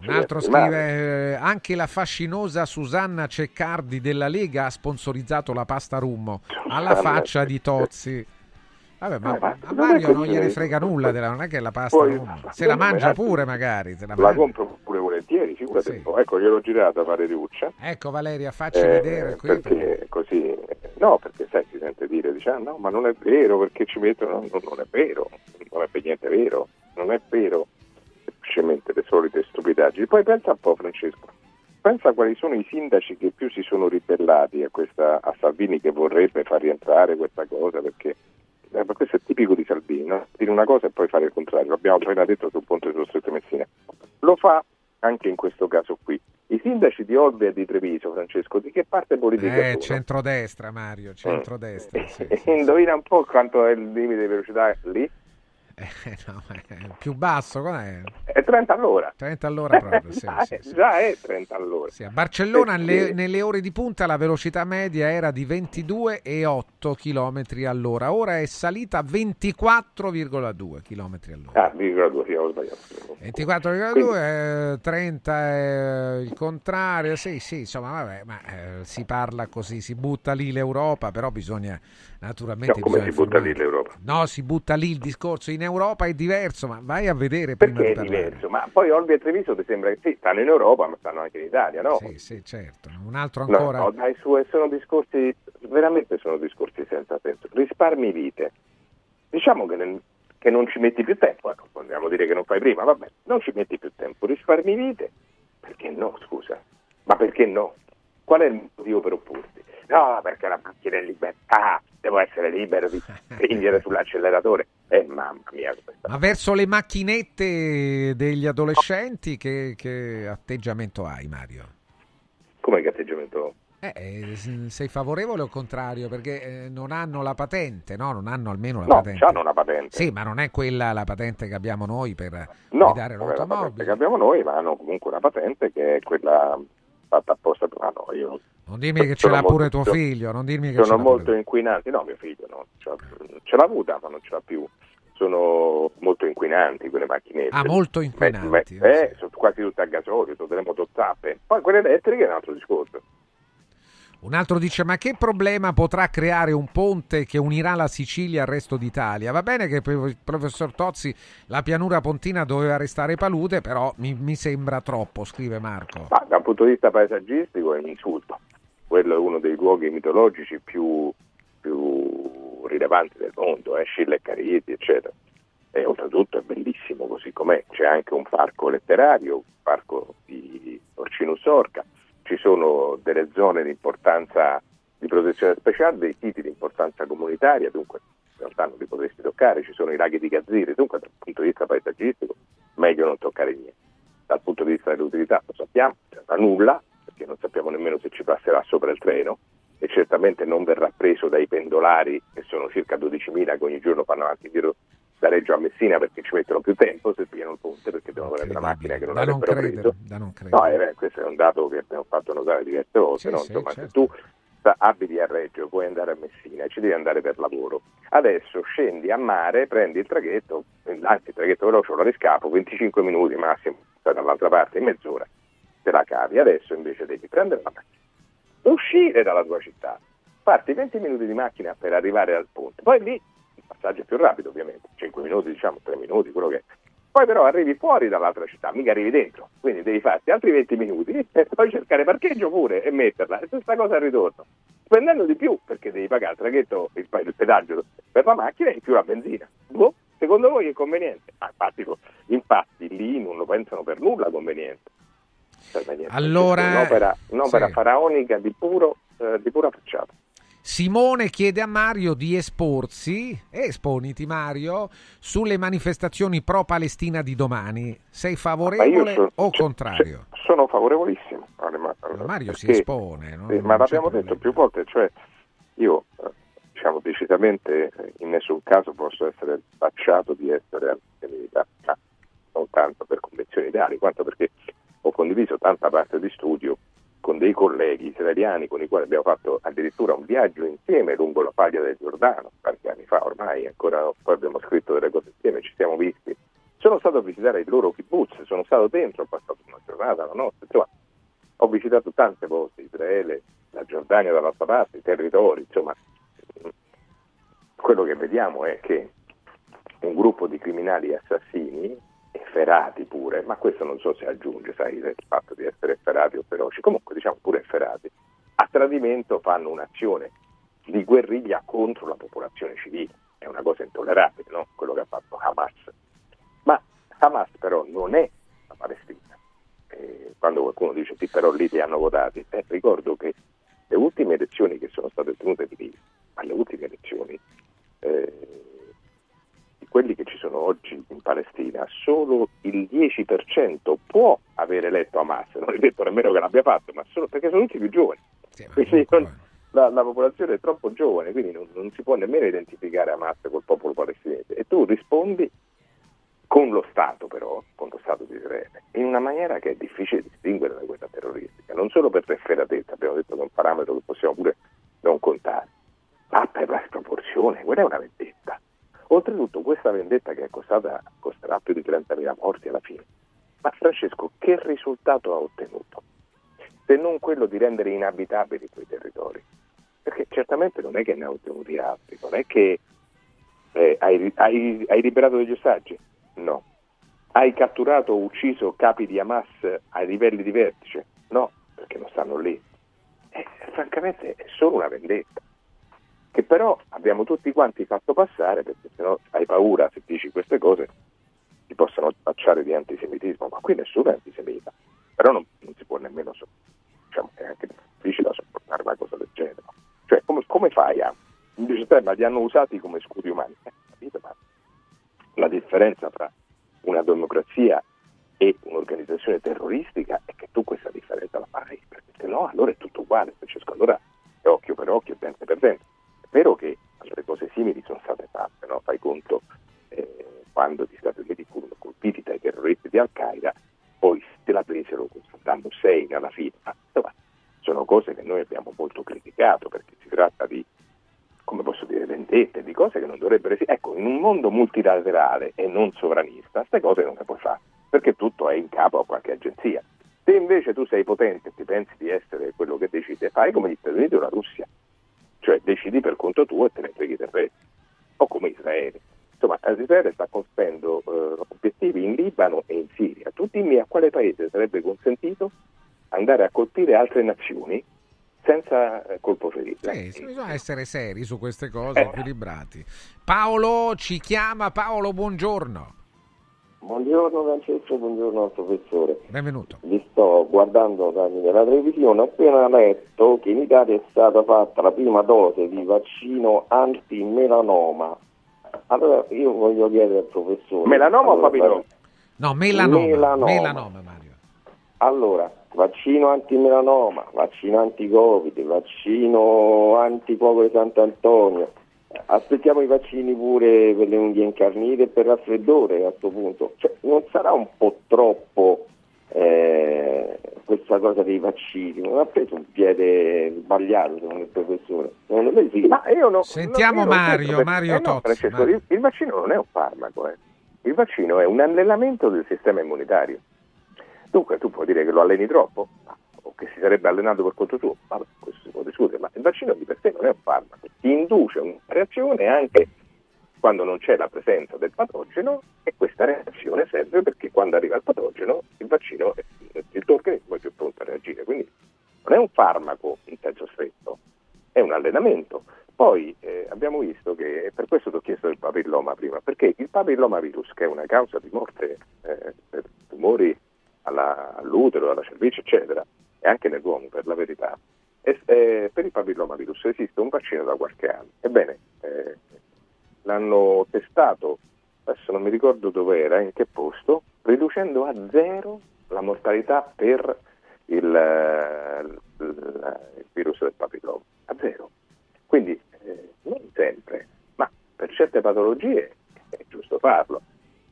Speaker 2: Un altro scrive: eh, Anche la fascinosa Susanna Ceccardi della Lega ha sponsorizzato la pasta rummo alla faccia di Tozzi. Vabbè, ma
Speaker 23: ma
Speaker 2: a
Speaker 23: non
Speaker 2: Mario non gliene frega nulla, della, non è che la pasta
Speaker 23: Poi-
Speaker 2: rummo. Se la mangia pure, magari. Se la
Speaker 23: La compro pure volentieri, figurati un po'. Ecco, gliel'ho girata a fare riuccia.
Speaker 2: Ecco, Valeria, facci
Speaker 23: Eh,
Speaker 2: vedere qui.
Speaker 23: perché così no perché sai si sente dire dice ah, no ma non è vero perché ci mettono no, non è vero non è per niente vero non è vero semplicemente le solite stupidaggini poi pensa un po' Francesco pensa quali sono i sindaci che più si sono ribellati a, questa, a Salvini che vorrebbe far rientrare questa cosa perché eh, ma questo è tipico di Salvini no? dire una cosa e poi fare il contrario l'abbiamo appena detto sul ponte dello Stretto Messina lo fa anche in questo caso qui i sindaci di Olbia e di Treviso Francesco di che parte politica
Speaker 2: Eh,
Speaker 23: sono?
Speaker 2: centrodestra, Mario, centrodestra. sì.
Speaker 23: Indovina un po' quanto è il limite di velocità lì?
Speaker 2: Eh, no, è più basso, com'è?
Speaker 23: È 30 all'ora.
Speaker 2: 30 all'ora proprio, sì,
Speaker 23: già,
Speaker 2: sì,
Speaker 23: è-
Speaker 2: sì.
Speaker 23: già è 30 all'ora.
Speaker 2: A Barcellona le- nelle ore di punta la velocità media era di 22,8 km all'ora, ora è salita a 24,2 km all'ora.
Speaker 23: Ah, virgola due, sì, ho sbagliato.
Speaker 2: 24,2, eh, 30 è il contrario, sì, sì, insomma, vabbè, ma eh, si parla così, si butta lì l'Europa, però bisogna naturalmente...
Speaker 23: No, come si butta lì l'Europa?
Speaker 2: No, si butta lì il discorso, in Europa è diverso, ma vai a vedere prima
Speaker 23: Perché
Speaker 2: di
Speaker 23: è
Speaker 2: parlare.
Speaker 23: diverso? Ma poi Olbia e Treviso ti sembra che sì, stanno in Europa, ma stanno anche in Italia, no?
Speaker 2: Sì, sì, certo. Un altro
Speaker 23: No,
Speaker 2: ancora...
Speaker 23: no, dai, su, sono discorsi, veramente sono discorsi senza senso. Risparmi vite. Diciamo che, nel- che non ci metti più tempo, ecco, vogliamo dire che non fai prima, vabbè, non ci metti più tempo, risparmi vite. Perché no, scusa? Ma perché no? Qual è il motivo per opporti? No, perché la macchina è libertà, devo essere libero di spingere sull'acceleratore. Eh, mamma mia.
Speaker 2: Ma verso le macchinette degli adolescenti che, che atteggiamento hai Mario?
Speaker 23: Come che atteggiamento ho?
Speaker 2: Eh, eh, sei favorevole o contrario? Perché eh, non hanno la patente, no? Non hanno almeno la
Speaker 23: no,
Speaker 2: patente.
Speaker 23: hanno una patente.
Speaker 2: Sì, ma non è quella la patente che abbiamo noi per
Speaker 23: no,
Speaker 2: guidare
Speaker 23: la
Speaker 2: l'automobile.
Speaker 23: che abbiamo noi, ma hanno comunque una patente che è quella fatta apposta per noi. Io
Speaker 2: Non dirmi che ce l'ha pure
Speaker 23: molto-
Speaker 2: tuo figlio, non dirmi che ce
Speaker 23: sono
Speaker 2: l'ha pure
Speaker 23: molto inquinanti. No, mio figlio no, ce l'ha, ce l'ha avuta, ma non ce l'ha più. Sono molto inquinanti quelle macchinette.
Speaker 2: Ah, molto inquinanti,
Speaker 23: Beh, beh, eh, sono quasi tutte a gasolio, sono delle motozappe. Poi quelle elettriche è un altro discorso.
Speaker 2: Un altro dice: Ma che problema potrà creare un ponte che unirà la Sicilia al resto d'Italia? Va bene che il professor Tozzi la pianura pontina doveva restare palude, però mi, mi sembra troppo, scrive Marco.
Speaker 23: Ma da un punto di vista paesaggistico è un insulto. Quello è uno dei luoghi mitologici più, più rilevanti del mondo, eh? Scilla e Cariti, eccetera. E oltretutto è bellissimo così com'è. C'è anche un parco letterario, un parco di Orcinus Orca, ci sono delle zone di importanza di protezione speciale, dei siti di importanza comunitaria, dunque in realtà non li potresti toccare, ci sono i laghi di Gazziri, dunque dal punto di vista paesaggistico meglio non toccare niente. Dal punto di vista dell'utilità lo sappiamo, non serve a nulla, perché non sappiamo nemmeno se ci passerà sopra il treno e certamente non verrà preso dai pendolari, che sono circa 12.000 che ogni giorno fanno avanti e indietro da Reggio a Messina perché ci mettono più tempo se pigliano il ponte perché devono prendere la macchina che non
Speaker 2: Da non
Speaker 23: avrebbero
Speaker 2: credere,
Speaker 23: preso.
Speaker 2: da non credere.
Speaker 23: No, eh, questo è un dato che abbiamo fatto notare diverse volte.
Speaker 2: Sì,
Speaker 23: no?
Speaker 2: sì,
Speaker 23: Insomma,
Speaker 2: certo.
Speaker 23: se tu abiti a Reggio, puoi andare a Messina e ci devi andare per lavoro. Adesso scendi a mare, prendi il traghetto, anzi il traghetto veloce, ora riscapo, 25 minuti massimo, stai dall'altra parte in mezz'ora, te la cavi. Adesso invece devi prendere la macchina, uscire dalla tua città, farti 20 minuti di macchina per arrivare al ponte, poi lì passaggio è più rapido ovviamente, 5 minuti, diciamo 3 minuti, quello che è. Poi però arrivi fuori dall'altra città, mica arrivi dentro, quindi devi farti altri 20 minuti e poi cercare parcheggio pure e metterla, e stessa cosa al ritorno, spendendo di più perché devi pagare il traghetto, il, il pedaggio per la macchina e più la benzina. Boh, secondo voi è conveniente? Ah, infatti, infatti lì non lo pensano per nulla conveniente. Niente.
Speaker 2: Allora-
Speaker 23: un'opera, un'opera
Speaker 2: sì.
Speaker 23: faraonica di, puro, eh, di pura facciata.
Speaker 2: Simone chiede a Mario di esporsi, esponiti Mario, sulle manifestazioni pro-Palestina di domani. Sei favorevole
Speaker 23: sono-
Speaker 2: o
Speaker 23: cioè,
Speaker 2: contrario?
Speaker 23: Sono favorevolissimo. ma-
Speaker 2: Mario si
Speaker 23: perché-
Speaker 2: espone, no? Non
Speaker 23: ma l'abbiamo detto più volte, cioè io eh, diciamo decisamente eh, in nessun caso posso essere spacciato di essere antisemita, ma non tanto per convenzioni ideali, quanto perché ho condiviso tanta parte di studio con dei colleghi israeliani con i quali abbiamo fatto addirittura un viaggio insieme lungo la faglia del Giordano, tanti anni fa ormai, ancora poi abbiamo scritto delle cose insieme, ci siamo visti. Sono stato a visitare il loro kibbutz, sono stato dentro, ho passato una giornata, la notte, insomma, ho visitato tante posti, Israele, la Giordania dall'altra parte, i territori, insomma, quello che vediamo è che un gruppo di criminali assassini, efferati pure, ma questo non so se aggiunge, sai, il fatto di essere efferati o feroci, comunque diciamo pure efferati, a tradimento fanno un'azione di guerriglia contro la popolazione civile, è una cosa intollerabile, no? quello che ha fatto Hamas. Ma Hamas però non è la Palestina. Eh, quando qualcuno dice sì, però lì li hanno votati, eh, ricordo che le ultime elezioni che sono state tenute lì, alle ultime elezioni, eh, di quelli che ci sono oggi in Palestina, solo il 10% può aver eletto Hamas. Non è detto nemmeno che l'abbia fatto, ma solo perché sono tutti più giovani. Quindi non- la, la popolazione è troppo giovane, quindi non, non si può nemmeno identificare Hamas col popolo palestinese. E tu rispondi con lo Stato, però, con lo Stato di Israele, in una maniera che è difficile distinguere da quella terroristica, non solo per l'efferatezza, abbiamo detto che è un parametro che possiamo pure non contare, ma per la sproporzione, quella è una vendetta. Oltretutto questa vendetta che è costata, costerà più di 30.000 morti alla fine. Ma Francesco, che risultato ha ottenuto? Se non quello di rendere inabitabili quei territori. Perché certamente non è che ne ha ottenuti altri, non è che eh, hai, hai- hai liberato degli ostaggi? No. Hai catturato o ucciso capi di Hamas ai livelli di vertice? No, perché non stanno lì. Eh, francamente è solo una vendetta, che però abbiamo tutti quanti fatto passare perché sennò hai paura se dici queste cose ti possono tacciare di antisemitismo, ma qui nessuno è antisemita, però non, non si può nemmeno, so- diciamo, è anche difficile sopportare una cosa del genere. Cioè come, come fai a dice, ma li hanno usati come scudi umani. Eh, capito, ma la differenza tra una democrazia e un'organizzazione terroristica è che tu questa differenza la fai, perché se no allora è tutto uguale, Francesco, allora è occhio per occhio dente per dente. È vero che altre cose simili sono state fatte, no? fai conto eh, quando gli Stati Uniti furono colpiti dai terroristi di Al-Qaeda, poi se la presero con Saddam Hussein alla fine, ma insomma sono cose che noi abbiamo molto criticato perché si tratta di come posso dire, vendette, di cose che non dovrebbero esistere. Ecco, in un mondo multilaterale e non sovranista, queste cose non le puoi fare, perché tutto è in capo a qualche agenzia. Se invece tu sei potente e ti pensi di essere quello che decide, fai come gli Stati Uniti o la Russia, cioè decidi per conto tuo e te ne freghi del resto, o come Israele. Insomma, Israele sta colpendo eh, obiettivi in Libano e in Siria. Tu dimmi a quale paese sarebbe consentito andare a colpire altre nazioni senza eh, colpo ferito.
Speaker 2: Sì, sì, bisogna essere seri su queste cose, eh. equilibrati. Paolo ci chiama, Paolo, buongiorno.
Speaker 25: Buongiorno Francesco, buongiorno al professore.
Speaker 2: Benvenuto.
Speaker 25: Vi sto guardando tramite la televisione, ho appena letto che in Italia è stata fatta la prima dose di vaccino anti-melanoma. Allora io voglio chiedere al professore...
Speaker 23: Melanoma
Speaker 25: allora,
Speaker 23: o papilloma?
Speaker 2: No, melanoma.
Speaker 25: Melanoma.
Speaker 2: melanoma Mario.
Speaker 25: Allora, vaccino antimelanoma, vaccino anti-covid, vaccino di Sant'Antonio. Aspettiamo i vaccini pure per le unghie incarnite e per raffreddore a questo punto. Cioè, non sarà un po' troppo eh, questa cosa dei vaccini? Non ha preso un piede sbagliato secondo il professore? Secondo me sì.
Speaker 23: Ma io non,
Speaker 2: Sentiamo
Speaker 23: non- io
Speaker 2: Mario,
Speaker 23: perché-
Speaker 2: Mario
Speaker 23: eh no,
Speaker 2: Tozzi, Mario.
Speaker 23: il, il vaccino non è un farmaco, eh. il vaccino è un allenamento del sistema immunitario. Dunque tu puoi dire che lo alleni troppo, che si sarebbe allenato per conto tuo, Vabbè, questo si può discutere, ma il vaccino di per sé non è un farmaco, ti induce una reazione anche quando non c'è la presenza del patogeno e questa reazione serve perché quando arriva il patogeno il vaccino, il tuo organismo è più pronto a reagire, quindi non è un farmaco in senso stretto, è un allenamento. Poi eh, abbiamo visto che, per questo ti ho chiesto il papilloma prima, perché il papillomavirus, che è una causa di morte eh, per tumori all'utero, alla cervice, eccetera, e anche nell'uomo per la verità, è- è- per il papillomavirus esiste un vaccino da qualche anno. Ebbene, eh, l'hanno testato, adesso non mi ricordo dove era, in che posto, riducendo a zero la mortalità per il, eh, il- il virus del papilloma, a zero. Quindi eh, non sempre, ma per certe patologie è giusto farlo.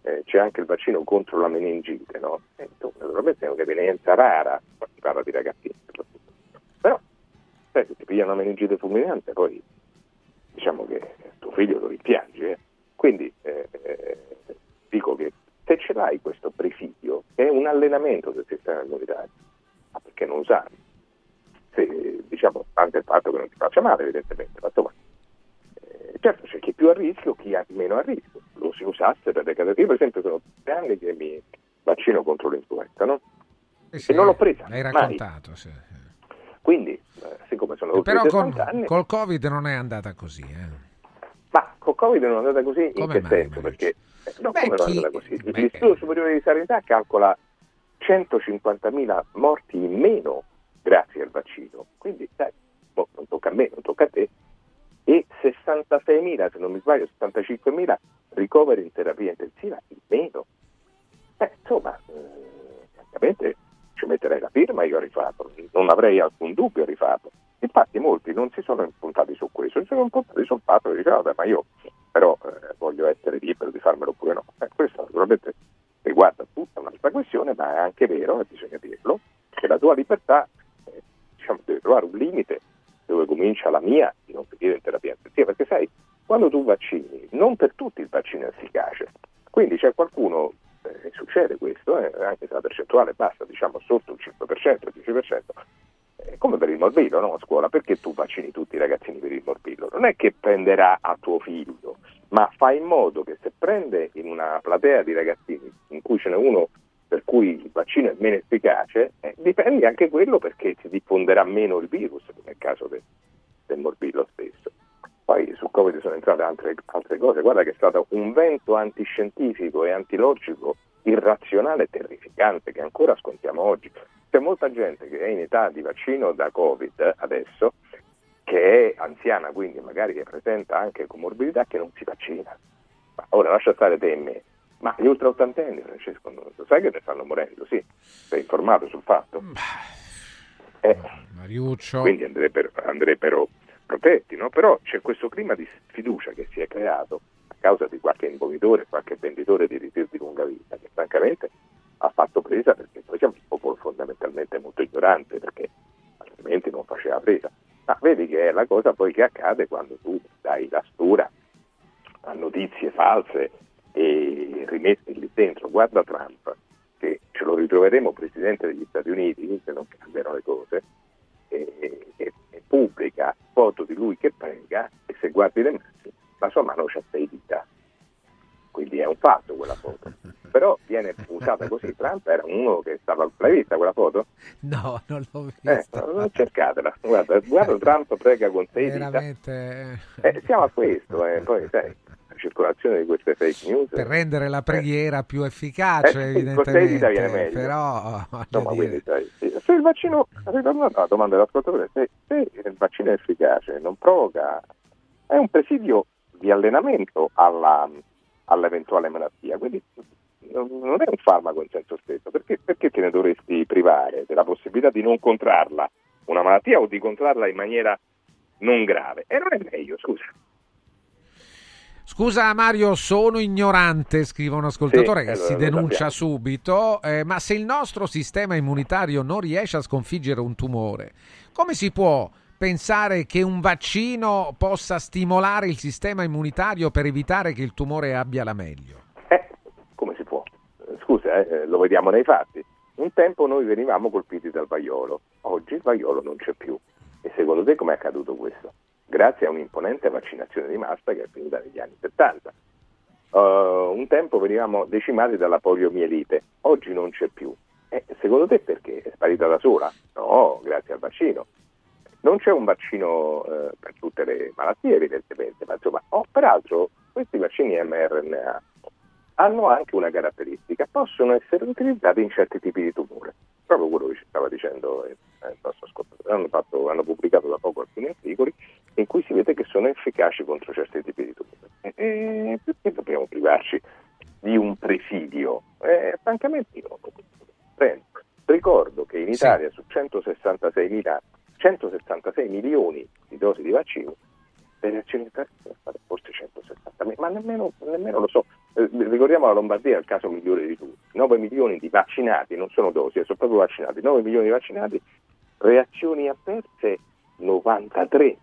Speaker 23: Eh, c'è anche il vaccino contro la meningite, no? E tu, naturalmente è un'evenienza rara, si parla di ragazzini soprattutto. Però, sai, se ti piglia una meningite fulminante, poi diciamo che tuo figlio lo rimpiangi. eh. Quindi eh, eh, dico che se ce l'hai questo presidio, è un allenamento del sistema immunitario, ma perché non usarlo? Se, diciamo, anche il fatto che non ti faccia male, evidentemente, ma insomma, eh, certo c'è chi è più a rischio, chi è meno a rischio. Si usasse per le categorie. Io per esempio sono tre anni che mi vaccino contro l'influenza, no?
Speaker 2: Sì,
Speaker 23: e non l'ho presa.
Speaker 2: L'hai
Speaker 23: mai.
Speaker 2: raccontato, sì.
Speaker 23: Quindi, eh, siccome sono oltre
Speaker 2: Però con,
Speaker 23: 60 anni,
Speaker 2: col Covid non è andata così. eh.
Speaker 23: ma con Covid non è andata così in
Speaker 2: Come
Speaker 23: che
Speaker 2: mai,
Speaker 23: senso? Perché eh, no,
Speaker 2: Beh,
Speaker 23: come non è
Speaker 2: chi-
Speaker 23: andata così?
Speaker 2: beh,
Speaker 23: L'Istituto Superiore di Sanità calcola 150.000 morti in meno grazie al vaccino. Quindi, dai, boh, non tocca a me, non tocca a te. E 66.000, se non mi sbaglio, 65.000 ricoveri in terapia intensiva in meno. Beh, insomma, eh, francamente ci metterei la firma io a rifarlo, non avrei alcun dubbio a rifarlo. Infatti molti non si sono impuntati su questo, si sono impuntati sul fatto che dicevano, vabbè, ma io però eh, voglio essere libero di farmelo oppure no. Eh, questo naturalmente riguarda tutta un'altra questione, ma è anche vero, e bisogna dirlo, che la tua libertà eh, diciamo, deve trovare un limite dove comincia la mia di non finire in terapia intensiva, perché sai, quando tu vaccini, non per tutti il vaccino è efficace, quindi c'è qualcuno, eh, succede questo, eh, anche se la percentuale basta, diciamo sotto il 5%, il 10%, eh, come per il morbillo no? a scuola, perché tu vaccini tutti i ragazzini per il morbillo? Non è che prenderà a tuo figlio, ma fai in modo che se prende in una platea di ragazzini in cui ce n'è uno per cui il vaccino è meno efficace, eh, dipende anche quello perché si diffonderà meno il virus, come nel caso de- del morbillo stesso. Poi su Covid sono entrate altre, altre cose, guarda che è stato un vento antiscientifico e antilogico irrazionale e terrificante che ancora scontiamo oggi. C'è molta gente che è in età di vaccino da Covid adesso che è anziana, quindi magari che presenta anche comorbidità, che non si vaccina. Ma ora lascia stare te e me. Ma gli ultra ottantenni, Francesco, non- lo sai che ne stanno morendo, sì? Sei informato sul fatto? Eh,
Speaker 2: Mariuccio.
Speaker 23: quindi andrebbero, andrebbero protetti, no? Però c'è questo clima di sfiducia che si è creato a causa di qualche imponitore, qualche venditore di ritiro di lunga vita, che francamente ha fatto presa perché noi siamo un popolo fondamentalmente molto ignorante, perché altrimenti non faceva presa. Ma vedi che è la cosa poi che accade quando tu dai la stura a notizie false e rimesse lì dentro. Guarda Trump, che ce lo ritroveremo presidente degli Stati Uniti, se non cambiano le cose, e, e- e pubblica foto di lui che prega e se guardi le mani, la sua mano c'ha sei dita. Quindi è un fatto quella foto. Però viene usata così. Trump era uno che stava. L'hai vista quella foto?
Speaker 2: No, non l'ho
Speaker 23: Eh,
Speaker 2: vista.
Speaker 23: non cercatela. Guarda, guarda Trump prega con sei dita.
Speaker 2: Veramente
Speaker 23: Eh, siamo a questo, eh. poi sai, circolazione di queste fake news.
Speaker 2: per rendere la preghiera più efficace,
Speaker 23: Eh, viene
Speaker 2: evidentemente.
Speaker 23: meglio.
Speaker 2: Però
Speaker 23: Insomma,
Speaker 2: dire,
Speaker 23: quindi, sai, se il vaccino, ritornando alla domanda dell'ascoltatore, se, se il vaccino è efficace, non provoca, è un presidio di allenamento alla, all'eventuale malattia, quindi non è un farmaco in senso stretto, perché, perché te ne dovresti privare della possibilità di non contrarla una malattia o di contrarla in maniera non grave? E non è meglio, scusa.
Speaker 2: Scusa Mario, sono ignorante, scrive un ascoltatore
Speaker 23: Sì,
Speaker 2: che
Speaker 23: allora
Speaker 2: si denuncia subito, eh, ma se il nostro sistema immunitario non riesce a sconfiggere un tumore, come si può pensare che un vaccino possa stimolare il sistema immunitario per evitare che il tumore abbia la meglio?
Speaker 23: come si può? Eh, Scusa, eh, lo vediamo nei fatti. Un tempo noi venivamo colpiti dal vaiolo, oggi il vaiolo non c'è più. E secondo te com'è accaduto questo? Grazie a un'imponente vaccinazione di massa che è finita negli anni 70. Uh, un tempo venivamo decimati dalla poliomielite, oggi non c'è più. E secondo te perché? È sparita da sola? No, grazie al vaccino. Non c'è un vaccino eh, per tutte le malattie, evidentemente, ma insomma, oh, peraltro questi vaccini mRNA hanno anche una caratteristica, possono essere utilizzati in certi tipi di tumore. Proprio quello che ci stava dicendo eh, il nostro ascoltatore. Hanno, fatto- hanno pubblicato da poco alcuni articoli in cui si vede che sono efficaci contro certi tipi di tumore. E, perché dobbiamo privarci di un presidio? Eh, francamente io non lo comprendo. Ricordo che in Italia su 166.000 166 milioni di dosi di vaccino, sono state forse 160 mila, ma nemmeno, nemmeno lo so. Eh, ricordiamo la Lombardia il caso migliore di tutti. 9 milioni di vaccinati, non sono dosi, sono proprio vaccinati, 9 milioni di vaccinati, reazioni avverse 93,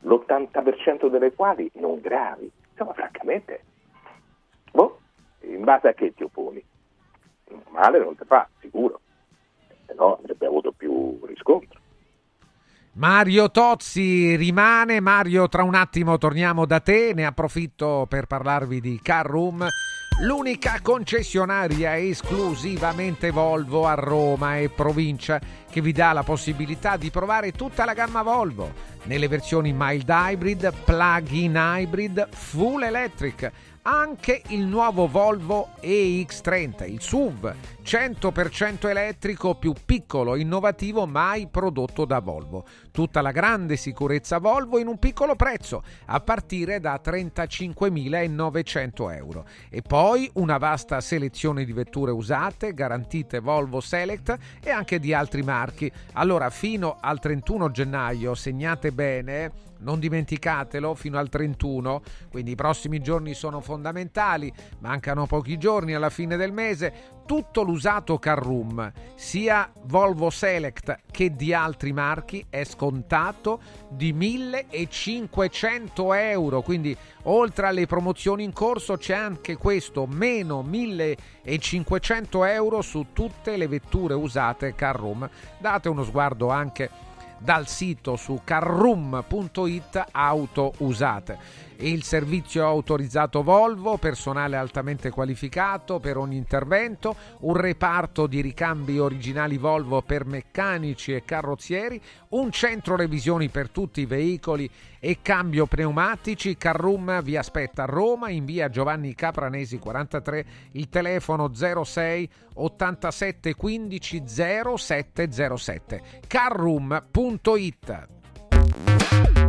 Speaker 23: l'80% delle quali non gravi. Insomma, francamente, boh, in base a che ti opponi? Male non ti fa, sicuro, se no avrebbe avuto più riscontro.
Speaker 2: Mario Tozzi rimane. Mario, tra un attimo torniamo da te. Ne approfitto per parlarvi di Car Room, l'unica concessionaria esclusivamente Volvo a Roma e provincia che vi dà la possibilità di provare tutta la gamma Volvo nelle versioni mild hybrid, plug-in hybrid, full electric. Anche il nuovo Volvo EX30, il SUV 100% elettrico più piccolo, innovativo mai prodotto da Volvo. Tutta la grande sicurezza Volvo in un piccolo prezzo, a partire da 35.900 euro. E poi una vasta selezione di vetture usate, garantite Volvo Select e anche di altri marchi. Allora, fino al 31 gennaio, segnate bene, non dimenticatelo fino al 31, quindi i prossimi giorni sono fondamentali, mancano pochi giorni alla fine del mese, tutto l'usato car room, sia Volvo Select che di altri marchi, è scontato di 1500 euro, quindi oltre alle promozioni in corso c'è anche questo, meno 1500 euro su tutte le vetture usate car room. Date uno sguardo anche dal sito su carroom.it auto usate. Il servizio autorizzato Volvo, personale altamente qualificato per ogni intervento, un reparto di ricambi originali Volvo per meccanici e carrozzieri, un centro revisioni per tutti i veicoli e cambio pneumatici. Carroom vi aspetta a Roma in via Giovanni Capranesi 43, il telefono 06 87 15 0707. carroom.it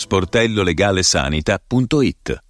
Speaker 1: sportellolegalesanita.it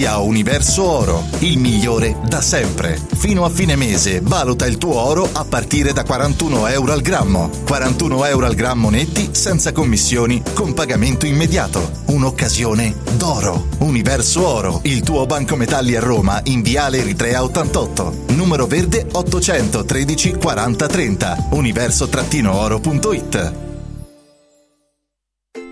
Speaker 13: a Universo Oro, il migliore da sempre. Fino a fine mese valuta il tuo oro a partire da 41 euro al grammo. 41 euro al grammo netti, senza commissioni, con pagamento immediato. Un'occasione d'oro. Universo Oro, il tuo banco metalli a Roma, in Viale Eritrea 88. Numero verde 813 40 30. Universo-oro.it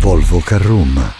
Speaker 13: Volvo Carroom.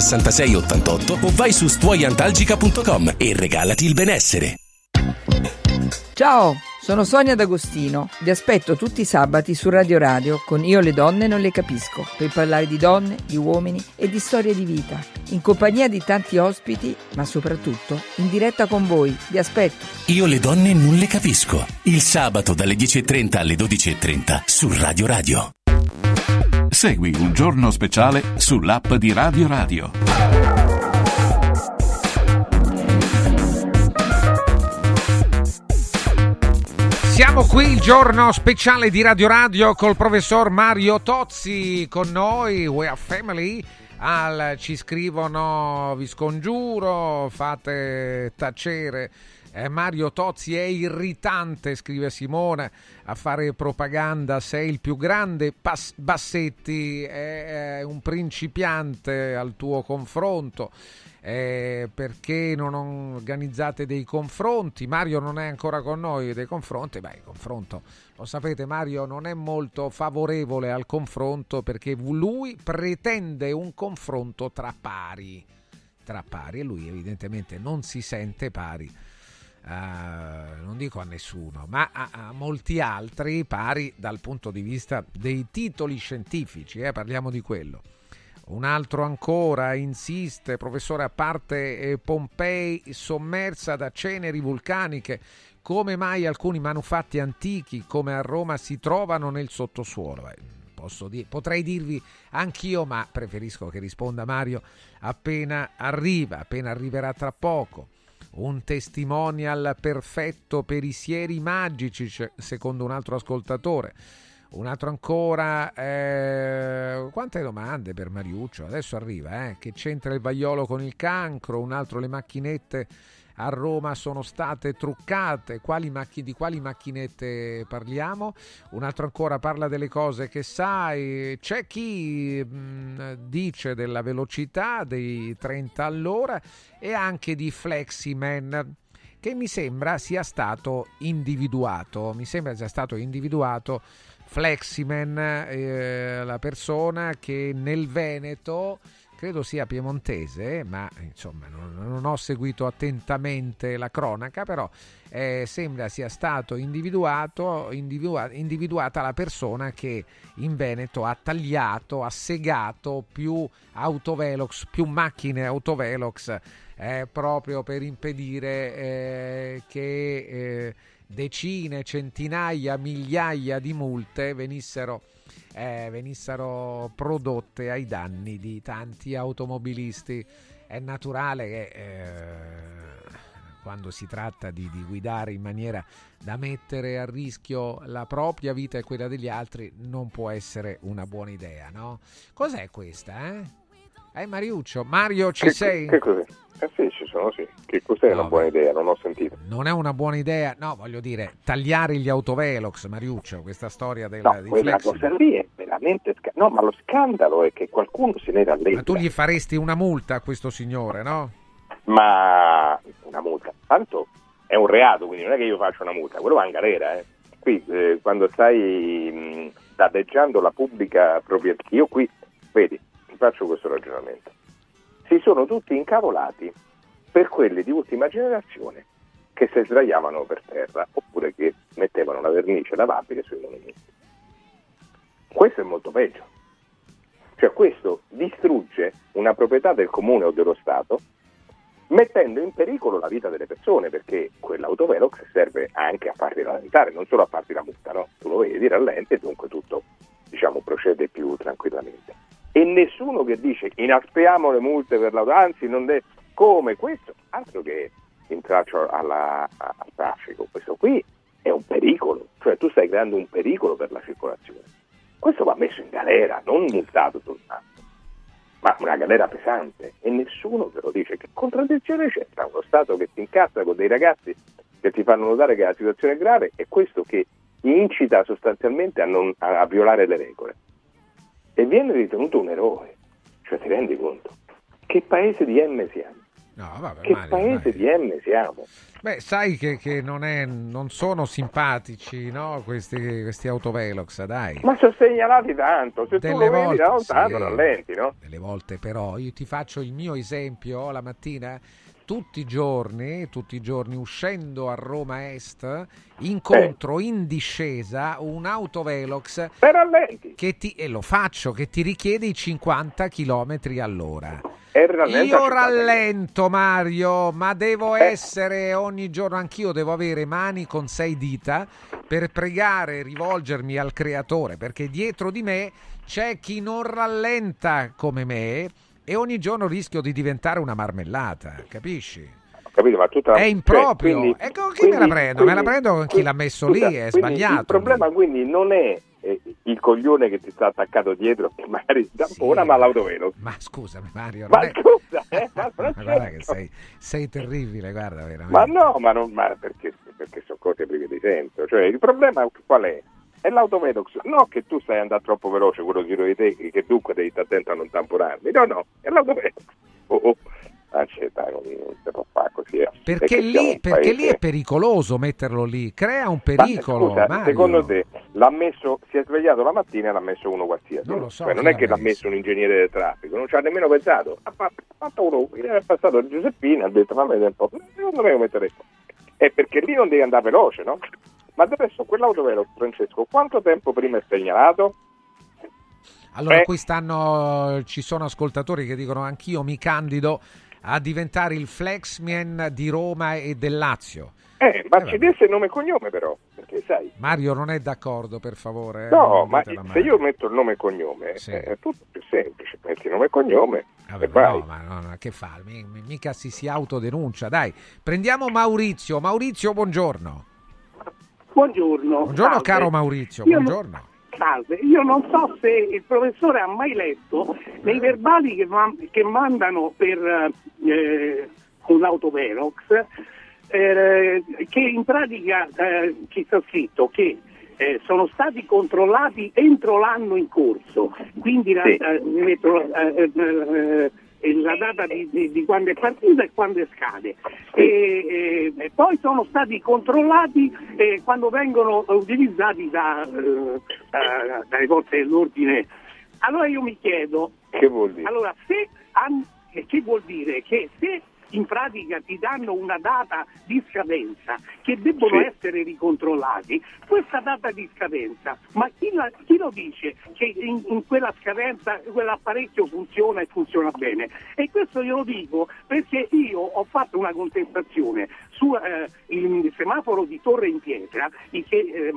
Speaker 4: 66 88 o vai su stuoiantalgica.com e regalati il benessere.
Speaker 26: Ciao,
Speaker 27: Sono Sonia D'Agostino, vi aspetto tutti i sabati su Radio Radio con Io le donne non le capisco, per parlare di donne, di uomini e di storie di vita, in compagnia di tanti ospiti, ma soprattutto in diretta con voi. Vi aspetto.
Speaker 4: Io le donne non le capisco, il sabato dalle 10.30 alle 12.30 su Radio Radio.
Speaker 1: Segui un giorno speciale sull'app di Radio Radio.
Speaker 2: Siamo qui il giorno speciale di Radio Radio col professor Mario Tozzi con noi, We Are Family. Al, ci scrivono, vi scongiuro, fate tacere. Eh, Mario Tozzi è irritante, scrive Simone, a fare propaganda. Sei il più grande. Pas- Bassetti è, è un principiante al tuo confronto eh, perché non organizzate dei confronti? Mario non è ancora con noi dei confronti, beh il confronto lo sapete Mario non è molto favorevole al confronto perché lui pretende un confronto tra pari, tra pari e lui evidentemente non si sente pari. Uh, non dico a nessuno, ma a, a, molti altri pari dal punto di vista dei titoli scientifici, eh, parliamo di quello. Un altro ancora insiste, professore, a parte eh, Pompei sommersa da ceneri vulcaniche, come mai alcuni manufatti antichi come a Roma si trovano nel sottosuolo? Eh, dir- potrei dirvi anch'io, ma preferisco che risponda Mario appena arriva, appena arriverà tra poco. Un testimonial perfetto per i sieri magici, secondo un altro ascoltatore. Un altro ancora, eh, quante domande per Mariuccio? Adesso arriva, eh, che c'entra il vaiolo con il cancro, un altro le macchinette a Roma sono state truccate, quali macch- di quali macchinette parliamo? Un altro ancora parla delle cose che sai, c'è chi mh, dice della velocità dei 30 all'ora e anche di Fleximan che mi sembra sia stato individuato, mi sembra sia stato individuato Fleximan, eh, la persona che nel Veneto, credo sia piemontese, ma insomma non, non ho seguito attentamente la cronaca, però eh, sembra sia stato individuato, individua, individuata la persona che in Veneto ha tagliato, ha segato più autovelox, più macchine autovelox, eh, proprio per impedire eh, che eh, decine, centinaia, migliaia di multe venissero, eh, venissero prodotte ai danni di tanti automobilisti. È naturale che eh, quando si tratta di, di, guidare in maniera da mettere a rischio la propria vita e quella degli altri non può essere una buona idea, no? Cos'è questa, eh? Eh Mariuccio, Mario ci
Speaker 23: che,
Speaker 2: sei?
Speaker 23: Che cos'è? Eh sì, sono sì. Che cos'è no, una buona idea? Non ho sentito.
Speaker 2: Non è una buona idea, no, voglio dire, tagliare gli autovelox, Mariuccio, questa storia del,
Speaker 23: no, quella
Speaker 2: Flexi.
Speaker 23: cosa lì è veramente... Sc- no, ma lo scandalo è che qualcuno se ne rallenta.
Speaker 2: Ma tu gli faresti una multa a questo signore, no?
Speaker 23: Ma una multa, tanto è un reato, quindi non è che io faccio una multa, quello va in galera, eh. Qui, eh, quando stai mh, danneggiando la pubblica proprietà, io qui, vedi, ti faccio questo ragionamento. Si sono tutti incavolati per quelli di ultima generazione che si sdraiavano per terra oppure che mettevano la vernice lavabile sui monumenti. Questo è molto peggio. Cioè questo distrugge una proprietà del comune o dello Stato mettendo in pericolo la vita delle persone perché quell'autovelox serve anche a farti rallentare, non solo a farti la multa, no? Tu lo vedi, rallenti e dunque tutto diciamo, procede più tranquillamente. E nessuno che dice inaspriamo le multe per l'auto, anzi non deve come questo, altro che intraccio alla, al traffico, questo qui è un pericolo, cioè tu stai creando un pericolo per la circolazione. Questo va messo in galera, non multato soltanto, ma una galera pesante e nessuno te lo dice. Che contraddizione c'è tra uno Stato che ti incazza con dei ragazzi che ti fanno notare che la situazione è grave e questo che incita sostanzialmente a, non, a, a violare le regole e viene ritenuto un eroe, cioè ti rendi conto? Che paese di M siamo?
Speaker 2: No, vabbè,
Speaker 23: che
Speaker 2: Mario,
Speaker 23: paese
Speaker 2: dai.
Speaker 23: di M siamo?
Speaker 2: Beh, sai che, che non, è, non sono simpatici no? questi, questi autovelox, dai.
Speaker 23: Ma sono segnalati tanto, se
Speaker 2: Delle
Speaker 23: tu lo vedi
Speaker 2: volte,
Speaker 23: da lontano
Speaker 2: sì.
Speaker 23: rallenti, no?
Speaker 2: Delle volte però, io ti faccio il mio esempio la mattina, tutti i giorni, tutti i giorni uscendo a Roma Est, incontro in discesa un autovelox che ti, e lo faccio, che ti richiede i 50 km all'ora. Io rallento Mario, ma devo
Speaker 23: Eh.
Speaker 2: essere ogni giorno, anch'io devo avere mani con sei dita per pregare e rivolgermi al creatore, perché dietro di me c'è chi non rallenta come me e ogni giorno rischio di diventare una marmellata, capisci?
Speaker 23: Capito, ma tutta
Speaker 2: È
Speaker 23: cioè,
Speaker 2: improprio.
Speaker 23: quindi-
Speaker 2: E con chi me la
Speaker 23: quindi-
Speaker 2: prendo? Me la
Speaker 23: quindi-
Speaker 2: prendo con chi l'ha messo lì,
Speaker 23: scusa,
Speaker 2: è
Speaker 23: quindi
Speaker 2: sbagliato.
Speaker 23: Il problema quindi non è eh, il coglione che ti sta attaccato dietro, che magari tampona, ma l'autovelo.
Speaker 2: Ma scusami Mario,
Speaker 23: Ma
Speaker 2: è-
Speaker 23: scusa, eh, ma,
Speaker 2: Ma guarda che sei, sei terribile, guarda veramente.
Speaker 23: ma no, ma, non, ma perché, perché sono cose prive di senso. Cioè, il problema qual è? È l'autovelox, no che tu stai andando troppo veloce, quello giro di te, che dunque devi stare attento a non tamponarmi. No, no, è l'autovelox. Oh, oh. Anzi, dai, non, non si può fare così. eh.
Speaker 2: Perché, lì, perché lì è pericoloso metterlo lì, crea un
Speaker 23: Ma,
Speaker 2: pericolo.
Speaker 23: scusa,
Speaker 2: Mario.
Speaker 23: secondo te l'ha messo, si è svegliato la mattina e l'ha messo uno qualsiasi?
Speaker 2: Non lo so
Speaker 23: Cioè, non è che
Speaker 2: l'ha
Speaker 23: messo un ingegnere del traffico, non ci ha nemmeno pensato. Ha fatto, ha fatto uno, è passato Giuseppina, ha detto fammi vedere un po', secondo me lo metterei qua. È perché lì non devi andare veloce, no? Ma adesso quell'autovelo, Francesco, quanto tempo prima è segnalato?
Speaker 2: Allora,
Speaker 23: Eh.
Speaker 2: qui stanno, ci sono ascoltatori che dicono anch'io mi candido a diventare il flexman di Roma e del Lazio.
Speaker 23: Eh, ma ci desse nome e cognome però, perché sai...
Speaker 2: Mario non è d'accordo, per favore. eh,
Speaker 23: No,
Speaker 2: non
Speaker 23: ma se io metto il nome e cognome è tutto più semplice, metti nome e cognome
Speaker 2: Vabbè,
Speaker 23: e vai.
Speaker 2: no, ma no, no, che fa? Mi- mi- mica si, si autodenuncia. Dai, prendiamo Maurizio. Maurizio, buongiorno.
Speaker 28: Buongiorno.
Speaker 2: Buongiorno,
Speaker 28: salve.
Speaker 2: caro Maurizio.
Speaker 28: Io non-
Speaker 2: Buongiorno.
Speaker 28: Salve, io non so se il professore ha mai letto nei verbali che, ma- che mandano per eh, un autovelox eh, che in pratica eh, ci sta scritto che eh, sono stati controllati entro l'anno in corso, quindi la,
Speaker 23: Sì.
Speaker 28: eh, la data di, di- di quando è partita e quando scade. E, e- poi sono stati controllati eh, quando vengono utilizzati da, eh, da- dalle forze dell'ordine. Allora io mi chiedo,
Speaker 23: Che vuol dire?
Speaker 28: allora, se eh, che vuol dire? Che se in pratica ti danno una data di scadenza che debbono
Speaker 23: Sì.
Speaker 28: essere ricontrollati, questa data di scadenza, ma chi, la- chi lo dice che in, in quella scadenza quell'apparecchio funziona e funziona bene? E questo io lo dico perché io ho fatto una contestazione sul semaforo di Torre in Pietra che eh,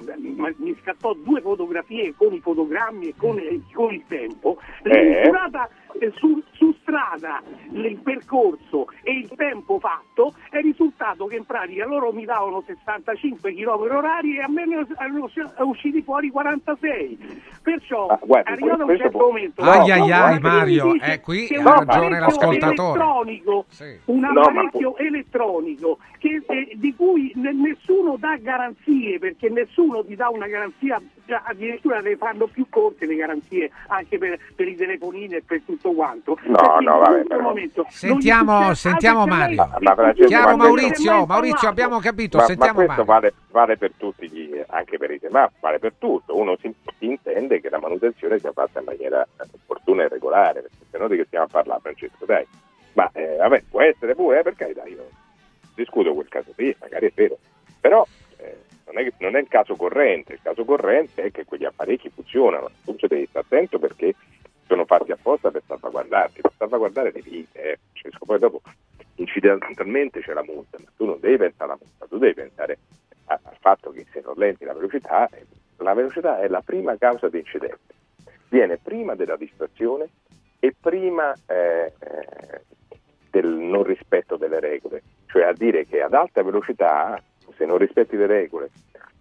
Speaker 28: mi scattò due fotografie con i fotogrammi e con, eh, con il tempo,
Speaker 23: Eh.
Speaker 28: misurata eh, su, su strada il percorso e il tempo fatto è risultato che in pratica loro mi davano 65 km orari e a me ne erano usciti fuori 46 perciò
Speaker 23: Ah, guardi,
Speaker 28: arrivato a un certo
Speaker 23: può-
Speaker 28: momento
Speaker 2: Ai,
Speaker 28: no,
Speaker 2: ai,
Speaker 28: no,
Speaker 2: ai, Mario,
Speaker 28: dice
Speaker 2: eh, qui
Speaker 28: che
Speaker 2: ha
Speaker 28: un
Speaker 2: ragione
Speaker 28: apparecchio
Speaker 2: l'ascoltatore.
Speaker 28: elettronico,
Speaker 2: Sì.
Speaker 28: un
Speaker 23: No, ma
Speaker 28: apparecchio elettronico che, eh, di cui ne- nessuno dà garanzie perché nessuno ti dà una garanzia cioè, addirittura ne fanno più corte le garanzie anche per, per i telefonini e per tutto quanto
Speaker 23: No,
Speaker 28: Perché
Speaker 23: no, vabbè,
Speaker 28: questo
Speaker 23: però.
Speaker 28: momento
Speaker 2: Sentiamo,
Speaker 28: succede-
Speaker 2: sentiamo Mario.
Speaker 23: Ma- ma
Speaker 2: Chiaro
Speaker 23: ma-
Speaker 2: Maurizio, Maurizio, abbiamo capito,
Speaker 23: Ma, ma
Speaker 2: sentiamo
Speaker 23: questo
Speaker 2: Mario.
Speaker 23: vale, vale per tutti, gli, anche per i semafori, vale per tutto. Uno si, si intende che la manutenzione sia fatta in maniera eh, opportuna e regolare, perché se no di che stiamo a parlare, Francesco, dai. Ma eh, vabbè, può essere pure, eh, per carità, io discuto quel caso lì, magari è vero, però eh, non, è, non è il caso corrente, il caso corrente è che quegli apparecchi funzionano, tu ci devi stare attento perché sono fatti apposta per salvaguardarti, per salvaguardare le vite, eh, Francesco. poi dopo incidentalmente c'è la multa, ma tu non devi pensare alla multa, tu devi pensare al fatto che se rallenti la velocità, eh, la velocità è la prima causa di incidente, viene prima della distrazione e prima eh, eh, del non rispetto delle regole, cioè a dire che ad alta velocità, se non rispetti le regole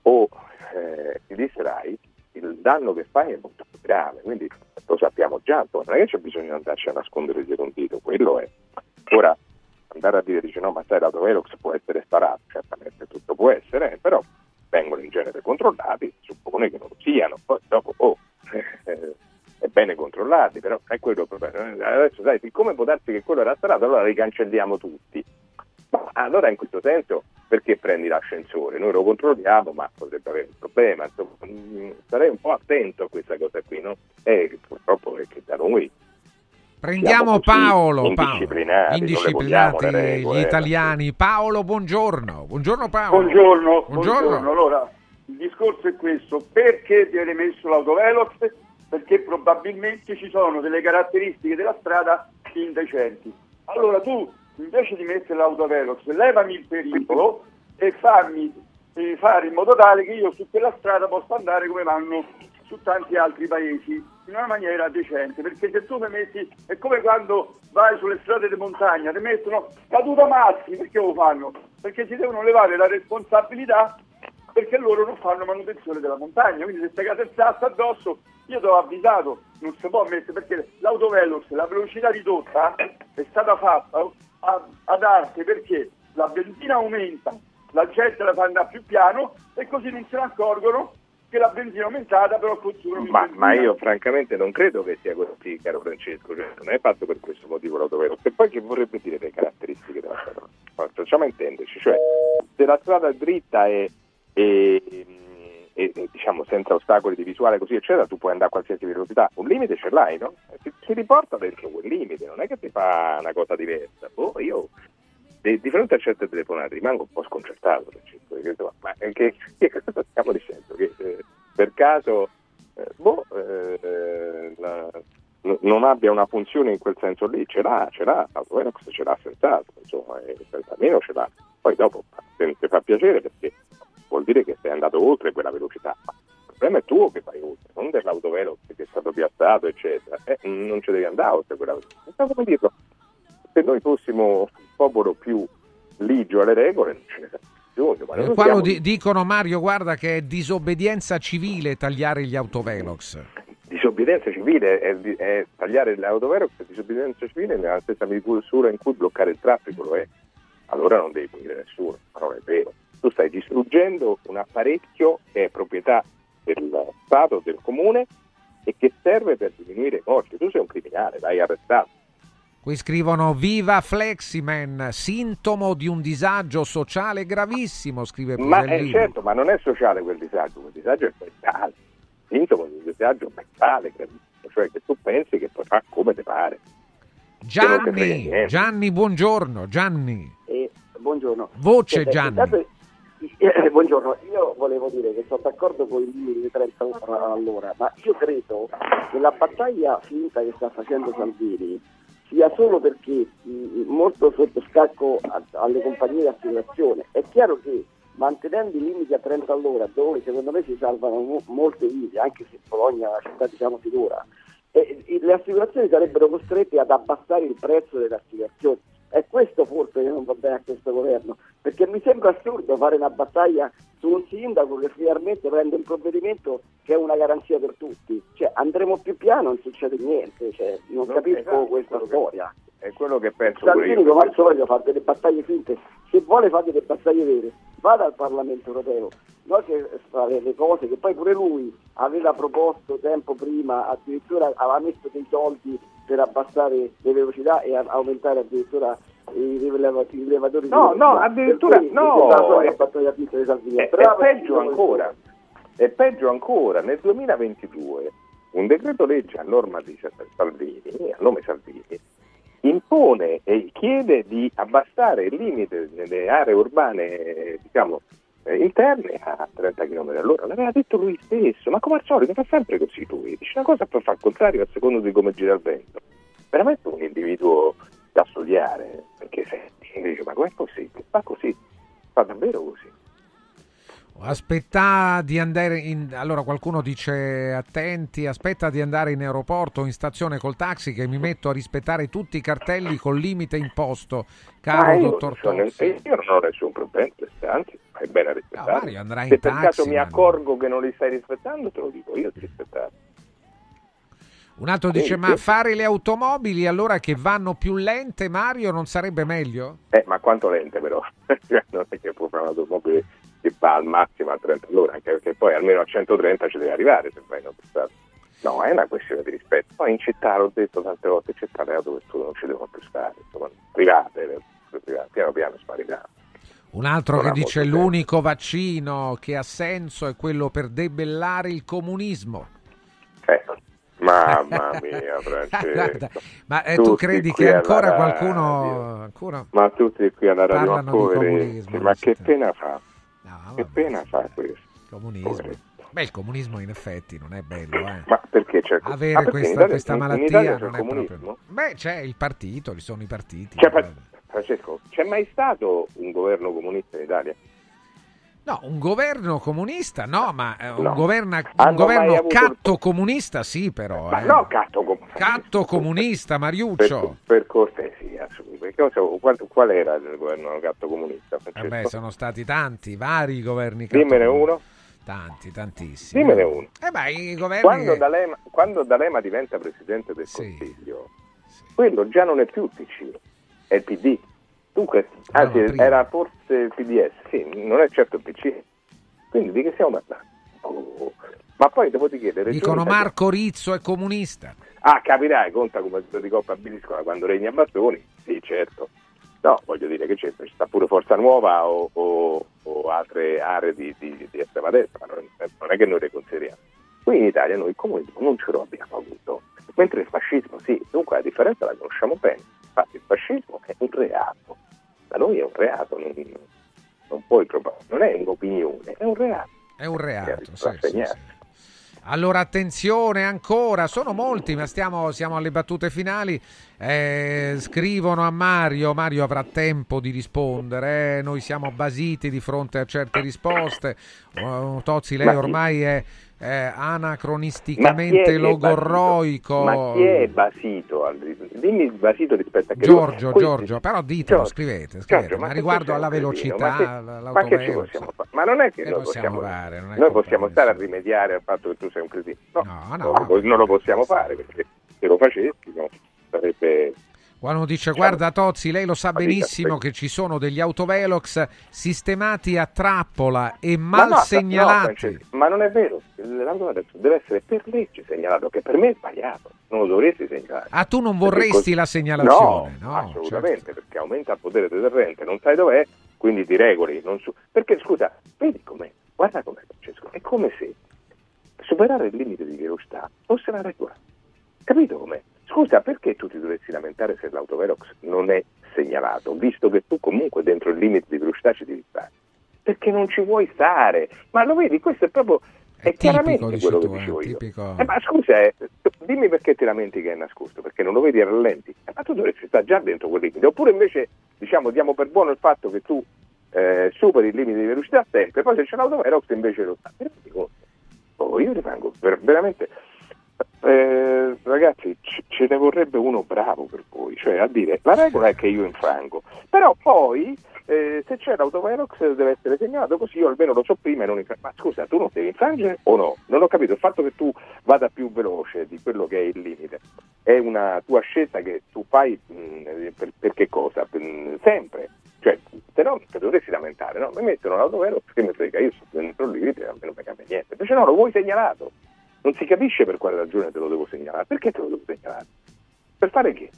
Speaker 23: o eh, ti distrai, il danno che fai è molto più grave, quindi lo sappiamo già, non è che c'è bisogno di andarci a nascondere dietro un dito, quello è. Ora, andare a dire, dice no, ma sai, l'autovelox può essere sparato, certamente tutto può essere, però vengono in genere controllati, suppone che non lo siano, poi dopo, oh, eh, è bene controllarli, però è quello il problema. Adesso sai, siccome può darsi che quello era sparato, allora li cancelliamo tutti. Ma allora in questo senso perché prendi l'ascensore? Noi lo controlliamo, ma potrebbe avere un problema. Insomma, mm, sarei un po' attento a questa cosa qui, no? E purtroppo è che da noi
Speaker 2: Prendiamo Paolo,
Speaker 23: indisciplinati,
Speaker 2: indisciplinati
Speaker 23: regole,
Speaker 2: gli italiani. Paolo, buongiorno. Buongiorno Paolo.
Speaker 29: Buongiorno,
Speaker 2: Buongiorno.
Speaker 29: buongiorno. Allora, il discorso è questo. Perché viene messo l'autovelox? Perché probabilmente ci sono delle caratteristiche della strada indecenti. Allora tu, invece di mettere l'autovelox, levami il pericolo e fammi eh, fare in modo tale che io su quella strada possa andare come vanno su tanti altri paesi in una maniera decente perché se tu mi metti è come quando vai sulle strade di montagna ti mettono caduta mazzi perché lo fanno? perché si devono levare la responsabilità perché loro non fanno manutenzione della montagna quindi se cade il sasso addosso io ti ho avvisato non si può mettere perché l'autovelox la velocità ridotta è stata fatta a- ad arte perché la benzina aumenta la gente la fa andare più piano e così non se ne accorgono che la benzina è aumentata però consumano
Speaker 23: Ma, ma io francamente non credo che sia così, caro Francesco, cioè, non è fatto per questo motivo l'autovelox. E poi che vorrebbe dire le caratteristiche della strada? Facciamo intenderci, cioè se la strada è dritta e, e- e- e, diciamo senza ostacoli di visuale così eccetera, tu puoi andare a qualsiasi velocità, un limite ce l'hai, no? Ti, ti riporta dentro quel limite, non è che ti fa una cosa diversa. Boh, io di, di fronte a certe telefonate rimango un po' sconcertato, perché ma che, che cosa stiamo dicendo? Che eh, per caso eh, boh, eh, la- n- non abbia una funzione in quel senso lì, ce l'ha, ce l'ha, l'autovelox ce l'ha senz'altro, insomma, e almeno ce l'ha. Poi dopo se ti fa piacere perché vuol dire che sei andato oltre quella velocità. Il problema è tuo che vai oltre, non dell'autovelox che è stato piazzato, eccetera. Eh, non ci devi andare oltre quella velocità. So come dirlo. Se noi fossimo un popolo più ligio alle regole, non ce ne sarebbe bisogno. Ma
Speaker 2: Eh,
Speaker 23: siamo-
Speaker 2: di- dicono Mario, guarda che è disobbedienza civile tagliare gli autovelox.
Speaker 23: disobbedienza civile è, è tagliare l'autovelox è disobbedienza civile nella stessa misura in cui bloccare il traffico lo è allora non devi punire nessuno ma non è vero tu stai distruggendo un apparecchio che è proprietà del Stato, del Comune e che serve per diminuire i morti tu sei un criminale, vai arrestato
Speaker 2: Qui scrivono Viva Fleximan, sintomo di un disagio sociale gravissimo, scrive
Speaker 23: ma è
Speaker 2: Pusellini.
Speaker 23: certo, ma non è sociale quel disagio quel disagio è mentale sintomo di un disagio mentale gravissimo, cioè che tu pensi che puoi fare come ti pare
Speaker 2: Gianni. Gianni, buongiorno. Gianni,
Speaker 30: Eh, buongiorno.
Speaker 2: voce Gianni.
Speaker 30: intanto- eh, buongiorno, io volevo dire che sono d'accordo con i limiti di 30 all'ora, ma io credo che la battaglia finta che sta facendo Salvini sia solo perché mh, molto sotto scacco a- alle compagnie di assicurazione. È chiaro che mantenendo i limiti a 30 all'ora, dove secondo me si salvano mo- molte vite, anche se Bologna è una città diciamo sicura, eh, le assicurazioni sarebbero costrette ad abbassare il prezzo delle assicurazioni. È questo forse che non va bene a questo governo, perché mi sembra assurdo fare una battaglia su un sindaco che finalmente prende un provvedimento che è una garanzia per tutti. Cioè andremo più piano, non succede niente, cioè, non
Speaker 23: No,
Speaker 30: capisco
Speaker 23: esatto,
Speaker 30: questa
Speaker 23: quello che-
Speaker 30: storia.
Speaker 23: è quello che penso
Speaker 30: Salvini come al solito fa delle battaglie finte, se vuole fare delle battaglie vere, vada al Parlamento europeo, non che fa le le cose che poi pure lui aveva proposto tempo prima, addirittura aveva messo dei soldi per abbassare le velocità e aumentare addirittura i rileva- i rilevatori
Speaker 23: No,
Speaker 30: di
Speaker 23: no, addirittura
Speaker 30: cui
Speaker 23: no,
Speaker 30: questa è
Speaker 23: è-. È, peggio ancora, è peggio ancora, nel 2022 un decreto legge a norma di Salvini, a nome Salvini, impone e chiede di abbassare il limite nelle aree urbane eh, diciamo, eh, interne a 30 km all'ora. L'aveva detto lui stesso, ma come al solito fa sempre così lui, dice una cosa poi fa il contrario a secondo di come gira il vento. Veramente un individuo da studiare, perché senti, dice, ma com'è possibile? Fa così, fa davvero così.
Speaker 2: Aspetta di andare in... Allora qualcuno dice attenti, aspetta di andare in aeroporto o in stazione col taxi che mi metto a rispettare tutti i cartelli col limite imposto, caro dottor Tozzi.
Speaker 23: io non ho nessun problema, anzi, fai bene a rispettare.
Speaker 2: Mario, andrai
Speaker 23: Se
Speaker 2: in
Speaker 23: per
Speaker 2: taxi,
Speaker 23: caso mi accorgo che non li stai rispettando, te lo dico io di rispettare.
Speaker 2: Un altro dice
Speaker 23: Sì,
Speaker 2: ma fare le automobili allora che vanno più lente Mario non sarebbe meglio?
Speaker 23: Eh, ma quanto lente però? Non è che può fare un'automobile che va al massimo a 30 all'ora, anche perché poi almeno a 130 ci deve arrivare se vai in autostrada. No, è una questione di rispetto. Poi in città, l'ho detto tante volte, in città le autovetture non ci devono più stare, insomma, private, private, piano piano spariranno.
Speaker 2: Un altro
Speaker 23: Non
Speaker 2: che dice l'unico vaccino che ha senso è quello per debellare il comunismo.
Speaker 23: Eh, ma Mamma mia, Francesco.
Speaker 2: Ma eh, tu credi che ancora qualcuno, ancora
Speaker 23: Ma tutti qui alla radio, ma
Speaker 2: comunismo,
Speaker 23: ma che pena fa? Che pena fa questo?
Speaker 2: comunismo. Beh, il comunismo in effetti non è bello, eh.
Speaker 23: Ma perché c'è
Speaker 2: Avere
Speaker 23: ah, perché
Speaker 2: questa,
Speaker 23: Italia-
Speaker 2: questa malattia non è proprio... Beh, c'è il partito, ci sono i partiti.
Speaker 23: C'è, Fra- Francesco, c'è mai stato un governo comunista in Italia?
Speaker 2: No, un governo comunista no, ma eh, un,
Speaker 23: No.
Speaker 2: governa- un governo catto comunista sì però.
Speaker 23: Ma
Speaker 2: eh.
Speaker 23: no, catto comunista.
Speaker 2: Catto comunista, Mariuccio.
Speaker 23: Per, per cortesia, qual, qual era il governo gatto comunista? Francesco?
Speaker 2: Vabbè, sono stati tanti, vari governi catto
Speaker 23: Dimmene uno.
Speaker 2: Tanti, tantissimi.
Speaker 23: Dimmene uno.
Speaker 2: Eh beh, i governi...
Speaker 23: Quando D'Alema, quando D'Alema diventa presidente del Consiglio, quello già non è più il PC, è il PD. Dunque, anzi,
Speaker 2: no, prima.
Speaker 23: era forse il PDS, sì, non è certo il PC. Quindi di che stiamo parlando? Oh. Ma poi dopodiché le regioni
Speaker 2: Dicono Marco Rizzo è comunista.
Speaker 23: Ah, capirai, conta come di Coppa Biliscola quando regna Bastoni. Sì, certo. No, voglio dire che c'è, ci sta pure Forza Nuova o, o- o altre aree di, di- di estrema destra, ma non, non è che noi le consideriamo. Qui in Italia noi il comunismo non ce lo abbiamo avuto, mentre il fascismo sì, dunque la differenza la conosciamo bene. Infatti il fascismo è un reato, da noi è un reato, non, non puoi non è un'opinione, è un reato.
Speaker 2: È un reato, sì, sì,
Speaker 23: Rassegnato.
Speaker 2: sì. Allora attenzione ancora, sono molti, ma stiamo, siamo alle battute finali. Eh, scrivono a Mario, Mario avrà tempo di rispondere, eh, noi siamo basiti di fronte a certe risposte. Oh, Tozzi, lei ormai è eh,
Speaker 23: Ma
Speaker 2: anacronisticamente
Speaker 23: è
Speaker 2: logorroico.
Speaker 23: Ma chi è basito? Dimmi basito rispetto a che
Speaker 2: Giorgio,
Speaker 23: Questi-
Speaker 2: Giorgio, però ditelo,
Speaker 23: Giorgio,
Speaker 2: scrivete, scrivete,
Speaker 23: Giorgio,
Speaker 2: ma
Speaker 23: che
Speaker 2: riguardo alla velocità,
Speaker 23: ma che- ma possiamo fare? Ma non è che
Speaker 2: Che
Speaker 23: noi
Speaker 2: possiamo fare?
Speaker 23: Noi possiamo stare a rimediare al fatto che tu sei un cretino. No,
Speaker 2: no.
Speaker 23: non, lo, non lo possiamo fare perché se lo facessi no, sarebbe
Speaker 2: Quando dice guarda Tozzi, lei lo sa benissimo che ci sono degli autovelox sistemati a trappola e
Speaker 23: Ma
Speaker 2: mal
Speaker 23: no, no,
Speaker 2: segnalati.
Speaker 23: Francesco, ma non è vero, deve essere per legge segnalato, che per me è sbagliato, non lo dovresti segnalare.
Speaker 2: ah, tu non vorresti la segnalazione?
Speaker 23: No,
Speaker 2: No,
Speaker 23: assolutamente,
Speaker 2: certo.
Speaker 23: perché aumenta il potere deterrente, non sai dov'è, quindi ti regoli. non su- Perché scusa, vedi com'è, guarda com'è Francesco, è come se superare il limite di velocità fosse una regola. Capito com'è? Scusa, perché tu ti dovresti lamentare se l'autovelox non è segnalato, visto che tu comunque dentro il limite di velocità ci devi stare? Perché non ci vuoi stare. Ma lo vedi, questo è proprio... È, chiaramente
Speaker 2: dici
Speaker 23: quello
Speaker 2: tu,
Speaker 23: che dicevo io.
Speaker 2: tipico.
Speaker 23: Eh, ma scusa, eh, dimmi perché ti lamenti che è nascosto, perché non lo vedi a rallenti. Eh, ma tu dovresti stare già dentro quel limite. Oppure invece, diciamo, diamo per buono il fatto che tu eh, superi il limite di velocità sempre, poi se c'è l'autovelox invece lo sta. Oh, io rimango ver- veramente... Eh, ragazzi, ce ne vorrebbe uno bravo per voi, cioè a dire la regola è che io infrango, però poi eh, se c'è l'autovelox deve essere segnalato così io almeno lo so prima e non infrango. Ma scusa, tu non devi infrangere o no? Non ho capito, il fatto che tu vada più veloce di quello che è il limite è una tua scelta che tu fai mh, per, per che cosa? Per- sempre. Cioè, se no ti dovresti lamentare, no? Mi mettono l'autovelox che mi frega, io sto dentro il limite, a me non mi cambia niente. Invece no, lo vuoi segnalato. Non si capisce per quale ragione te lo devo segnalare. Perché te lo devo segnalare? Per fare che?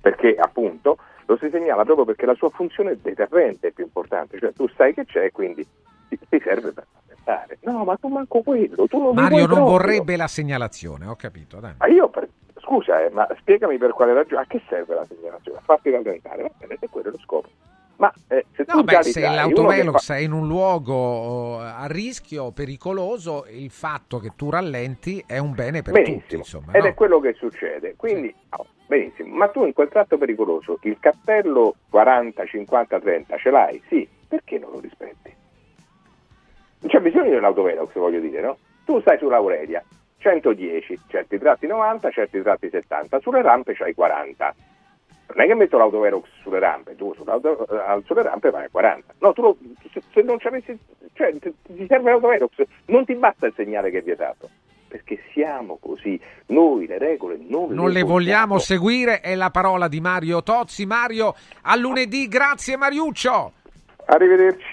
Speaker 23: Perché appunto lo si segnala proprio perché la sua funzione deterrente è più importante, cioè tu sai che c'è, quindi ti, ti serve per lamentare. No, ma tu manco quello, tu non
Speaker 2: Mario non
Speaker 23: proprio.
Speaker 2: vorrebbe la segnalazione, ho capito. Dai.
Speaker 23: Ma io, per- scusa, eh, ma spiegami per quale ragione, a che serve la segnalazione? A farti rallentare, va bene, se quello è lo scopo. Ma eh, se tu
Speaker 2: No, beh, se l'autovelox
Speaker 23: fa-
Speaker 2: è in un luogo eh, a rischio, pericoloso, il fatto che tu rallenti è un bene per
Speaker 23: Benissimo,
Speaker 2: tutti. Insomma,
Speaker 23: ed
Speaker 2: no?
Speaker 23: è quello che succede. Quindi, oh, benissimo, ma tu in quel tratto pericoloso il cappello 40, 50, 30 ce l'hai? Sì, perché non lo rispetti? Non c'è bisogno dell'autovelox, voglio dire, no? Tu stai sull'Aurelia, 110, certi tratti 90, certi tratti 70, sulle rampe c'hai 40. Non è che metto l'autovelox sulle rampe, tu eh, sulle rampe vai a 40. No, tu lo- se, se non ci avessi, cioè ti serve l'autovelox, non ti basta il segnale che è vietato. Perché siamo così, noi le regole non,
Speaker 2: Non le vogliamo
Speaker 23: vogliamo.
Speaker 2: seguire, è la parola di Mario Tozzi. Mario, a lunedì, grazie Mariuccio.
Speaker 23: Arrivederci.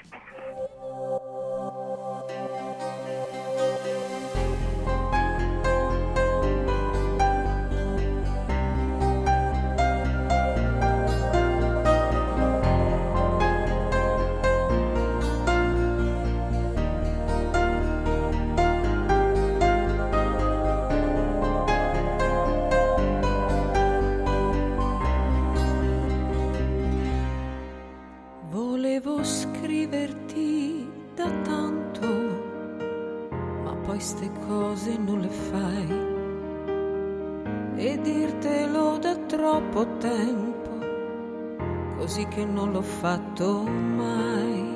Speaker 31: Fatto mai.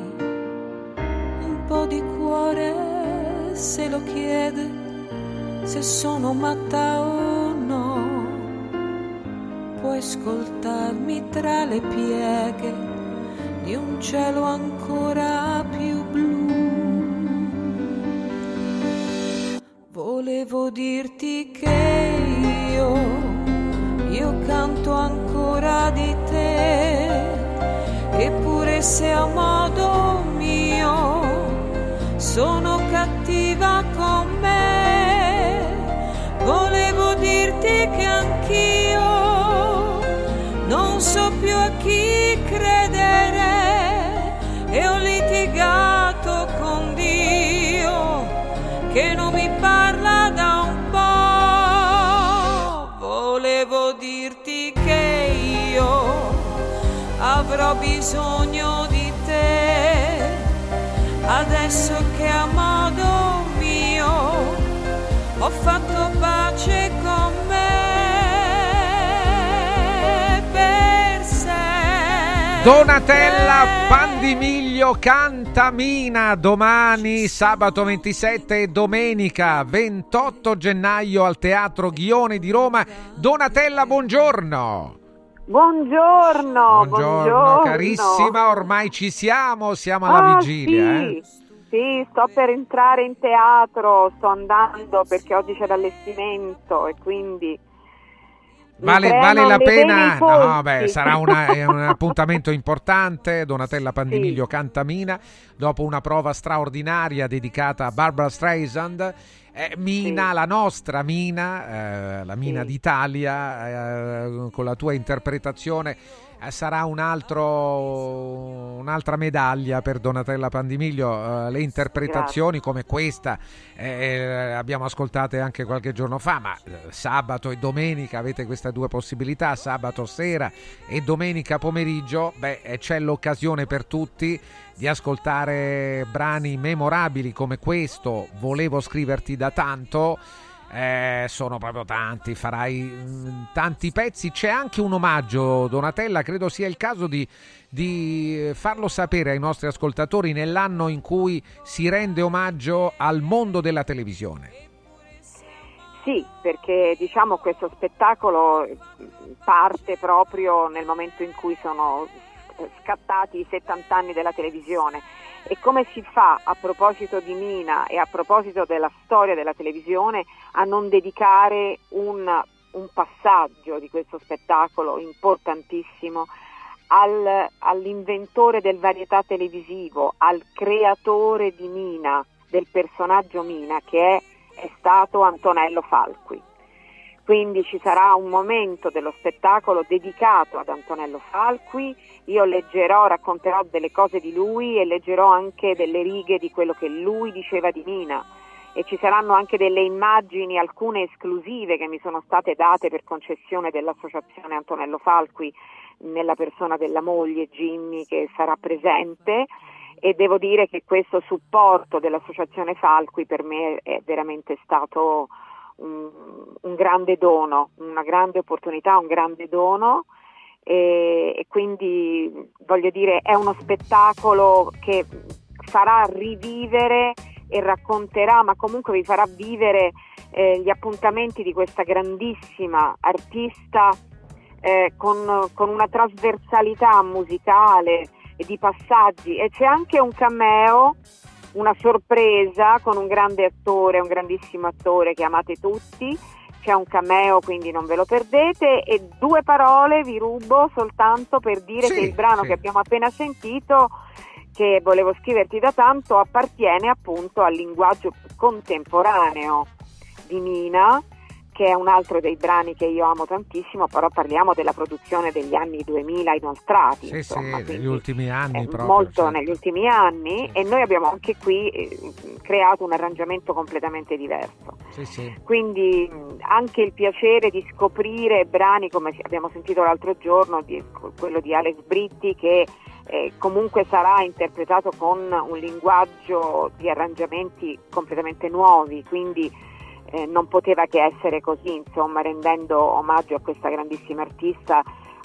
Speaker 31: Un po' di cuore se lo chiede, se sono matta o no. Puoi ascoltarmi tra le pieghe di un cielo ancora
Speaker 2: Donatella Pandimiglio Cantamina domani sabato 27 e domenica 28 gennaio al Teatro Ghione di Roma. Donatella, buongiorno.
Speaker 32: Buongiorno, buongiorno,
Speaker 2: carissima, ormai ci siamo, siamo alla
Speaker 32: Ah,
Speaker 2: vigilia.
Speaker 32: Sì,
Speaker 2: eh.
Speaker 32: sì, sto per entrare in teatro, sto andando perché oggi c'è l'allestimento e quindi...
Speaker 2: Vale, vale la pena? No, beh, sarà una- un appuntamento importante. Donatella Pandimiglio Cantamina, dopo una prova straordinaria dedicata a Barbara Streisand. Eh, Mina, la nostra Mina, eh, la Mina d'Italia, eh, con la tua interpretazione sarà un altro, un'altra medaglia per Donatella Pandimiglio. Eh, le interpretazioni come questa eh, abbiamo ascoltate anche qualche giorno fa, ma eh, sabato e domenica avete queste due possibilità, sabato sera e domenica pomeriggio, beh, eh, c'è l'occasione per tutti di ascoltare brani memorabili come questo, volevo scriverti da tanto. Eh, sono proprio tanti, farai mm, tanti pezzi. C'è anche un omaggio, Donatella. Credo sia il caso di, di farlo sapere ai nostri ascoltatori nell'anno in cui si rende omaggio al mondo della televisione.
Speaker 32: Sì, perché diciamo questo spettacolo eh, parte proprio nel momento in cui sono eh, scattati i 70 anni della televisione e come si fa a proposito di Mina e a proposito della storia della televisione a non dedicare un, un passaggio di questo spettacolo importantissimo al- all'inventore del varietà televisivo, al creatore di Mina, del personaggio Mina che è è stato Antonello Falqui. Quindi ci sarà un momento dello spettacolo dedicato ad Antonello Falqui, io leggerò, racconterò delle cose di lui e leggerò anche delle righe di quello che lui diceva di Mina. E ci saranno anche delle immagini, alcune esclusive che mi sono state date per concessione dell'associazione Antonello Falqui nella persona della moglie Jimmy che sarà presente. E devo dire che questo supporto dell'associazione Falqui per me è veramente stato un, un grande dono, una grande opportunità, un grande dono. E, e quindi voglio dire è uno spettacolo che farà rivivere e racconterà, ma comunque vi farà vivere eh, gli appuntamenti di questa grandissima artista eh, con, con una trasversalità musicale e di passaggi. E c'è anche un cameo, una sorpresa con un grande attore, un grandissimo attore che amate tutti. C'è un cameo, quindi non ve lo perdete. E due parole vi rubo soltanto per dire
Speaker 33: Sì,
Speaker 32: che il brano
Speaker 33: sì.
Speaker 32: che abbiamo appena sentito, che volevo scriverti da tanto, appartiene appunto al linguaggio contemporaneo di Mina, che è un altro dei brani che io amo tantissimo, però parliamo della produzione degli anni 2000 inoltrati.
Speaker 2: Sì,
Speaker 32: insomma,
Speaker 2: sì, negli ultimi anni proprio.
Speaker 32: molto
Speaker 2: sì.
Speaker 32: negli ultimi anni e noi abbiamo anche qui eh, creato un arrangiamento completamente diverso.
Speaker 2: Sì, sì.
Speaker 32: Quindi anche il piacere di scoprire brani come abbiamo sentito l'altro giorno, di- quello di Alex Britti che eh, comunque sarà interpretato con un linguaggio di arrangiamenti completamente nuovi, quindi eh, non poteva che essere così, insomma, rendendo omaggio a questa grandissima artista,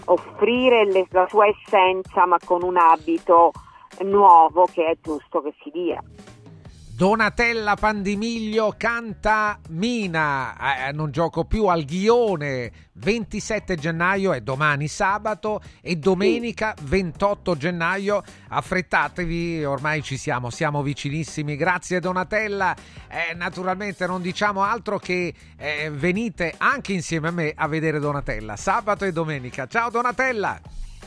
Speaker 32: offrire le, la sua essenza ma con un abito nuovo che è giusto che si dia.
Speaker 2: Donatella Pandimiglio canta Mina, eh, non gioco più al Ghione, 27 gennaio è domani sabato e domenica 28 gennaio affrettatevi, ormai ci siamo, siamo vicinissimi. Grazie Donatella, eh, naturalmente non diciamo altro che eh, venite anche insieme a me a vedere Donatella, sabato e domenica. Ciao Donatella!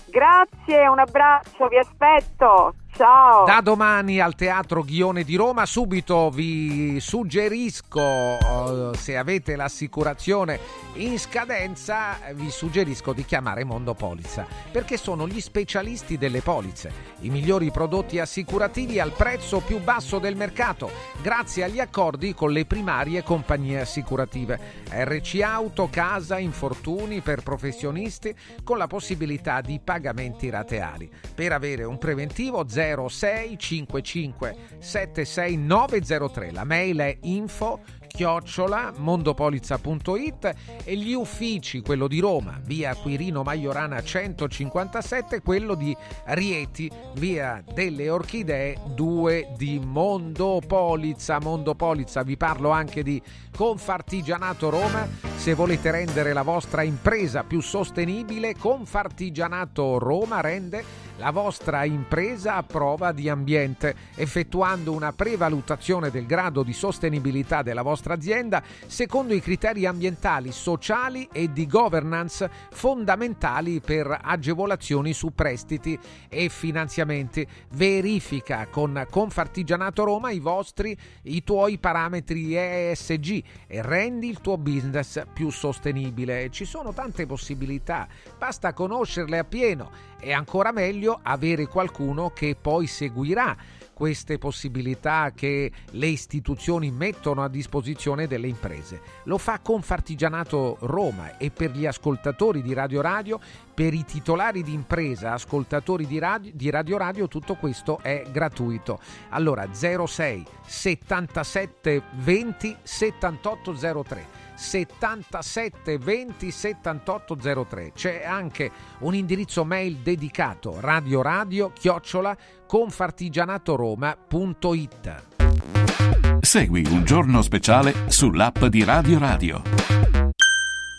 Speaker 32: Grazie, un abbraccio, vi aspetto. Ciao.
Speaker 2: Da domani al Teatro Ghione di Roma, subito vi suggerisco, eh, se avete l'assicurazione in scadenza, vi suggerisco di chiamare Mondo Polizza, perché sono gli specialisti delle polizze, i migliori prodotti assicurativi al prezzo più basso del mercato, grazie agli accordi con le primarie compagnie assicurative. RC Auto, casa, infortuni per professionisti, con la possibilità di pagamenti rateali. Per avere un preventivo 0 0655 76903. La mail è info chiocciola mondopolizza.it e gli uffici, quello di Roma, via Quirino Maiorana 157, quello di Rieti, via delle Orchidee 2 di Mondopolizza. Mondopolizza, vi parlo anche di Confartigianato Roma. Se volete rendere la vostra impresa più sostenibile, Confartigianato Roma rende la vostra impresa a prova di ambiente, effettuando una prevalutazione del grado di sostenibilità della vostra azienda secondo i criteri ambientali, sociali e di governance fondamentali per agevolazioni su prestiti e finanziamenti. Verifica con Confartigianato Roma i vostri, i tuoi parametri ESG e rendi il tuo business più sostenibile. Ci sono tante possibilità, basta conoscerle appieno e ancora meglio avere qualcuno che poi seguirà queste possibilità che le istituzioni mettono a disposizione delle imprese. Lo fa Confartigianato Roma e per gli ascoltatori di Radio Radio, per i titolari di impresa, ascoltatori di Radio, di Radio Radio, tutto questo è gratuito. Allora 06 77 20 7803 77 20 78 03. C'è anche un indirizzo mail dedicato radio radio chiocciola confartigianatoroma.it.
Speaker 1: Segui un giorno speciale sull'app di Radio Radio.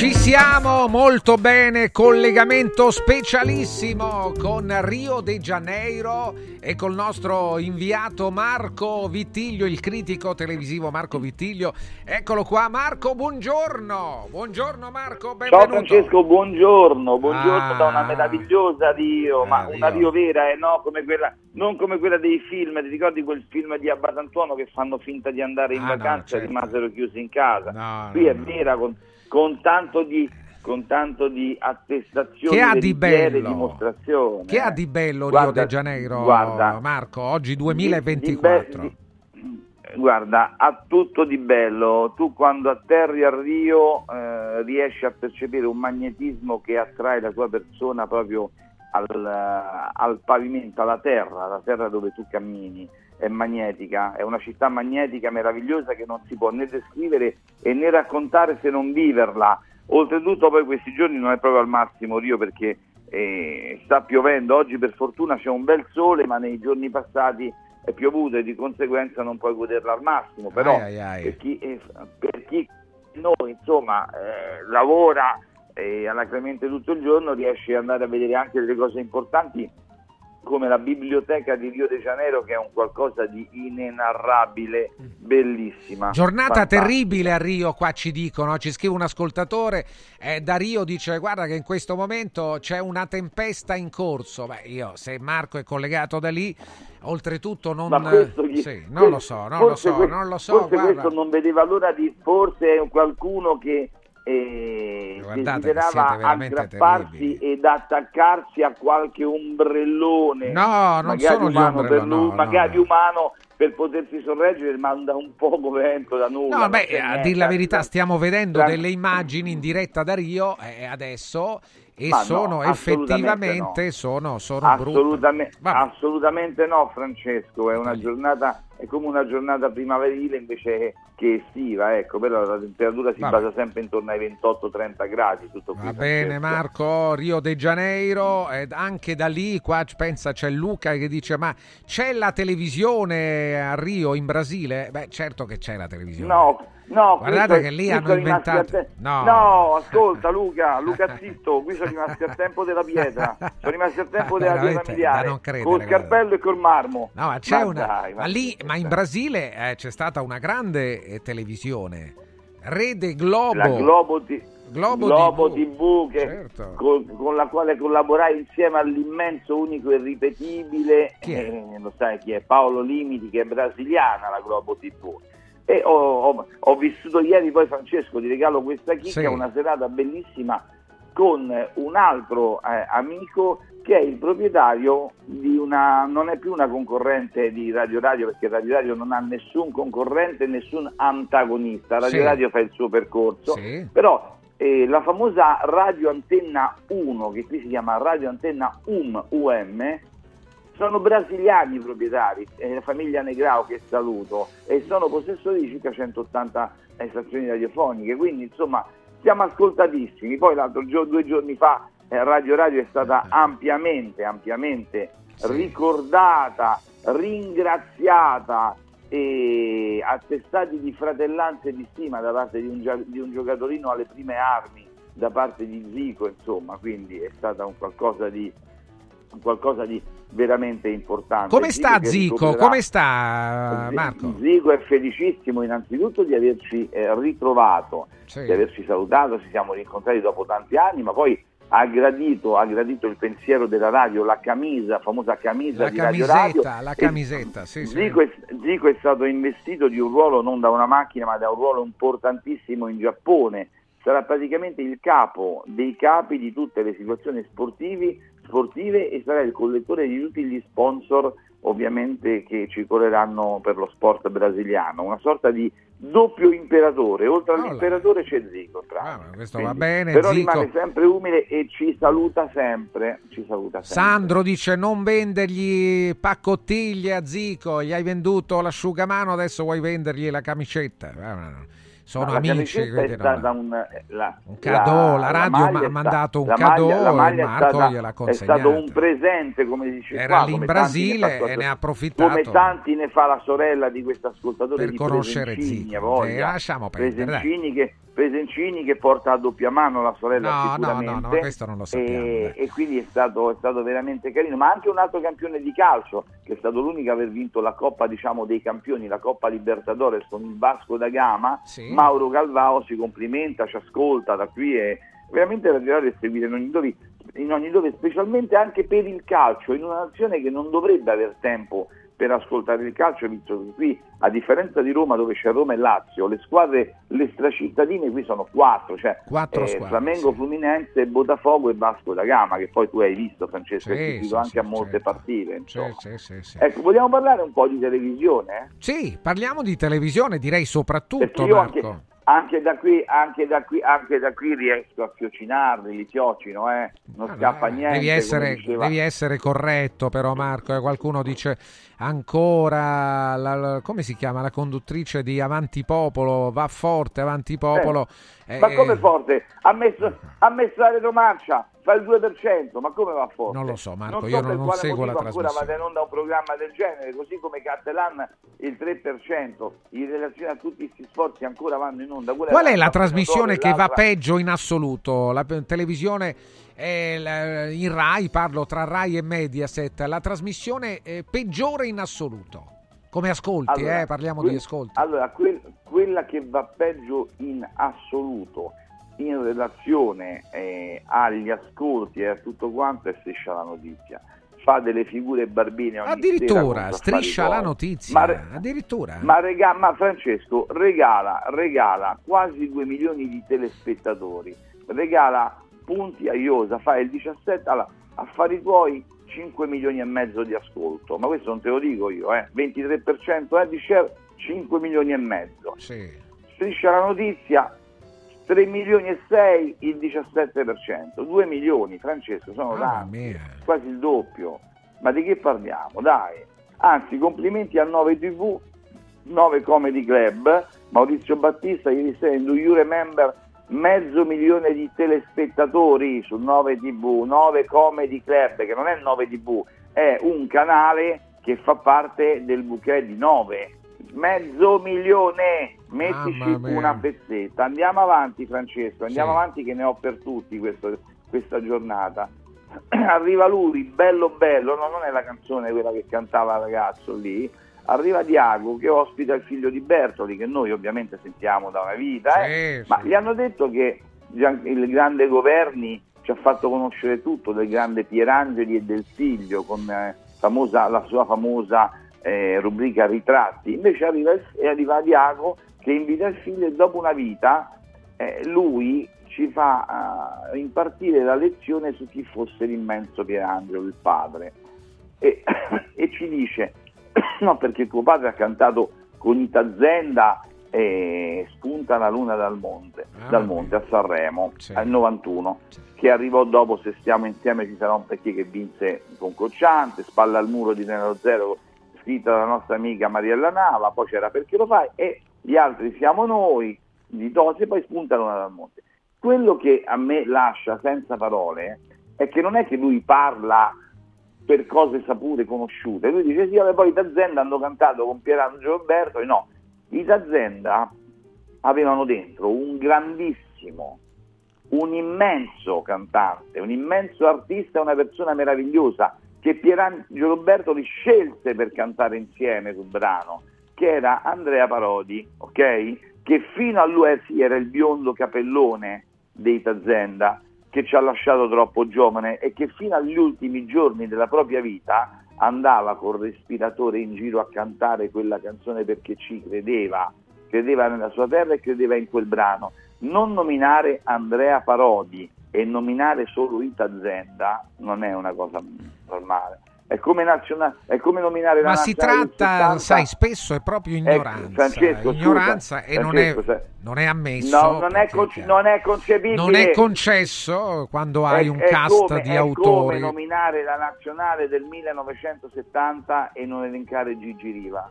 Speaker 2: Ci siamo molto bene, collegamento specialissimo con Rio de Janeiro e col nostro inviato Marco Vittiglio, il critico televisivo Marco Vittiglio. Eccolo qua, Marco, buongiorno. Buongiorno Marco, benvenuto.
Speaker 34: Ciao Francesco, buongiorno, buongiorno
Speaker 2: Ah.
Speaker 34: da una meravigliosa Rio, ma
Speaker 2: Eh,
Speaker 34: una
Speaker 2: Rio.
Speaker 34: Rio vera e no come quella, non come quella dei film, ti ricordi quel film di Abbatantuono che fanno finta di andare in
Speaker 2: Ah, no,
Speaker 34: vacanza e
Speaker 2: certo.
Speaker 34: rimasero chiusi in casa?
Speaker 2: No,
Speaker 34: Qui
Speaker 2: no,
Speaker 34: è vera con, con tanto di con tanto di attestazioni,
Speaker 2: Che ha di bello?
Speaker 34: dimostrazioni.
Speaker 2: Che ha
Speaker 34: eh.
Speaker 2: di bello Rio
Speaker 34: Guarda-
Speaker 2: de Janeiro,
Speaker 34: guarda,
Speaker 2: Marco, oggi
Speaker 34: di-
Speaker 2: 2024?
Speaker 34: di be- Guarda, ha tutto di bello. Tu quando atterri a Rio eh, riesci a percepire un magnetismo che attrae la tua persona proprio al, al pavimento, alla terra, la terra dove tu cammini. È magnetica, è una città magnetica meravigliosa che non si può né descrivere e né raccontare se non viverla. Oltretutto poi questi giorni non è proprio al massimo Rio perché eh, sta piovendo, oggi per fortuna c'è un bel sole ma nei giorni passati è piovuto e di conseguenza non puoi goderla al massimo, però
Speaker 2: Ai, ai, ai.
Speaker 34: Per, chi, eh, per chi noi insomma eh, lavora eh, alla Clemente tutto il giorno riesce ad andare a vedere anche delle cose importanti come la biblioteca di Rio de Janeiro che è un qualcosa di inenarrabile, bellissima.
Speaker 2: Giornata
Speaker 34: fantastica.
Speaker 2: terribile a Rio, qua ci dicono, ci scrive un ascoltatore, eh, da Rio dice guarda che in questo momento c'è una tempesta in corso, beh io se Marco è collegato da lì, oltretutto non...
Speaker 34: Questo chi-
Speaker 2: sì, non lo so, non lo so,
Speaker 34: que-
Speaker 2: non lo so,
Speaker 34: Forse
Speaker 2: guarda.
Speaker 34: questo non vedeva l'ora di, forse è qualcuno che eh,
Speaker 2: Guardate
Speaker 34: desiderava aggrapparsi ed attaccarsi a qualche ombrellone.
Speaker 2: No, non
Speaker 34: magari
Speaker 2: sono gli
Speaker 34: umano per lui,
Speaker 2: no,
Speaker 34: magari
Speaker 2: no.
Speaker 34: umano per potersi sorreggere, manda un poco vento da nulla.
Speaker 2: No, beh, a
Speaker 34: niente.
Speaker 2: dir la verità, stiamo vedendo
Speaker 34: Tran-
Speaker 2: delle immagini in diretta da Rio eh, adesso e
Speaker 34: Ma no,
Speaker 2: sono
Speaker 34: assolutamente
Speaker 2: effettivamente
Speaker 34: no.
Speaker 2: sono, sono brutte.
Speaker 34: Assolutamente, assolutamente no, Francesco. È una giornata, è come una giornata primaverile invece che estiva, ecco, però la temperatura si
Speaker 2: Vabbè.
Speaker 34: basa sempre intorno ai 28-30 gradi. Tutto qui,
Speaker 2: Va bene. Marco, Rio de Janeiro, ed anche da lì qua pensa c'è Luca che dice ma c'è la televisione a Rio in Brasile? Beh certo che c'è la televisione.
Speaker 34: No, no,
Speaker 2: Guardate
Speaker 34: qui so-
Speaker 2: che lì hanno inventato-
Speaker 34: te-
Speaker 2: no.
Speaker 34: No. ascolta Luca, Luca zitto, qui sono rimasti a tempo della pietra, sono rimasti a tempo della pietra
Speaker 2: credere,
Speaker 34: col
Speaker 2: guarda.
Speaker 34: cappello e col marmo.
Speaker 2: No, ma c'è
Speaker 34: Ma
Speaker 2: una.
Speaker 34: dai,
Speaker 2: ma lì, ma in Brasile eh, c'è stata una grande eh, televisione. Rede Globo.
Speaker 34: La Globo, T-
Speaker 2: Globo
Speaker 34: Globo
Speaker 2: TV.
Speaker 34: TV, che-
Speaker 2: Certo.
Speaker 34: con, con la quale collaborai insieme all'immenso, unico e ripetibile,
Speaker 2: Chi è?
Speaker 34: eh, lo sai chi è, Paolo Limiti, che è brasiliana la Globo TV. E ho, ho- ho vissuto ieri, poi Francesco, ti regalo questa chicca,
Speaker 2: Sì.
Speaker 34: una serata bellissima con un altro eh, amico che è il proprietario di una, non è più una concorrente di Radio Radio perché Radio Radio non ha nessun concorrente, nessun antagonista, Radio
Speaker 2: Sì.
Speaker 34: Radio fa il suo percorso,
Speaker 2: Sì.
Speaker 34: però eh, la famosa Radio Antenna 1, che qui si chiama Radio Antenna UM, UM, sono brasiliani i proprietari, è la famiglia Negrao che saluto, e sono possessori di circa 180 stazioni radiofoniche, quindi insomma siamo ascoltatissimi. Poi l'altro giorno, due giorni fa, eh, Radio Radio è stata ampiamente, ampiamente ricordata, ringraziata e attestati di fratellanza e di stima da parte di un, di un giocatorino alle prime armi da parte di Zico, insomma, quindi è stata un qualcosa di, un qualcosa di veramente importante.
Speaker 2: Come sta
Speaker 34: che
Speaker 2: Zico? Come sta Marco?
Speaker 34: Zico è felicissimo innanzitutto di averci eh, ritrovato,
Speaker 2: Sì.
Speaker 34: di averci salutato, ci siamo rincontrati dopo tanti anni, ma poi ha gradito, ha gradito il pensiero della radio, la camisa, famosa camisa
Speaker 2: La
Speaker 34: di Radio Radio.
Speaker 2: la
Speaker 34: E
Speaker 2: camisetta, sì, sì.
Speaker 34: Zico, è, Zico è stato investito di un ruolo non da una macchina, ma da un ruolo importantissimo in Giappone. Sarà praticamente il capo dei capi di tutte le situazioni sportivi, sportive e sarà il collettore di tutti gli sponsor ovviamente che ci correranno per lo sport brasiliano, una sorta di doppio imperatore, oltre all'imperatore c'è Zico. tra.
Speaker 2: Ah, questo
Speaker 34: Quindi-
Speaker 2: va bene,
Speaker 34: Però
Speaker 2: Zico.
Speaker 34: rimane sempre umile e ci saluta sempre, ci saluta sempre.
Speaker 2: Sandro dice non vendergli paccottiglie a Zico, gli hai venduto l'asciugamano, adesso vuoi vendergli la camicetta. No, no. Sono
Speaker 34: No, la
Speaker 2: amici.
Speaker 34: è
Speaker 2: no.
Speaker 34: un, eh, la,
Speaker 2: Un cadeau, la radio
Speaker 34: maglia
Speaker 2: mi ha
Speaker 34: è
Speaker 2: mandato un
Speaker 34: la
Speaker 2: cadeau
Speaker 34: maglia- la
Speaker 2: e
Speaker 34: è
Speaker 2: Marco
Speaker 34: stata-
Speaker 2: gliel'ha
Speaker 34: È
Speaker 2: consegnato.
Speaker 34: stato un presente, come dice
Speaker 2: Era
Speaker 34: qua,
Speaker 2: lì in Brasile e ne ha approfittato.
Speaker 34: Come tanti ne fa la sorella di questo ascoltatore
Speaker 2: Per conoscere
Speaker 34: voglia.
Speaker 2: Eh, lasciamo perdere.
Speaker 34: Presencini che, Presencini che porta a doppia mano la sorella
Speaker 2: No, no,
Speaker 34: sicuramente.
Speaker 2: no, no, questo non lo sappiamo,
Speaker 34: E, e quindi è stato, è stato veramente carino. Ma anche un altro campione di calcio, che è stato l'unico a aver vinto la Coppa diciamo, dei campioni, la Coppa Libertadores con il Vasco da Gama,
Speaker 2: Sì.
Speaker 34: Mauro Galvao si complimenta, ci ascolta da qui e veramente la girare e seguire in ogni, dove, in ogni dove, specialmente anche per il calcio, in una nazione che non dovrebbe aver tempo per ascoltare il calcio, visto che qui, a differenza di Roma, dove c'è Roma e Lazio, le squadre, le stracittadine qui sono quattro, cioè
Speaker 2: Quattro
Speaker 34: eh,
Speaker 2: squadre,
Speaker 34: Flamengo, Fluminense, Botafogo e Vasco da Gama, che poi tu hai visto, Francesco,
Speaker 2: Sì,
Speaker 34: hai
Speaker 2: sì,
Speaker 34: anche
Speaker 2: sì,
Speaker 34: a molte
Speaker 2: certo.
Speaker 34: partite.
Speaker 2: Sì, sì, sì.
Speaker 34: Ecco, vogliamo parlare un po' di televisione? eh?
Speaker 2: Sì, parliamo di televisione, direi soprattutto
Speaker 34: Perché
Speaker 2: Marco.
Speaker 34: anche, anche da qui, anche da qui, anche da qui riesco a fiocinarli, li fiocino, eh? non scappa niente.
Speaker 2: Devi essere, devi essere corretto però Marco, eh, qualcuno dice ancora, la- la- come si chiama la conduttrice di Avanti Popolo, va forte Avanti Popolo.
Speaker 34: Ma
Speaker 2: Eh,
Speaker 34: come forte? Ha messo, ha messo la retromarcia, fa il 2%, ma come va forte?
Speaker 2: Non lo so, Marco,
Speaker 34: non
Speaker 2: io
Speaker 34: so
Speaker 2: non,
Speaker 34: per
Speaker 2: non
Speaker 34: quale
Speaker 2: seguo la
Speaker 34: motivo ancora
Speaker 2: trasmissione.
Speaker 34: vada in onda un programma del genere, così come Cattelan il 3%, in relazione a tutti questi sforzi ancora vanno in onda. Quella
Speaker 2: Qual è la
Speaker 34: l'altra
Speaker 2: trasmissione che va peggio in assoluto? La televisione, eh, la- in Rai, parlo tra Rai e Mediaset, la trasmissione eh, peggiore in assoluto. Come ascolti,
Speaker 34: Allora,
Speaker 2: eh, parliamo
Speaker 34: que-
Speaker 2: di ascolti.
Speaker 34: Allora, quel- quella che va peggio in assoluto in relazione eh, agli ascolti e a tutto quanto è Striscia la Notizia. Fa delle figure barbine ogni
Speaker 2: Addirittura, striscia la notizia.
Speaker 34: Ma, re-
Speaker 2: Addirittura.
Speaker 34: ma, rega- ma Francesco regala, regala quasi 2 milioni di telespettatori, regala punti a Iosa, fa il 17, allora, affari tuoi 5 milioni e mezzo di ascolto, ma questo non te lo dico io, eh. 23% è di share, 5 milioni e mezzo. Striscia la notizia, 3 milioni e 6, il 17%, 2 milioni, Francesco, sono tanti,
Speaker 2: mia.
Speaker 34: quasi il doppio. Ma di che parliamo? Dai. Anzi, complimenti a 9 TV, 9 Comedy Club, Maurizio Battista, ieri sera in Do You Remember mezzo milione di telespettatori su 9 TV, 9 Comedy Club, che non è 9 TV, è un canale che fa parte del bouquet di 9. Mezzo milione, mettici una pezzetta. Andiamo avanti Francesco, andiamo
Speaker 2: Sì.
Speaker 34: avanti che ne ho per tutti questo- questa giornata. Arriva lui, bello bello, no, non è la canzone quella che cantava il ragazzo lì, arriva Diago che ospita il figlio di Bertoli, che noi ovviamente sentiamo da una vita, eh,
Speaker 2: Sì,
Speaker 34: ma
Speaker 2: sì.
Speaker 34: gli hanno detto che il grande Governi ci ha fatto conoscere tutto del grande Pierangeli e del figlio con eh, famosa- la sua famosa eh, rubrica Ritratti, invece arriva, il- e arriva Diago che invita il figlio e dopo una vita eh, lui ci fa eh, impartire la lezione su chi fosse l'immenso Pierangelo, il padre, e, e ci dice, no perché tuo padre ha cantato con Itazenda e spunta la luna dal monte,
Speaker 2: Ah,
Speaker 34: dal monte a Sanremo
Speaker 2: Sì.
Speaker 34: al 91 che arrivò dopo se stiamo insieme ci sarà un perché che vinse con Cocciante spalla al muro di Nero Zero scritta dalla nostra amica Mariella Nava poi c'era perché lo fai? E gli altri siamo noi di Tosi e poi spunta la luna dal monte. Quello che a me lascia senza parole è che non è che lui parla per cose sapute, conosciute. Lui dice sì, vabbè, poi i Tazenda hanno cantato con Pierangelo Roberto. E no, i Tazenda avevano dentro un grandissimo, un immenso cantante, un immenso artista, una persona meravigliosa che Pierangelo Roberto li scelse per cantare insieme sul brano, che era Andrea Parodi, ok? Che fino a lui eh, era il biondo capellone dei Tazenda, che ci ha lasciato troppo giovane e che fino agli ultimi giorni della propria vita andava col respiratore in giro a cantare quella canzone perché ci credeva, credeva nella sua terra e credeva in quel brano. Non nominare Andrea Parodi e nominare solo Ita Zenda non è una cosa normale. È come, naziona- è come nominare la
Speaker 2: Ma si
Speaker 34: nazionale
Speaker 2: tratta,
Speaker 34: 70.
Speaker 2: sai, spesso è proprio
Speaker 34: Ecco,
Speaker 2: ignoranza.
Speaker 34: Francesco,
Speaker 2: ignoranza
Speaker 34: scusa,
Speaker 2: e non è, non è ammesso.
Speaker 34: No, non è,
Speaker 2: perché
Speaker 34: conce- non è concepibile.
Speaker 2: non è concesso quando hai
Speaker 34: È-
Speaker 2: un
Speaker 34: è
Speaker 2: cast
Speaker 34: come-
Speaker 2: di
Speaker 34: è
Speaker 2: autori.
Speaker 34: come nominare la nazionale del 1970 e non elencare Gigi Riva.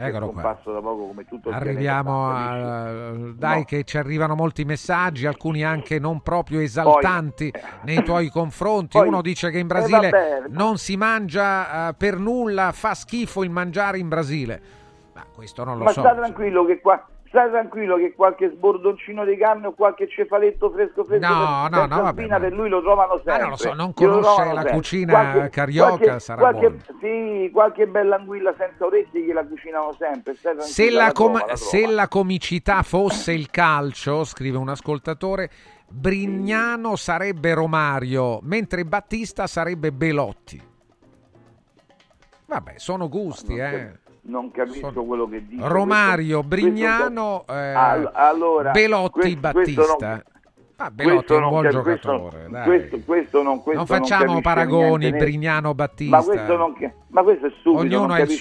Speaker 2: Eccolo qua.
Speaker 34: da poco come tutto il
Speaker 2: Arriviamo a... Dai
Speaker 34: No.
Speaker 2: che ci arrivano molti messaggi, alcuni anche non proprio esaltanti nei tuoi confronti.
Speaker 34: poi-
Speaker 2: Uno dice che in
Speaker 34: eh,
Speaker 2: Brasile
Speaker 34: vabbè.
Speaker 2: non si mangia eh, per nulla, fa schifo il mangiare in Brasile. Ma questo non lo
Speaker 34: Ma
Speaker 2: so.
Speaker 34: sta tranquillo che qua stai tranquillo che qualche sbordoncino di carne o qualche cefaletto fresco fresco
Speaker 2: No,
Speaker 34: per-
Speaker 2: no,
Speaker 34: senza
Speaker 2: no, vabbè,
Speaker 34: per lui lo trovano sempre.
Speaker 2: non lo so, non conosce la
Speaker 34: sempre.
Speaker 2: cucina carioca, sarà
Speaker 34: qualche, Sì, qualche bella anguilla senza orecchie gliela cucinano sempre.
Speaker 2: Se la,
Speaker 34: la
Speaker 2: com-
Speaker 34: trova, la
Speaker 2: se la comicità fosse il calcio, scrive un ascoltatore, Brignano sarebbe Romario, mentre Battista sarebbe Belotti. Vabbè, sono gusti, eh.
Speaker 34: Non capisco quello che dice.
Speaker 2: Romario,
Speaker 34: Questo- questo-
Speaker 2: Brignano, eh,
Speaker 34: All- allora,
Speaker 2: Belotti,
Speaker 34: questo- questo non-
Speaker 2: Battista. Ah, Belotti
Speaker 34: questo
Speaker 2: è un
Speaker 34: non
Speaker 2: buon
Speaker 34: cap-
Speaker 2: giocatore,
Speaker 34: questo- questo- questo non, questo
Speaker 2: non facciamo
Speaker 34: capisce
Speaker 2: paragoni
Speaker 34: niente,
Speaker 2: Brignano Battista.
Speaker 34: Ma questo, non, ma questo è stupido,
Speaker 2: Ognuno
Speaker 34: non
Speaker 2: ha il il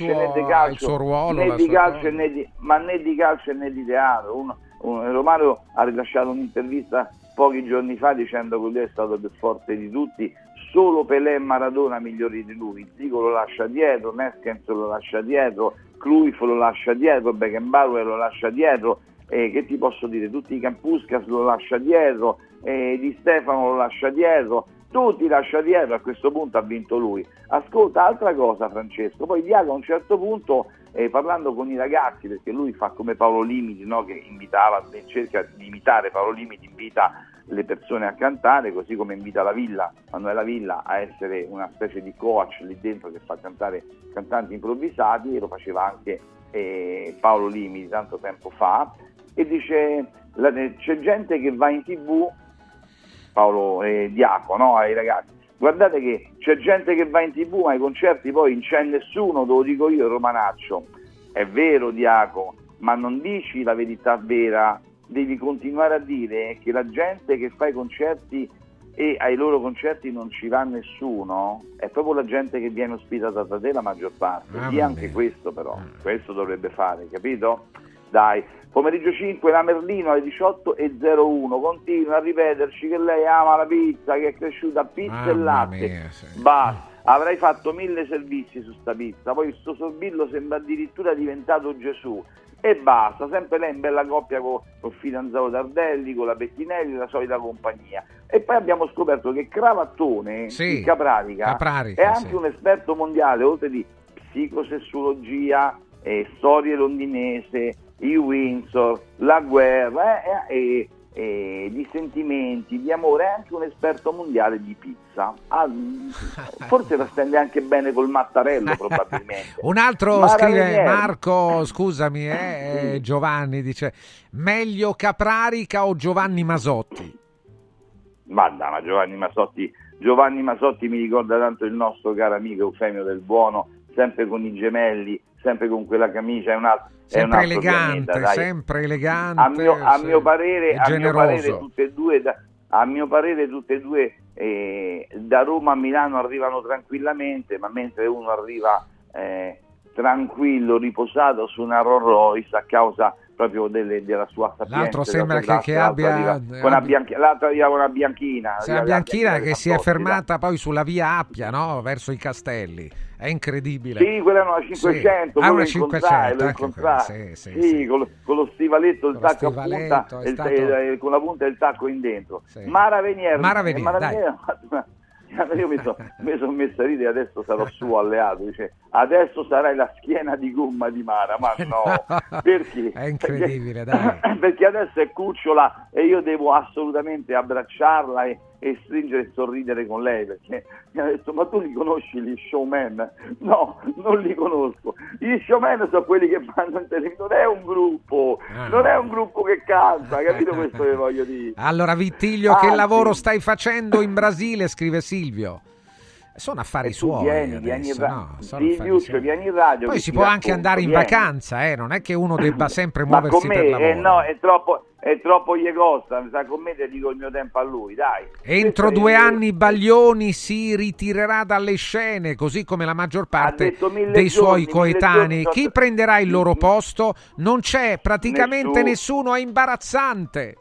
Speaker 2: suo ruolo,
Speaker 34: né di calcio né di, ma né di calcio né di teatro. Uno- un- Romario ha rilasciato un'intervista pochi giorni fa dicendo che lui è stato il più forte di tutti, solo Pelé e Maradona migliori di lui. Zico lo lascia dietro, Neskens lo lascia dietro, Cruyff lo lascia dietro, Beckenbauer lo lascia dietro, eh, che ti posso dire, tutti i Campuscas lo lascia dietro, eh, Di Stefano lo lascia dietro, tu ti lascia dietro, a questo punto ha vinto lui. Ascolta, altra cosa Francesco, poi Diaco a un certo punto, eh, parlando con i ragazzi, perché lui fa come Paolo Limiti, no? che invitava, cerca di imitare Paolo Limiti, invita le persone a cantare, così come invita la Villa, Manuela Villa, a essere una specie di coach lì dentro che fa cantare cantanti improvvisati, e lo faceva anche eh, Paolo Limiti tanto tempo fa, e dice c'è gente che va in tv Paolo eh, Diaco, no? ai ragazzi. Guardate che c'è gente che va in tv ai concerti, poi non c'è nessuno, te lo dico io, Romanaccio. È vero, Diaco, ma non dici la verità vera, devi continuare a dire che la gente che fa i concerti e ai loro concerti non ci va nessuno, è proprio la gente che viene ospitata da te la maggior parte. Ah, anche questo però, mm. questo dovrebbe fare, capito? Dai, Pomeriggio 5 la Merlino alle 18.01 continua a ripeterci che lei ama la pizza, che è cresciuta a pizza Mamma e latte. Mia, sì. Basta. Avrai fatto mille servizi su sta pizza, poi sto sorbillo sembra addirittura diventato Gesù. E basta, sempre lei in bella coppia con il fidanzato Tardelli, con la Bettinelli, la solita compagnia. E poi abbiamo scoperto che Cravattone,
Speaker 2: sì,
Speaker 34: in Capratica,
Speaker 2: Caprarica,
Speaker 34: è anche
Speaker 2: sì.
Speaker 34: un esperto mondiale, oltre di psicosessuologia, eh, storia londinese, i Windsor, la guerra eh, e, e di sentimenti, di amore, è anche un esperto mondiale di pizza. Ah, forse la stende anche bene col mattarello probabilmente.
Speaker 2: un altro
Speaker 34: Mara
Speaker 2: scrive. Marco, scusami, eh, eh, Giovanni dice meglio Caprarica o Giovanni Masotti?
Speaker 34: Ma dai, ma Giovanni Masotti, Giovanni Masotti mi ricorda tanto il nostro caro amico Eufemio del Buono, sempre con i gemelli, sempre con quella camicia, è un altro. è un
Speaker 2: Sempre elegante,
Speaker 34: pianeta,
Speaker 2: sempre elegante.
Speaker 34: a mio, a mio parere, a mio parere tutte e due da, a mio parere tutte e due eh, da Roma a Milano arrivano tranquillamente ma mentre uno arriva eh, tranquillo riposato su una Rolls Royce a causa proprio delle- della sua sapienza
Speaker 2: L'altro sembra che- che abbia-
Speaker 34: arriva con una bianchi- l'altro arriva una bianchina arriva
Speaker 2: la Bianchina che si è fermata poi sulla via Appia, no? Verso i castelli. È incredibile.
Speaker 34: Sì, quella è una 500,
Speaker 2: Sì. Ah, una
Speaker 34: lo incontrai,
Speaker 2: 500,
Speaker 34: lo
Speaker 2: ecco
Speaker 34: incontrai.
Speaker 2: sì, sì,
Speaker 34: Sì, Con, lo, con lo stivaletto, il tacco a
Speaker 2: stivaletto,
Speaker 34: punta,
Speaker 2: è
Speaker 34: e il-
Speaker 2: stato-
Speaker 34: e- e con la punta del tacco in dentro. Mara Venier,
Speaker 2: Mara Venier,
Speaker 34: eh, Mara. Venier io mi sono son messo a ridere adesso sarò suo alleato dice adesso sarai la schiena di gomma di Mara ma no perché?
Speaker 2: È incredibile, dai.
Speaker 34: perché, perché adesso è cucciola e io devo assolutamente abbracciarla e, e stringere e sorridere con lei perché mi ha detto ma tu li conosci gli showman? no, non li conosco gli showman sono quelli che fanno in televisione non è un gruppo
Speaker 2: Ah,
Speaker 34: non è un gruppo che canta capito questo che voglio dire
Speaker 2: Allora, Vittiglio, che
Speaker 34: Anzi.
Speaker 2: lavoro stai facendo in Brasile? Scrive Silvio. Sono affari
Speaker 34: E tu
Speaker 2: suoi.
Speaker 34: vieni, vieni in
Speaker 2: adesso,
Speaker 34: ra-
Speaker 2: no,
Speaker 34: Liuccio,
Speaker 2: suoi.
Speaker 34: vieni in radio
Speaker 2: Poi
Speaker 34: che
Speaker 2: si può anche andare in
Speaker 34: vieni.
Speaker 2: vacanza, eh? non è che uno debba sempre muoversi per
Speaker 34: me,
Speaker 2: lavoro.
Speaker 34: eh, no, è troppo, è troppo gli costa, mi sa con me dico il mio tempo a lui, dai.
Speaker 2: Entro due
Speaker 34: è-
Speaker 2: anni Baglioni si ritirerà dalle scene, così come la maggior parte dei suoi
Speaker 34: giorni, mille
Speaker 2: coetanei. Chi prenderà il loro posto? Non c'è praticamente
Speaker 34: Nessuno.
Speaker 2: nessuno, è imbarazzante.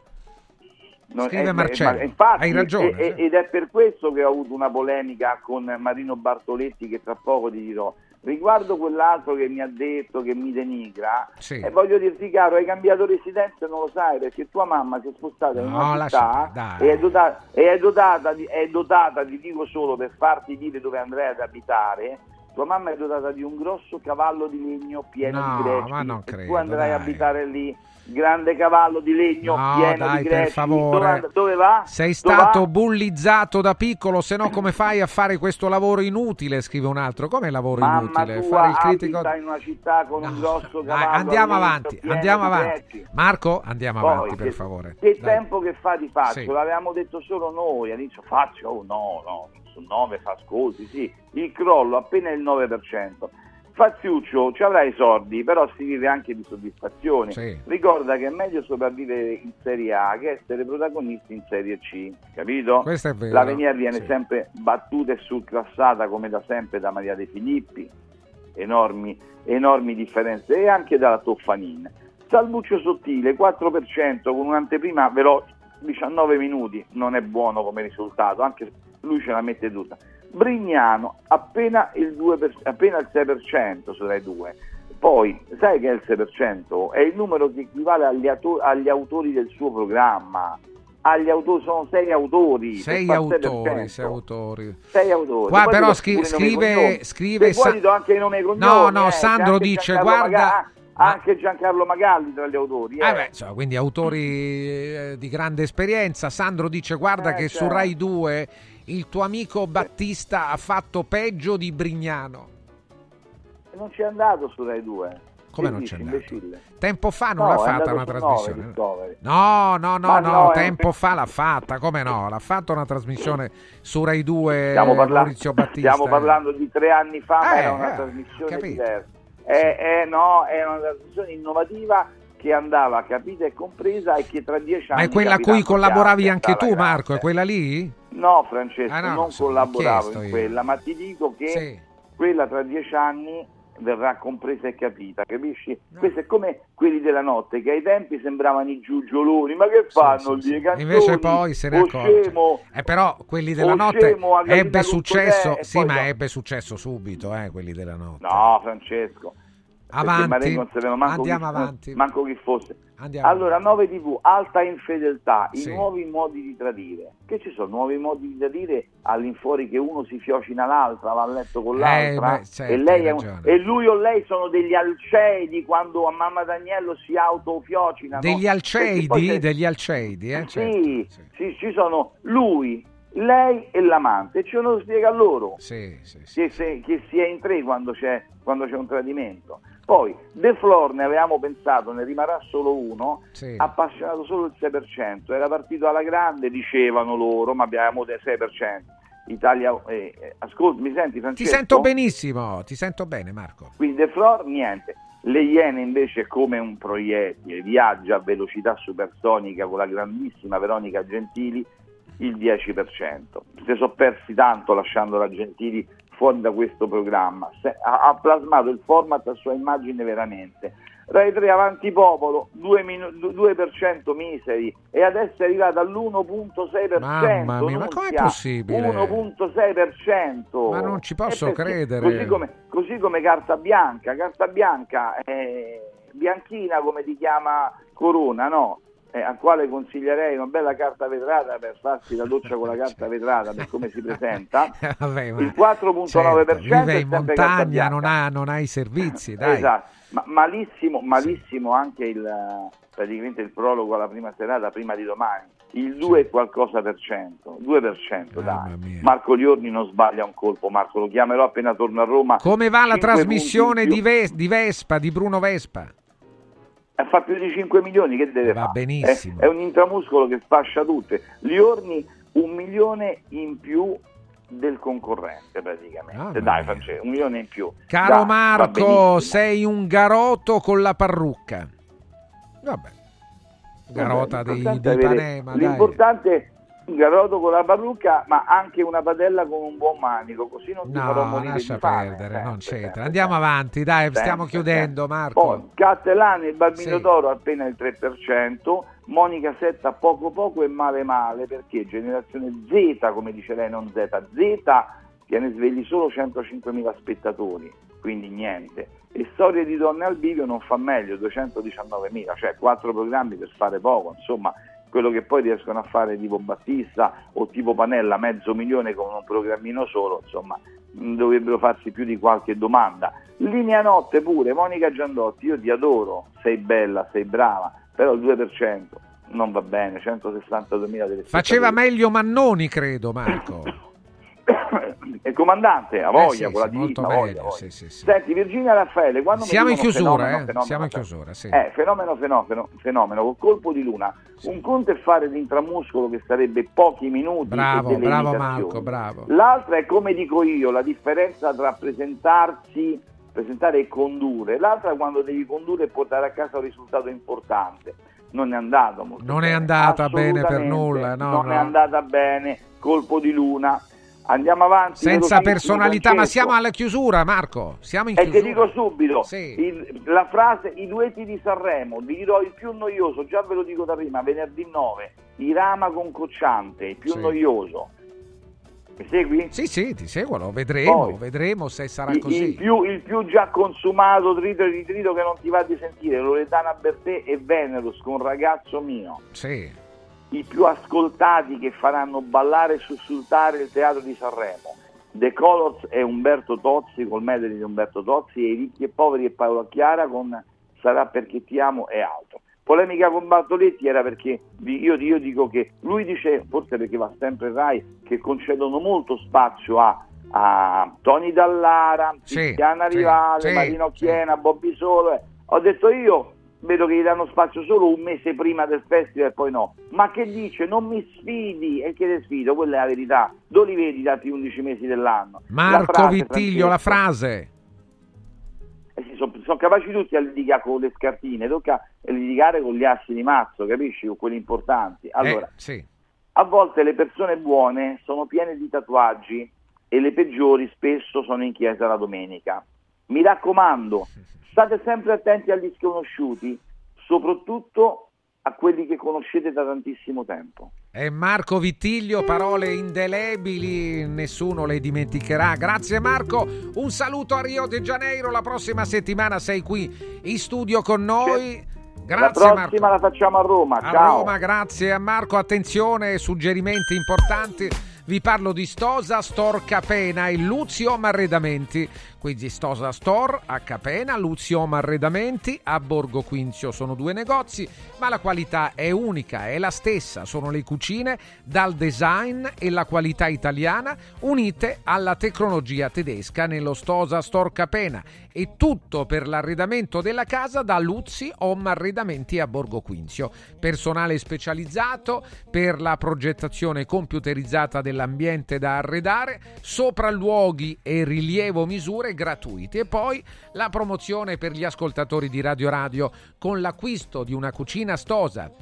Speaker 34: Non-
Speaker 2: Scrive
Speaker 34: eh,
Speaker 2: Marcello.
Speaker 34: ma infatti,
Speaker 2: Hai ragione,
Speaker 34: e- e- ed è per questo che ho avuto una polemica con Marino Bartoletti che tra poco ti dirò. Riguardo quell'altro che mi ha detto che mi denigra,
Speaker 2: Sì.
Speaker 34: e voglio dirti caro, hai cambiato residenza e non lo sai perché tua mamma si è spostata in
Speaker 2: No,
Speaker 34: una
Speaker 2: lascia
Speaker 34: città e è dotata, e è dotata, di, è dotata, ti dico solo per farti dire dove andrai ad abitare, tua mamma è dotata di un grosso cavallo di legno pieno
Speaker 2: No,
Speaker 34: di greci
Speaker 2: ma non
Speaker 34: e
Speaker 2: credo,
Speaker 34: tu andrai a
Speaker 2: dai.
Speaker 34: abitare lì, grande cavallo di legno
Speaker 2: No,
Speaker 34: pieno
Speaker 2: dai,
Speaker 34: di
Speaker 2: per
Speaker 34: greci,
Speaker 2: favore.
Speaker 34: dove, dove va?
Speaker 2: Sei
Speaker 34: Dove
Speaker 2: stato
Speaker 34: va?
Speaker 2: bullizzato da piccolo, se no come fai a fare questo lavoro inutile? Scrive un altro. Come lavoro
Speaker 34: Mamma
Speaker 2: inutile?
Speaker 34: tua
Speaker 2: Fare il critico.
Speaker 34: in una città con un grosso
Speaker 2: Dai,
Speaker 34: cavallo
Speaker 2: andiamo
Speaker 34: a legno
Speaker 2: avanti, andiamo
Speaker 34: di
Speaker 2: avanti.
Speaker 34: greci.
Speaker 2: Marco, andiamo
Speaker 34: Poi,
Speaker 2: avanti per
Speaker 34: che-
Speaker 2: favore.
Speaker 34: Che
Speaker 2: Dai.
Speaker 34: tempo che fa ti faccio?
Speaker 2: Sì.
Speaker 34: L'avevamo detto solo noi, all'inizio faccio, oh no, no, su 9 fa ascolti, sì, il crollo appena il 9%. Faziuccio, ci avrai i soldi, però si vive anche di soddisfazione.
Speaker 2: Sì.
Speaker 34: Ricorda che è meglio sopravvivere in Serie A che essere protagonisti in Serie C, capito?
Speaker 2: Questo è vero,
Speaker 34: La Venier viene
Speaker 2: sì.
Speaker 34: sempre battuta e surclassata come da sempre da Maria De Filippi, enormi, enormi differenze, e anche dalla Toffanin. Salvuccio Sottile, 4% con un'anteprima veloce, 19 minuti, non è buono come risultato, anche lui ce la mette tutta. Brignano, appena il, 2 per- appena il 6% su Rai 2. Poi, sai che è il 6%? È il numero che equivale agli, auto- agli autori del suo programma. agli autori, sono sei autori.
Speaker 2: Sei autori,
Speaker 34: 6%.
Speaker 2: sei autori.
Speaker 34: Sei autori.
Speaker 2: Qua
Speaker 34: Poi
Speaker 2: però scri- scrive, scrive
Speaker 34: Se vuoi
Speaker 2: Sa-
Speaker 34: ti do anche i nomi e cognomi.
Speaker 2: No, no,
Speaker 34: eh,
Speaker 2: Sandro dice,
Speaker 34: Giancarlo
Speaker 2: guarda-
Speaker 34: Maga- anche Giancarlo Magalli tra gli autori.
Speaker 2: Ah
Speaker 34: eh.
Speaker 2: beh, insomma, quindi autori eh, di grande esperienza. Sandro dice: Guarda
Speaker 34: Eh,
Speaker 2: che su
Speaker 34: certo.
Speaker 2: Rai 2 il tuo amico Battista ha fatto peggio di Brignano.
Speaker 34: Non c'è andato su Rai 2.
Speaker 2: Come
Speaker 34: Che
Speaker 2: non
Speaker 34: dici,
Speaker 2: c'è andato?
Speaker 34: imbecille?
Speaker 2: Tempo fa non
Speaker 34: No,
Speaker 2: l'ha
Speaker 34: è
Speaker 2: fatta una trasmissione.
Speaker 34: Nove, Discovery.
Speaker 2: No, no, no,
Speaker 34: Ma
Speaker 2: no,
Speaker 34: no, è-
Speaker 2: tempo fa l'ha fatta, come no? L'ha fatta una trasmissione su Rai 2
Speaker 34: Stiamo, parla-
Speaker 2: Maurizio Battista.
Speaker 34: stiamo parlando di tre anni fa, ma
Speaker 2: Eh,
Speaker 34: era una
Speaker 2: eh,
Speaker 34: trasmissione
Speaker 2: capito.
Speaker 34: diversa. Eh, eh, no, era una trasmissione innovativa che andava capita e compresa e che tra dieci anni
Speaker 2: Ma è quella a cui collaboravi anche
Speaker 34: che
Speaker 2: tu, Marco? È quella lì?
Speaker 34: No, Francesco,
Speaker 2: Ah, no,
Speaker 34: non collaboravo in
Speaker 2: io.
Speaker 34: quella, ma ti dico che
Speaker 2: Sì.
Speaker 34: quella tra dieci anni verrà compresa e capita, capisci? Questo è come quelli della notte che ai tempi sembravano i giugioloni, ma che fanno lì? I canzoni?
Speaker 2: Invece poi se ne
Speaker 34: O
Speaker 2: accorge.
Speaker 34: scemo,
Speaker 2: Eh, però quelli della notte ebbe successo, sì, ma
Speaker 34: no.
Speaker 2: ebbe successo subito, eh, quelli della notte.
Speaker 34: No, Francesco.
Speaker 2: Avanti.
Speaker 34: Non sapeva manco
Speaker 2: Andiamo
Speaker 34: chi,
Speaker 2: avanti.
Speaker 34: manco chi fosse.
Speaker 2: Andiamo
Speaker 34: allora, 9 TV, alta infedeltà,
Speaker 2: Sì.
Speaker 34: i nuovi modi di tradire. Che ci sono nuovi modi di tradire all'infuori che uno si fiocina l'altra, va a letto con
Speaker 2: Eh,
Speaker 34: l'altra
Speaker 2: beh, certo,
Speaker 34: e, lei un- e lui o lei sono degli alceidi quando a mamma Daniello si autofiocinano.
Speaker 2: Degli
Speaker 34: Perché
Speaker 2: alceidi,
Speaker 34: poi
Speaker 2: degli alceidi, eh, certo.
Speaker 34: sì, sì, ci sono lui, lei e l'amante, ce lo spiega loro
Speaker 2: Sì, sì,
Speaker 34: Che, se- che si è in tre quando c'è, quando c'è un tradimento. Poi De Flor ne avevamo pensato, ne rimarrà solo uno,
Speaker 2: Sì.
Speaker 34: appassionato solo il 6%, era partito alla grande, dicevano loro, ma abbiamo del 6%. Italia, eh, eh, ascolta, mi senti
Speaker 2: Ti
Speaker 34: Francesco?
Speaker 2: sento benissimo, ti sento bene Marco.
Speaker 34: Quindi De Flor niente. Le Iene invece è come un proiettile, viaggia a velocità supersonica con la grandissima Veronica Gentili, il 10%. Si sono persi tanto lasciando la Gentili fuori da questo programma. Ha, plasmato il format a sua immagine veramente. Rai 3 avanti popolo, 2, minu- 2% miseri e adesso è arrivata all'1.6%.
Speaker 2: Mamma mia, ma com'è possibile?
Speaker 34: 1.6%.
Speaker 2: Ma non ci posso
Speaker 34: Eh,
Speaker 2: credere.
Speaker 34: Così come, così come carta bianca, carta bianca è bianchina come ti chiama Corona, no? Eh, a quale consiglierei una bella carta vetrata per farsi la doccia con la carta vetrata per come si presenta.
Speaker 2: Vabbè, ma-
Speaker 34: Il 4.9%
Speaker 2: certo, vive in montagna, non ha, non ha i servizi, dai.
Speaker 34: Esatto, ma malissimo, malissimo anche il, praticamente il prologo alla prima serata, prima di domani. Il 2 è qualcosa per cento, 2% dai. Marco Liorni non sbaglia un colpo, Marco lo chiamerò appena torno a Roma.
Speaker 2: Come va la trasmissione di. Ves- di Vespa, di Bruno Vespa?
Speaker 34: Eh, fa più di 5 milioni, che deve
Speaker 2: Va
Speaker 34: fare?
Speaker 2: benissimo.
Speaker 34: È, è un intramuscolo che sfascia tutte. Liorni un milione in più del concorrente praticamente. Dai, Francesco, un milione in più.
Speaker 2: Caro
Speaker 34: Dai,
Speaker 2: Marco, sei un garoto con la parrucca. Vabbè. Garota
Speaker 34: Vabbè,
Speaker 2: dei, di dai.
Speaker 34: L'importante è un garoto con la parrucca, ma anche una padella con un buon manico, così non ti farò
Speaker 2: No,
Speaker 34: morire
Speaker 2: lascia perdere,
Speaker 34: sempre,
Speaker 2: non c'entra.
Speaker 34: sempre,
Speaker 2: Andiamo avanti, dai,
Speaker 34: sempre,
Speaker 2: stiamo chiudendo,
Speaker 34: sempre.
Speaker 2: Marco.
Speaker 34: Poi, Castellani, il bambino
Speaker 2: Sì.
Speaker 34: d'oro appena il 3%, Monica Setta poco poco e male male, perché generazione Z, come dice lei, non Z, Z tiene svegli solo 105.000 spettatori, quindi niente. E Storie di donne al bivio non fa meglio, 219.000, cioè quattro programmi per fare poco, insomma quello che poi riescono a fare tipo Battista o tipo Panella, mezzo milione con un programmino solo, insomma mh, dovrebbero farsi più di qualche domanda. Linea notte pure, Monica Giandotti, io ti adoro, sei bella, sei brava, però il 2% non va bene, 162.000 delle
Speaker 2: Faceva meglio Mannoni, credo, Marco.
Speaker 34: il comandante, a
Speaker 2: Eh
Speaker 34: voglia,
Speaker 2: sì,
Speaker 34: con la
Speaker 2: sì, molto
Speaker 34: divisa, voglia, a voglia.
Speaker 2: sì, sì, sì.
Speaker 34: Senti, Virginia Raffaele, quando
Speaker 2: Siamo in chiusura,
Speaker 34: fenomeno,
Speaker 2: eh?
Speaker 34: fenomeno,
Speaker 2: Siamo in chiusura, sì.
Speaker 34: eh, fenomeno, fenomeno, fenomeno, col colpo di luna. Un conto è fare l'intramuscolo che sarebbe pochi minuti.
Speaker 2: Bravo, bravo. Marco, bravo.
Speaker 34: L'altra è come dico io, la differenza tra presentarsi, presentare e condurre. L'altra è quando devi condurre e portare a casa un risultato importante. Non è andato molto
Speaker 2: Non è
Speaker 34: bene.
Speaker 2: andata bene per nulla, no,
Speaker 34: non
Speaker 2: no.
Speaker 34: è andata bene, colpo di luna. Andiamo avanti.
Speaker 2: Senza personalità, ma siamo alla chiusura, Marco. Siamo in
Speaker 34: E ti
Speaker 2: chiusura.
Speaker 34: dico subito,
Speaker 2: Sì.
Speaker 34: il- la frase i duetti di Sanremo, vi dirò il più noioso, già ve lo dico da prima, venerdì 9, Irama con Cocciante, il più
Speaker 2: Sì.
Speaker 34: noioso. Mi segui?
Speaker 2: Sì, sì, ti seguo, lo vedremo,
Speaker 34: Poi,
Speaker 2: vedremo se sarà
Speaker 34: Il,
Speaker 2: così.
Speaker 34: il più, il più già consumato trito e ritrito che non ti va di sentire, Loredana Bertè e Venerus con ragazzo mio.
Speaker 2: Sì.
Speaker 34: I più ascoltati che faranno ballare e sussultare il teatro di Sanremo. The Colors è Umberto Tozzi col medley di Umberto Tozzi e I ricchi e poveri e Paolo Chiara con Sarà perché ti amo e altro. Polemica con Bartoletti era perché io, io dico che lui dice, forse perché va sempre Rai, che concedono molto spazio a a Tony Dallara,
Speaker 2: Sì,
Speaker 34: Cristiana
Speaker 2: sì,
Speaker 34: Rivale,
Speaker 2: sì,
Speaker 34: Marino Chiena, Bobby Solo. eh. Ho detto io vedo che gli danno spazio solo un mese prima del festival e poi no. Ma che dice? Non mi sfidi e che te sfido, quella è la verità. Dove li vedi altri 11 mesi dell'anno?
Speaker 2: Marco
Speaker 34: frase,
Speaker 2: Vittiglio, la frase.
Speaker 34: Eh sì, sono, sono capaci tutti a litigare con le scartine, tocca litigare con gli assi di mazzo, capisci? Con quelli importanti. Allora,
Speaker 2: Eh, sì.
Speaker 34: a volte le persone buone sono piene di tatuaggi e le peggiori spesso sono in chiesa la domenica. Mi raccomando, state sempre attenti agli sconosciuti, soprattutto a quelli che conoscete da tantissimo tempo.
Speaker 2: E Marco Vittiglio, parole indelebili, nessuno le dimenticherà. Grazie Marco, un saluto a Rio de Janeiro, la prossima settimana sei qui in studio con noi. Grazie
Speaker 34: la
Speaker 2: Marco.
Speaker 34: prossima la facciamo a Roma.
Speaker 2: A
Speaker 34: Ciao.
Speaker 2: Roma, grazie a Marco. Attenzione, suggerimenti importanti. Vi parlo di Stosa Store Capena e Luziom Arredamenti. Quindi Stosa Store a Capena, Luziom Arredamenti a Borgo Quinzio. Sono due negozi, ma la qualità è unica, è la stessa. Sono le cucine dal design e la qualità italiana unite alla tecnologia tedesca nello Stosa Store Capena. E tutto per l'arredamento della casa da Luzzi Home Arredamenti a Borgo Quinzio. Personale specializzato per la progettazione computerizzata dell'ambiente da arredare, sopralluoghi e rilievo misure gratuiti. E poi la promozione per gli ascoltatori di Radio Radio con l'acquisto di una cucina stosa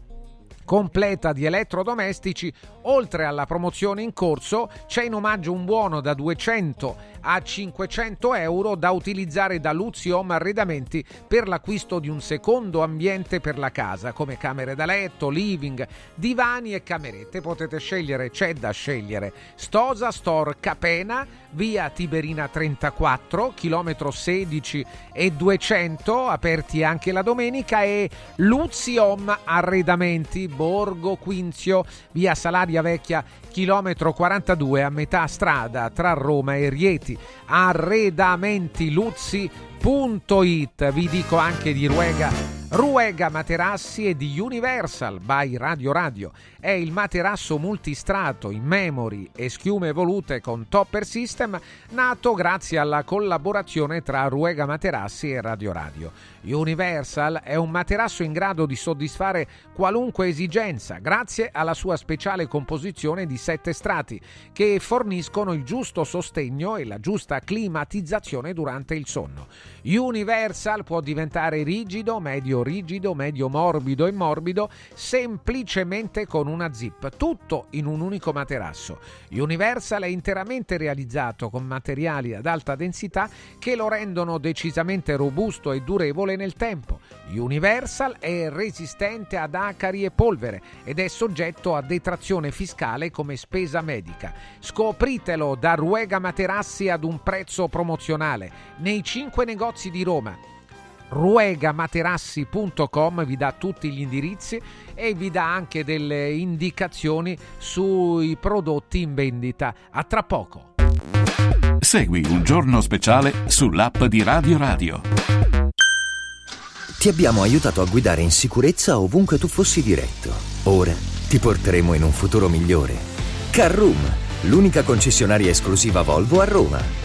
Speaker 2: completa di elettrodomestici, oltre alla promozione in corso, c'è in omaggio un buono da 200 a 500 euro da utilizzare da Luzzi Arredamenti per l'acquisto di un secondo ambiente per la casa, come camere da letto, living, divani e camerette. Potete scegliere, c'è da scegliere. Stosa Store Capena, via Tiberina 34, chilometro 16 e 200, aperti anche la domenica, e Luzzi Arredamenti, Borgo Quinzio, via Salaria Vecchia, chilometro 42 a metà strada tra Roma e Rieti. Arredamentiluzzi.it vi dico anche di Ruega Ruega Materassi e di Universal by Radio Radio. È il materasso multistrato in memory e schiume evolute con topper system nato grazie alla collaborazione tra Ruega Materassi e Radio Radio. Universal è un materasso in grado di soddisfare qualunque esigenza grazie alla sua speciale composizione di sette strati che forniscono il giusto sostegno e la giusta climatizzazione durante il sonno. Universal può diventare rigido, medio rigido, medio morbido e morbido semplicemente con una zip, tutto in un unico materasso. Universal è interamente realizzato con materiali ad alta densità che lo rendono decisamente robusto e durevole nel tempo. Universal è resistente ad acari e polvere ed è soggetto a detrazione fiscale come spesa medica. Scopritelo da Ruega Materassi ad un prezzo promozionale nei 5 negozi di Roma ruegamaterassi.com vi dà tutti gli indirizzi e vi dà anche delle indicazioni sui prodotti in vendita. A tra poco.
Speaker 1: Segui un giorno speciale sull'app di Radio Radio.
Speaker 10: Ti abbiamo aiutato a guidare in sicurezza ovunque tu fossi diretto. Ora ti porteremo in un futuro migliore. Carroom, l'unica concessionaria esclusiva Volvo a Roma.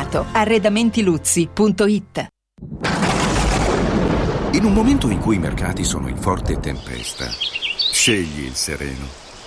Speaker 35: trovato. Arredamentiluzzi.it
Speaker 36: In un momento in cui i mercati sono in forte tempesta, scegli il sereno.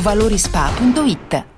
Speaker 6: valorispa.it.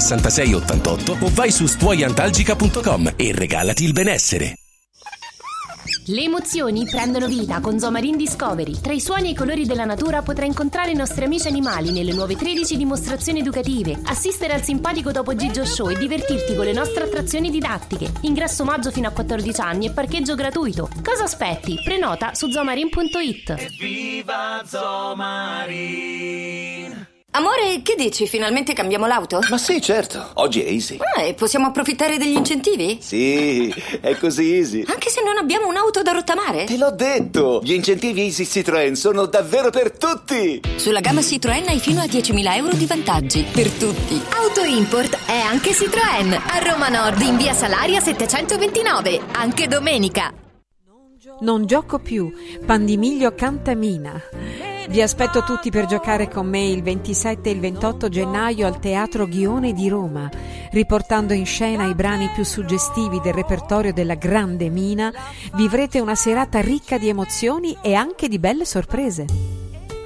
Speaker 4: 82 66 88 o vai su stuoiantalgica.com e regalati il benessere.
Speaker 37: Le emozioni prendono vita con Zomarin Discovery. Tra i suoni e i colori della natura potrai incontrare i nostri amici animali nelle nuove 13 dimostrazioni educative, assistere al simpatico Topo Gigio Show e divertirti con le nostre attrazioni didattiche. Ingresso maggio fino a 14 anni e parcheggio gratuito. Cosa aspetti? Prenota su zomarin.it.
Speaker 38: Viva Zomarin!
Speaker 39: Amore, che dici? Finalmente cambiamo l'auto?
Speaker 40: Ma sì, certo. Oggi è easy.
Speaker 39: Ah, e possiamo approfittare degli incentivi?
Speaker 40: Sì, è così easy.
Speaker 39: Anche se non abbiamo un'auto da rottamare?
Speaker 40: Te l'ho detto! Gli incentivi Easy Citroën sono davvero per tutti!
Speaker 39: Sulla gamma Citroën hai fino a 10.000 euro di vantaggi. Per tutti.
Speaker 41: Auto Import è anche Citroën. A Roma Nord in via Salaria 729. Anche domenica.
Speaker 42: Non gioco più. Pandimiglio Cantamina. Vi aspetto tutti per giocare con me il 27 e il 28 gennaio al Teatro Ghione di Roma, riportando in scena i brani più suggestivi del repertorio della Grande Mina. Vivrete una serata ricca di emozioni e anche di belle sorprese.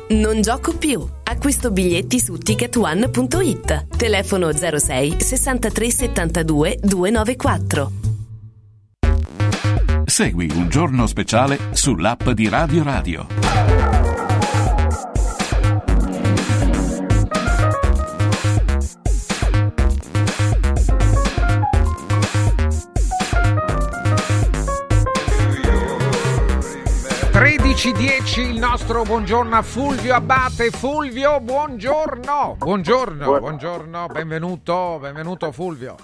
Speaker 43: Non gioco più. Acquisto biglietti su ticketone.it. Telefono 06 63 72 294.
Speaker 44: Segui un giorno speciale sull'app di Radio Radio.
Speaker 2: Dieci il nostro buongiorno a Fulvio Abate. Fulvio, buongiorno. Buongiorno, buongiorno, benvenuto, benvenuto Fulvio.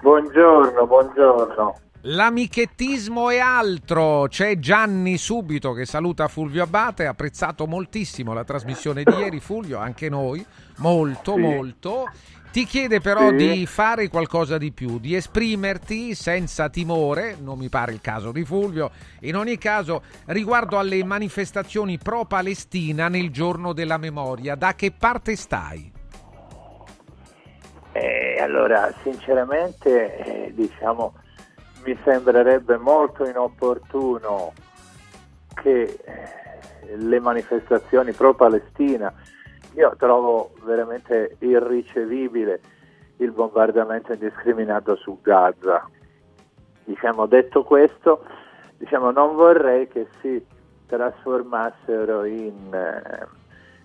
Speaker 45: Buongiorno, buongiorno.
Speaker 2: L'amichettismo e altro. C'è Gianni Subito che saluta Fulvio Abate. Ha apprezzato moltissimo la trasmissione di ieri, Fulvio, anche noi. Molto,
Speaker 45: Sì.
Speaker 2: molto. Ti chiede però
Speaker 45: Sì.
Speaker 2: di fare qualcosa di più, di esprimerti senza timore, non mi pare il caso di Fulvio, in ogni caso riguardo alle manifestazioni pro-Palestina nel giorno della memoria, da che parte stai?
Speaker 45: Eh, allora, sinceramente, eh, diciamo, mi sembrerebbe molto inopportuno che eh, le manifestazioni pro-Palestina, io trovo veramente irricevibile il bombardamento indiscriminato su Gaza. Diciamo, detto questo, diciamo, non vorrei che si trasformassero in eh,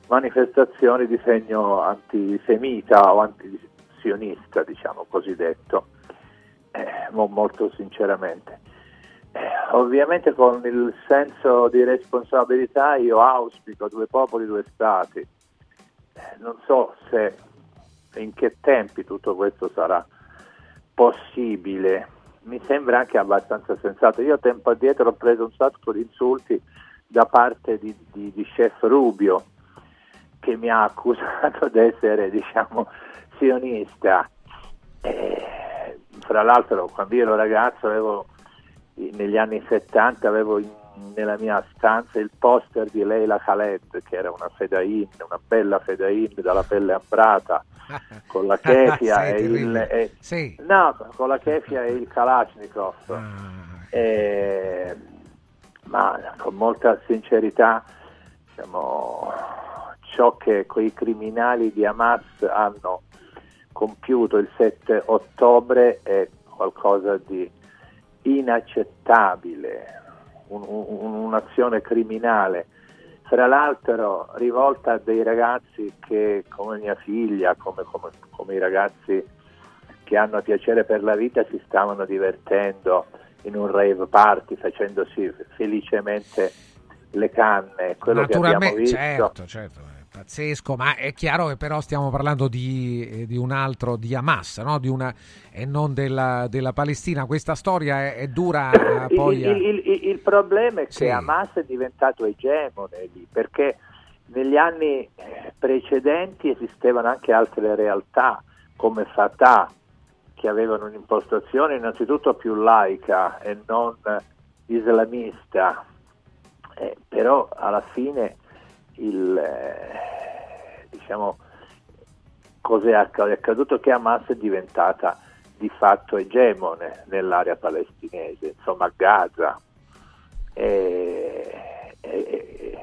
Speaker 45: manifestazioni di segno antisemita o antisionista, diciamo cosiddetto, eh, molto sinceramente. Eh, ovviamente con il senso di responsabilità io auspico due popoli, due stati. Eh, non so se in che tempi tutto questo sarà possibile. Mi sembra anche abbastanza sensato. Io tempo addietro ho preso un sacco di insulti da parte di, di, di chef Rubio che mi ha accusato di essere diciamo sionista. Eh, fra l'altro quando io ero ragazzo avevo negli anni 70 avevo in, nella mia stanza il poster di Leila Khaled che era una fedain, una bella fedain dalla pelle ambrata con la kefia e il e,
Speaker 2: sì.
Speaker 45: no, con la kefia e il Kalashnikov.
Speaker 2: Ah,
Speaker 45: e, ma con molta sincerità diciamo, ciò che quei criminali di Hamas hanno compiuto il 7 ottobre è qualcosa di inaccettabile, un- un- un'azione criminale, fra l'altro rivolta a dei ragazzi che come mia figlia, come, come- come i ragazzi che hanno piacere per la vita si stavano divertendo in un rave party facendosi felicemente le canne, quello che abbiamo visto.
Speaker 2: certo, certo, pazzesco, ma è chiaro che però stiamo parlando di, eh, di un altro, di Hamas, no? di una, e non della, della Palestina. Questa storia è, è dura
Speaker 45: Il,
Speaker 2: poi...
Speaker 45: il- il- il problema è che
Speaker 2: Sì.
Speaker 45: Hamas è diventato egemone lì, perché negli anni eh, precedenti esistevano anche altre realtà come Fatah che avevano un'impostazione innanzitutto più laica e non islamista, Eh, però alla fine il, eh, diciamo, cos'è acc- è accaduto che Hamas è diventata di fatto egemone nell'area palestinese, insomma Gaza. E, e-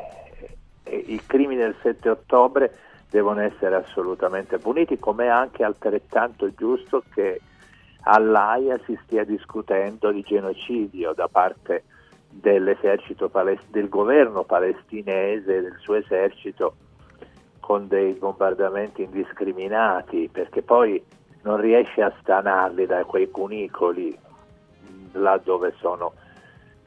Speaker 45: e i crimini del 7 ottobre devono essere assolutamente puniti, come è anche altrettanto giusto che all'AIA si stia discutendo di genocidio da parte dell'esercito pales- del governo palestinese, del suo esercito con dei bombardamenti indiscriminati, perché poi non riesce a stanarli da quei cunicoli là dove sono.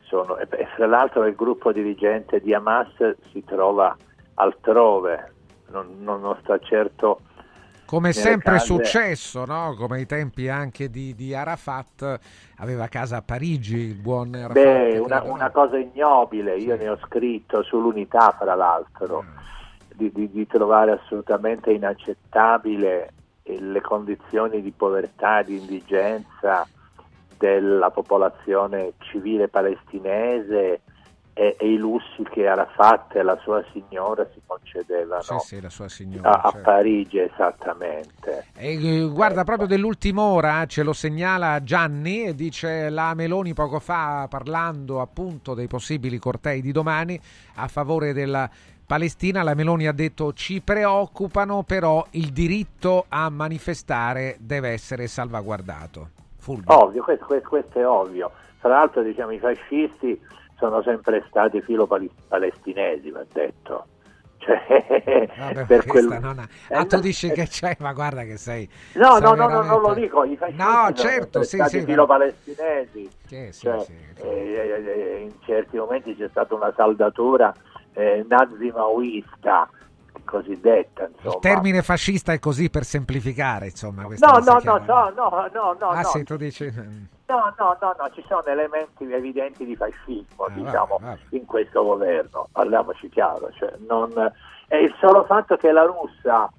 Speaker 45: sono- E fra l'altro il gruppo dirigente di Hamas si trova altrove, non- non sta certo
Speaker 2: Come è sempre
Speaker 45: case-
Speaker 2: successo, no? come ai tempi anche di, di Arafat, aveva casa a Parigi il buon Arafat.
Speaker 45: Beh, una, una cosa ignobile, io ne ho scritto sull'unità fra l'altro, di, di- di trovare assolutamente inaccettabile le condizioni di povertà, di indigenza della popolazione civile palestinese e, e i lussi che Arafat e la sua signora si concedevano
Speaker 2: Sì, sì, la sua signora.
Speaker 45: a, a
Speaker 2: certo.
Speaker 45: Parigi esattamente.
Speaker 2: E, eh, guarda, proprio dell'ultima ora ce lo segnala Gianni e dice la Meloni poco fa parlando appunto dei possibili cortei di domani a favore della Palestina, la Meloni ha detto ci preoccupano però il diritto a manifestare deve essere salvaguardato. Fulvio.
Speaker 45: Ovvio, questo, questo- questo è ovvio. Tra l'altro diciamo i fascisti sono sempre stati filo palestinesi, va detto. Cioè,
Speaker 2: Vabbè,
Speaker 45: per
Speaker 2: questa
Speaker 45: quel-
Speaker 2: non ha-
Speaker 45: Eh,
Speaker 2: Ah, tu dici
Speaker 45: eh,
Speaker 2: che c'è, ma guarda che sei.
Speaker 45: No, no, no, no, non lo dico, i fascisti
Speaker 2: No, certo, sì, sì.
Speaker 45: filo palestinesi.
Speaker 2: Sì, sì,
Speaker 45: Cioè,
Speaker 2: sì,
Speaker 45: eh, in certi momenti c'è stata una saldatura eh, nazi-maoista, cosiddetta, insomma.
Speaker 2: Il termine fascista è così per semplificare, insomma.
Speaker 45: No, no, no, no, no, no, no,
Speaker 2: ah,
Speaker 45: no.
Speaker 2: sì, tu dici...
Speaker 45: No, no, no, no, ci sono elementi evidenti di fascismo,
Speaker 2: Ah,
Speaker 45: diciamo,
Speaker 2: vabbè, vabbè.
Speaker 45: in questo governo, parliamoci chiaro, cioè, non, è il solo fatto che la russa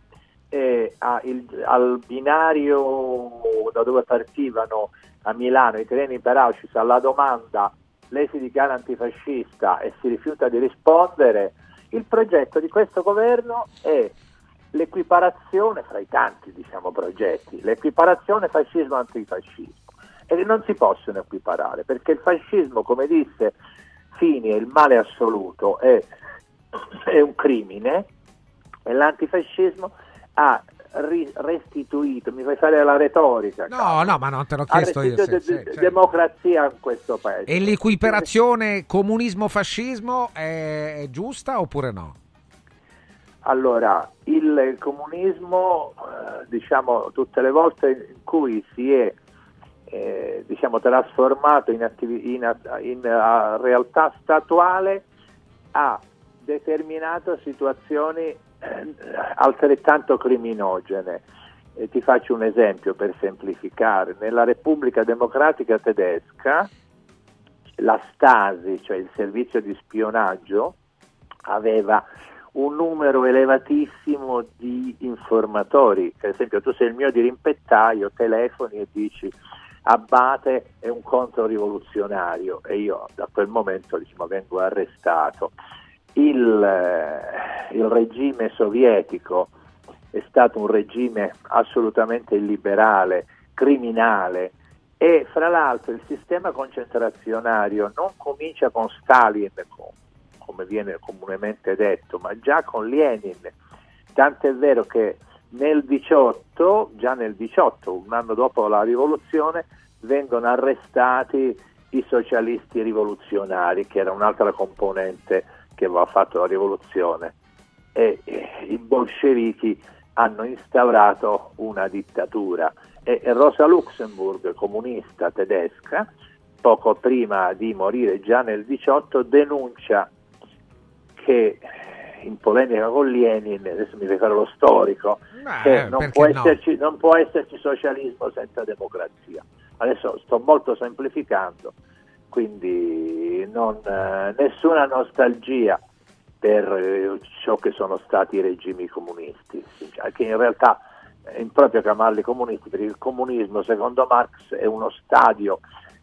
Speaker 45: eh, il- al binario da dove partivano a Milano i treni per Auschwitz alla domanda lei si dichiara antifascista e si rifiuta di rispondere, il progetto di questo governo è l'equiparazione fra i tanti diciamo, progetti, l'equiparazione fascismo-antifascismo e non si possono equiparare perché il fascismo, come disse fini e il male assoluto è, è un crimine e l'antifascismo ha ri- restituito, mi fai fare la retorica.
Speaker 2: No,
Speaker 45: cavolo.
Speaker 2: no, ma non te l'ho chiesto io. sì,
Speaker 45: de-
Speaker 2: sì, sì.
Speaker 45: democrazia in questo paese.
Speaker 2: E l'equiparazione comunismo-fascismo è, è giusta oppure no?
Speaker 45: Allora, il comunismo, eh, diciamo, tutte le volte in cui si è eh, diciamo, trasformato in, attivi- in a- in, eh, realtà statuale, ha determinato situazioni altrettanto criminogene. E ti faccio un esempio per semplificare. Nella Repubblica Democratica Tedesca, la Stasi, cioè il servizio di spionaggio, aveva un numero elevatissimo di informatori. Per esempio, tu sei il mio dirimpettaio, telefoni e dici Abate è un controrivoluzionario e io da quel momento diciamo, vengo arrestato. Il, eh, il regime sovietico è stato un regime assolutamente illiberale, criminale e fra l'altro il sistema concentrazionario non comincia con Stalin, com- come viene comunemente detto, ma già con Lenin. Tant'è vero che nel 18, già nel 18, un anno dopo la rivoluzione, vengono arrestati i socialisti rivoluzionari, che era un'altra componente che aveva fatto la rivoluzione, e eh, i bolscevichi hanno instaurato una dittatura. E e Rosa Luxemburg, comunista tedesca, poco prima di morire già nel 18, denuncia che in polemica con Lenin, adesso mi fare lo storico,
Speaker 2: Beh,
Speaker 45: che non può,
Speaker 2: no?
Speaker 45: esserci, non può esserci socialismo senza democrazia. Adesso sto molto semplificando, quindi non, eh, nessuna nostalgia per eh, ciò che sono stati i regimi comunisti, cioè, che in realtà è improprio chiamarli comunisti, perché il comunismo secondo Marx è uno stadio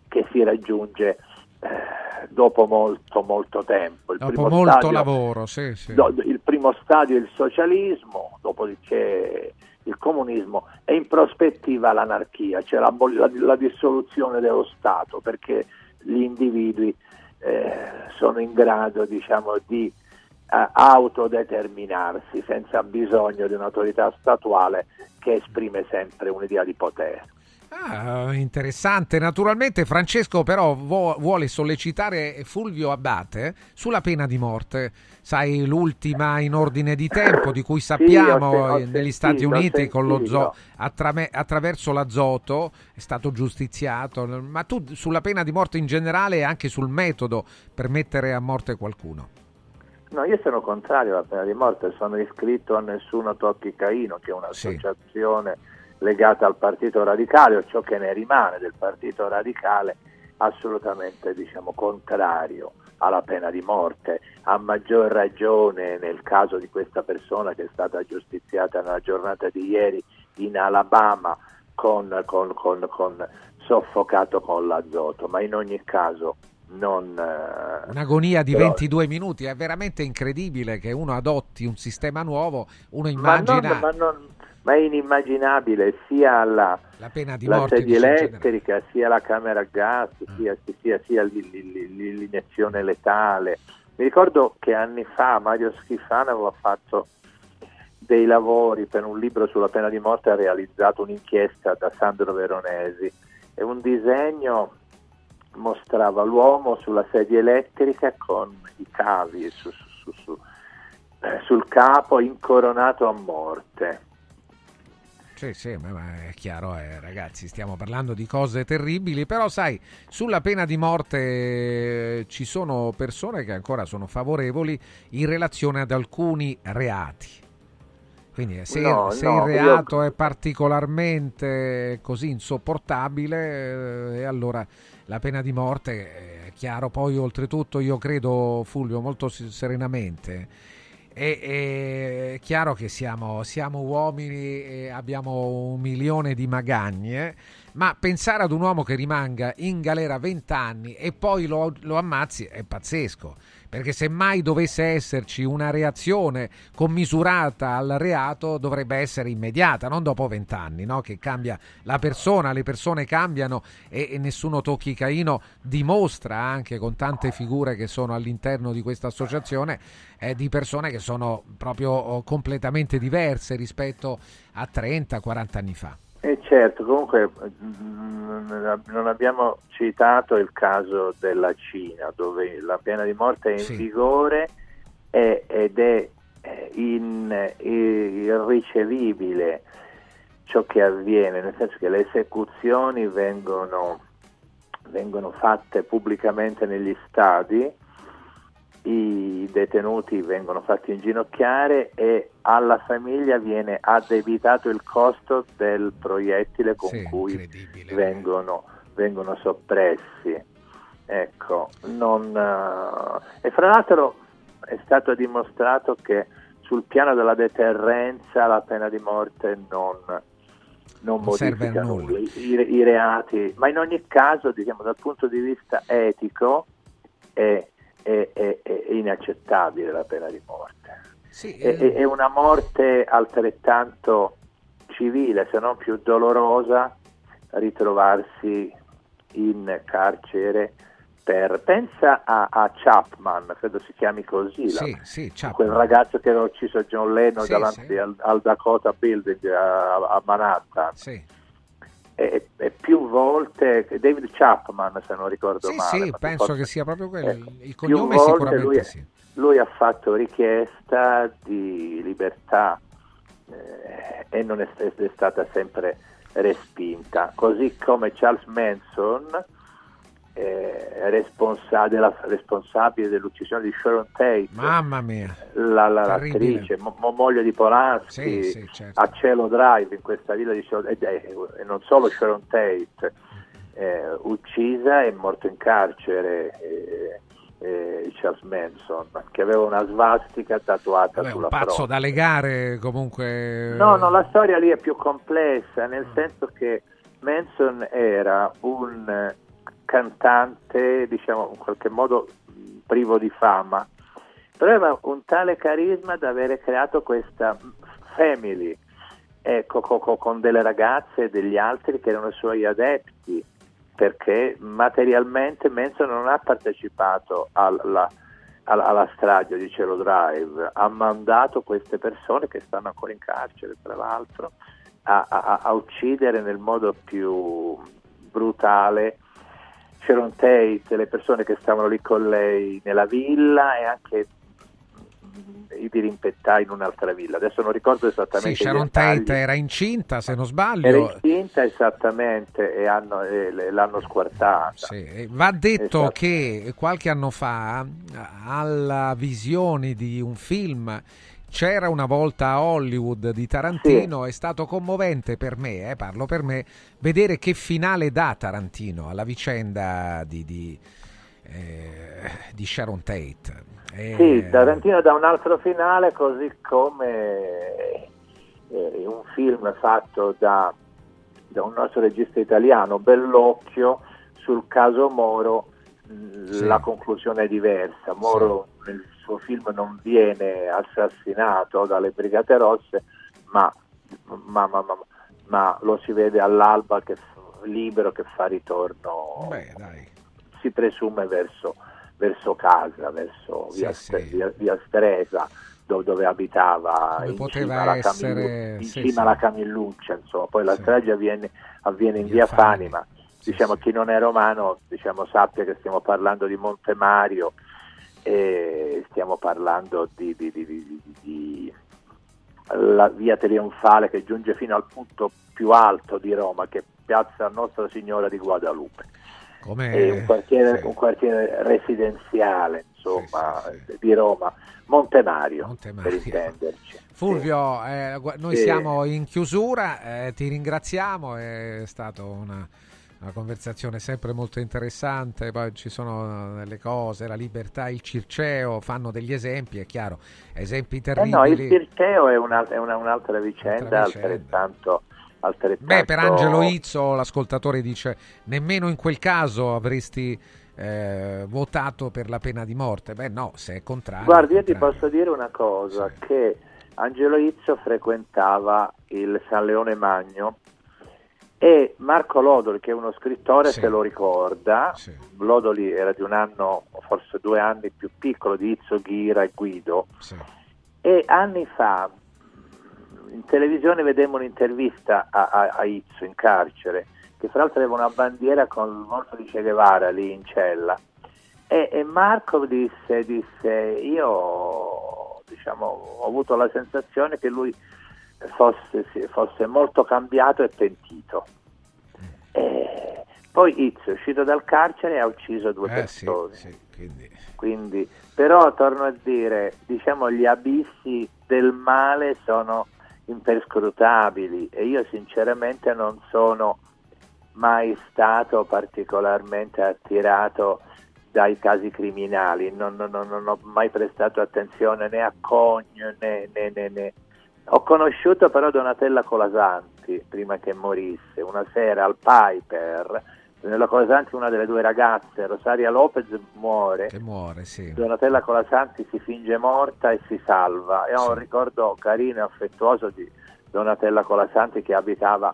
Speaker 45: che si raggiunge eh, dopo molto molto tempo. Il
Speaker 2: Dopo molto
Speaker 45: stadio-
Speaker 2: lavoro, sì, sì.
Speaker 45: Do- il primo stadio è il socialismo, dopodiché il comunismo e in prospettiva l'anarchia, cioè la, la- la dissoluzione dello Stato, perché gli individui eh, sono in grado diciamo, di eh, autodeterminarsi senza bisogno di un'autorità statuale che esprime sempre un'idea di potere.
Speaker 2: Ah, interessante. Naturalmente Francesco però vuole sollecitare Fulvio Abbate sulla pena di morte. Sai, l'ultima in ordine di tempo di cui sappiamo
Speaker 45: Sì,
Speaker 2: eh, negli Stati Uniti con lo zo- attrame- attraverso l'azoto è stato giustiziato. Ma tu sulla pena di morte in generale e anche sul metodo per mettere a morte qualcuno?
Speaker 45: No, io sono contrario alla pena di morte, sono iscritto a Nessuno Tocchi Caino, che è un'associazione legata al Partito Radicale, o ciò che ne rimane del Partito Radicale, assolutamente diciamo, contrario alla pena di morte, a maggior ragione nel caso di questa persona che è stata giustiziata nella giornata di ieri in Alabama con, con- con- con- soffocato con l'azoto, ma in ogni caso non... eh,
Speaker 2: Un'agonia di
Speaker 45: però-
Speaker 2: 22 minuti, è veramente incredibile che uno adotti un sistema nuovo, uno
Speaker 45: Ma, non-
Speaker 2: immagina
Speaker 45: ma non- ma è inimmaginabile sia la,
Speaker 2: la pena di
Speaker 45: la
Speaker 2: morte
Speaker 45: sedia elettrica, sia la camera a gas,
Speaker 2: Mm.
Speaker 45: sia, sia- sia l'i- l'i- l'i- l'iniezione letale. Mi ricordo che anni fa Mario Schifano aveva fatto dei lavori per un libro sulla pena di morte, ha realizzato un'inchiesta da Sandro Veronesi e un disegno mostrava l'uomo sulla sedia elettrica con i cavi su- su- su- su- sul capo incoronato a morte.
Speaker 2: Sì, sì, ma è chiaro, eh, ragazzi, stiamo parlando di cose terribili, però sai, sulla pena di morte eh, ci sono persone che ancora sono favorevoli in relazione ad alcuni reati. Quindi eh, se,
Speaker 45: No,
Speaker 2: se
Speaker 45: no,
Speaker 2: il
Speaker 45: io-
Speaker 2: reato è particolarmente così insopportabile, eh, allora la pena di morte eh, è chiaro. Poi oltretutto io credo, Fulvio, molto serenamente, è, è chiaro che siamo, siamo uomini e abbiamo un milione di magagne, ma pensare ad un uomo che rimanga in galera 20 anni e poi lo, lo ammazzi è pazzesco perché se mai dovesse esserci una reazione commisurata al reato dovrebbe essere immediata, non dopo vent'anni, no? che cambia la persona, le persone cambiano e, e, nessuno tocchi Caino dimostra anche con tante figure che sono all'interno di questa associazione eh, di persone che sono proprio oh, completamente diverse rispetto a 30-40 anni fa.
Speaker 45: E certo, comunque mm, non abbiamo citato il caso della Cina, dove la pena di morte è in sì. vigore ed è in, irricevibile ciò che avviene, nel senso che le esecuzioni vengono, vengono fatte pubblicamente negli stadi i detenuti vengono fatti inginocchiare e alla famiglia viene addebitato il costo del proiettile con sì, cui vengono, vengono, soppressi. Ecco, non, uh, e fra l'altro è stato dimostrato che sul piano della deterrenza la pena di morte non, non, non modifica nulla, I, I, reati, ma in ogni caso diciamo, dal punto di vista etico è è, è, è inaccettabile la pena di morte. Sì, è, eh. è una morte altrettanto civile, se non più dolorosa, ritrovarsi in carcere per... Pensa a, a Chapman, credo si chiami così,
Speaker 2: sì,
Speaker 45: la,
Speaker 2: sì,
Speaker 45: quel ragazzo che aveva ucciso John Lennon davanti al, al, Dakota Building a, a Manhattan. E, e, più volte David Chapman se non ricordo
Speaker 2: sì,
Speaker 45: male
Speaker 2: sì, penso forse, che sia proprio quello ecco, il cognome sicuramente
Speaker 45: lui,
Speaker 2: sì.
Speaker 45: lui ha fatto richiesta di libertà eh, e non è, è, stata sempre respinta così come Charles Manson eh, responsa- della, responsabile dell'uccisione di Sharon Tate,
Speaker 2: mamma mia,
Speaker 45: la, la, l'attrice, mo, moglie di Polanski,
Speaker 2: sì, sì, certo.
Speaker 45: a Cielo Drive in questa villa di Sharon, e, e non solo Sharon Tate, eh, uccisa e morto in carcere. Eh, eh, Charles Manson che aveva una svastica tatuata
Speaker 2: Vabbè,
Speaker 45: sulla
Speaker 2: un pazzo
Speaker 45: fronte.
Speaker 2: da legare comunque
Speaker 45: no no la storia lì è più complessa nel mm. senso che Manson era un cantante, diciamo in qualche modo privo di fama, però aveva un tale carisma da avere creato questa family, ecco, con delle ragazze e degli altri che erano i suoi adepti, perché materialmente Manson non ha partecipato alla, alla, alla strage di Cielo Drive, ha mandato queste persone che stanno ancora in carcere, tra l'altro, a, a, a uccidere nel modo più brutale Sharon Tate, le persone che stavano lì con lei nella villa e anche i dirimpettai in un'altra villa. Adesso non ricordo esattamente.
Speaker 2: Sì, Sharon Tate era incinta, se non sbaglio.
Speaker 45: Era incinta esattamente e, hanno, e l'hanno squartata.
Speaker 2: Sì. Va detto esatto. che qualche anno fa, alla visione di un film c'era una volta a Hollywood di Tarantino, sì. è stato commovente per me, eh, parlo per me, vedere che finale dà Tarantino alla vicenda di, di, eh, di Sharon Tate.
Speaker 45: Eh, sì, Tarantino dà un altro finale così come eh, un film fatto da, da, un nostro regista italiano, Bellocchio, sul caso Moro, sì. la conclusione è diversa. Moro sì. nel suo film non viene assassinato dalle Brigate Rosse, ma, ma, ma, ma lo si vede all'alba che, libero che fa ritorno,
Speaker 2: Beh,
Speaker 45: si presume verso, verso casa, verso
Speaker 2: sì,
Speaker 45: via,
Speaker 2: sì.
Speaker 45: via, via Stresa. Dove, dove abitava
Speaker 2: Come
Speaker 45: in
Speaker 2: poteva
Speaker 45: cima,
Speaker 2: essere,
Speaker 45: Camillu- in
Speaker 2: sì,
Speaker 45: cima alla Camilluccia insomma. poi la strage avviene, avviene in via, via Fanima diciamo chi non è romano diciamo, sappia che stiamo parlando di Monte Mario e stiamo parlando di, di, di, di, la via trionfale che giunge fino al punto più alto di Roma che è piazza Nostra Signora di Guadalupe. Un quartiere,
Speaker 2: sì.
Speaker 45: un quartiere residenziale insomma
Speaker 2: sì, sì,
Speaker 45: di Roma. Monte Mario,
Speaker 2: Monte Mario.
Speaker 45: per intenderci.
Speaker 2: Fulvio, eh, noi siamo in chiusura, eh, ti ringraziamo, è stata una, una, conversazione sempre molto interessante, poi ci sono delle cose, la libertà, il Circeo, fanno degli esempi, è chiaro, esempi terribili.
Speaker 45: Eh no, il Circeo è, una, è una, un'altra vicenda,
Speaker 2: Altra vicenda.
Speaker 45: altrettanto altrettanto...
Speaker 2: Beh, per Angelo Izzo l'ascoltatore dice nemmeno in quel caso avresti eh, votato per la pena di morte. Beh no, se è contrario.
Speaker 45: Guardi, io ti posso dire una cosa, che Angelo Izzo frequentava il San Leone Magno e Marco Lodoli, che è uno scrittore, se lo ricorda, Lodoli era di un anno, forse due anni più piccolo di Izzo, Ghira e Guido, e anni fa in televisione vedemmo un'intervista a, a, a Izzo in carcere, che fra l'altro aveva una bandiera con il volto di Che Guevara lì in cella. E, e Marco disse, disse, io diciamo, ho avuto la sensazione che lui fosse, sì, fosse molto cambiato e pentito. E poi Izzo è uscito dal carcere e ha ucciso due
Speaker 2: Eh, sì,
Speaker 45: persone.
Speaker 2: sì, quindi-
Speaker 45: Quindi, però torno a dire, diciamo, gli abissi del male sono imperscrutabili e io sinceramente non sono mai stato particolarmente attirato dai casi criminali, non, non- non- ho mai prestato attenzione né a Cogno né, né- né- né- Ho conosciuto però Donatella Colasanti prima che morisse, una sera al Piper, nella Colasanti una delle due ragazze, Rosaria Lopez, muore.
Speaker 2: Che muore, sì.
Speaker 45: Donatella Colasanti si finge morta e si salva. E ho un ricordo carino e affettuoso di Donatella Colasanti che abitava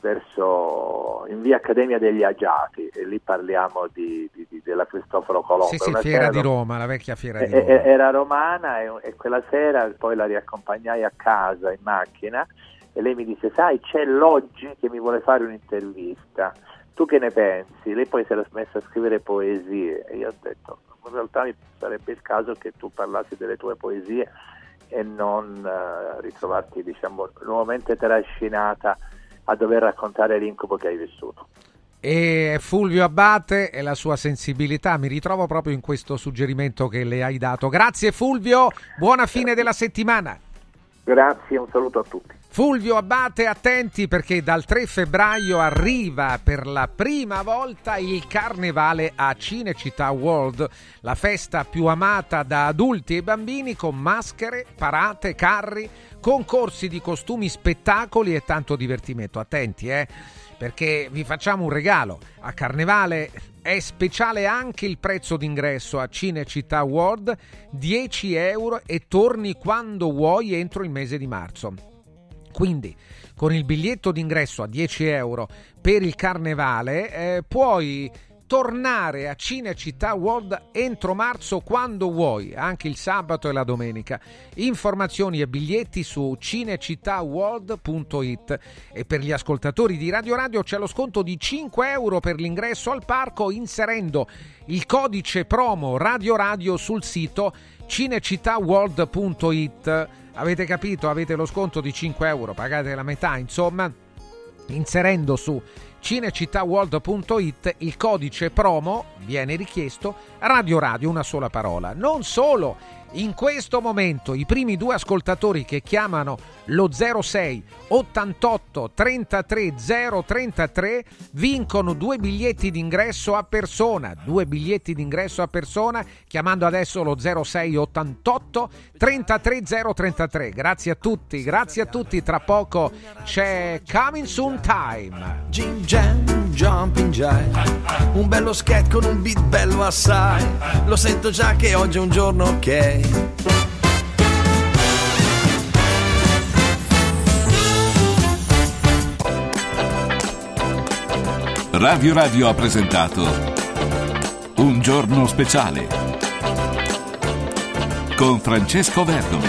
Speaker 45: verso in via Accademia degli Agiati e lì parliamo di, di- di- della Cristoforo Colombo.
Speaker 2: Sì, sì,
Speaker 45: Una
Speaker 2: Fiera di Roma, la vecchia Fiera di
Speaker 45: e-
Speaker 2: Roma.
Speaker 45: e- era romana e, e quella sera poi la riaccompagnai a casa in macchina e lei mi disse sai c'è l'oggi che mi vuole fare un'intervista tu che ne pensi? lei poi si era smessa a scrivere poesie e io ho detto in realtà sarebbe il caso che tu parlassi delle tue poesie e non eh, ritrovarti diciamo nuovamente trascinata a dover raccontare l'incubo che hai vissuto
Speaker 2: E Fulvio Abbate e la sua sensibilità, mi ritrovo proprio in questo suggerimento che le hai dato. Grazie Fulvio, buona fine della settimana.
Speaker 45: grazie un saluto a tutti
Speaker 2: Fulvio Abbate, attenti perché dal 3 febbraio arriva per la prima volta il carnevale a Cinecittà World, la festa più amata da adulti e bambini con maschere, parate, carri, concorsi di costumi, spettacoli e tanto divertimento. Attenti, eh, perché vi facciamo un regalo. A carnevale è speciale anche il prezzo d'ingresso a Cinecittà World, 10 euro e torni quando vuoi entro il mese di marzo. Quindi con il biglietto d'ingresso a 10 euro per il carnevale eh, puoi tornare a Cinecittà World entro marzo quando vuoi, anche il sabato e la domenica. Informazioni e biglietti su cinecittàworld.it e per gli ascoltatori di Radio Radio c'è lo sconto di 5 euro per l'ingresso al parco inserendo il codice promo Radio Radio sul sito cinecittàworld.it. Avete capito? Avete lo sconto di 5 euro, pagate la metà, insomma, inserendo su cinecittàworld.it il codice promo viene richiesto Radio Radio una sola parola. Non solo, in questo momento i primi due ascoltatori che chiamano lo 06 88 33 033 vincono due biglietti d'ingresso a persona, due biglietti d'ingresso a persona chiamando adesso lo 06 88 33 033. Grazie a tutti, grazie a tutti, tra poco c'è Coming Soon Time.
Speaker 46: Jim Jam, Jumping Jive Un bello sketch con un beat bello assai Lo sento già che oggi è un giorno ok
Speaker 1: Radio Radio ha presentato Un giorno speciale con Francesco Verdomi.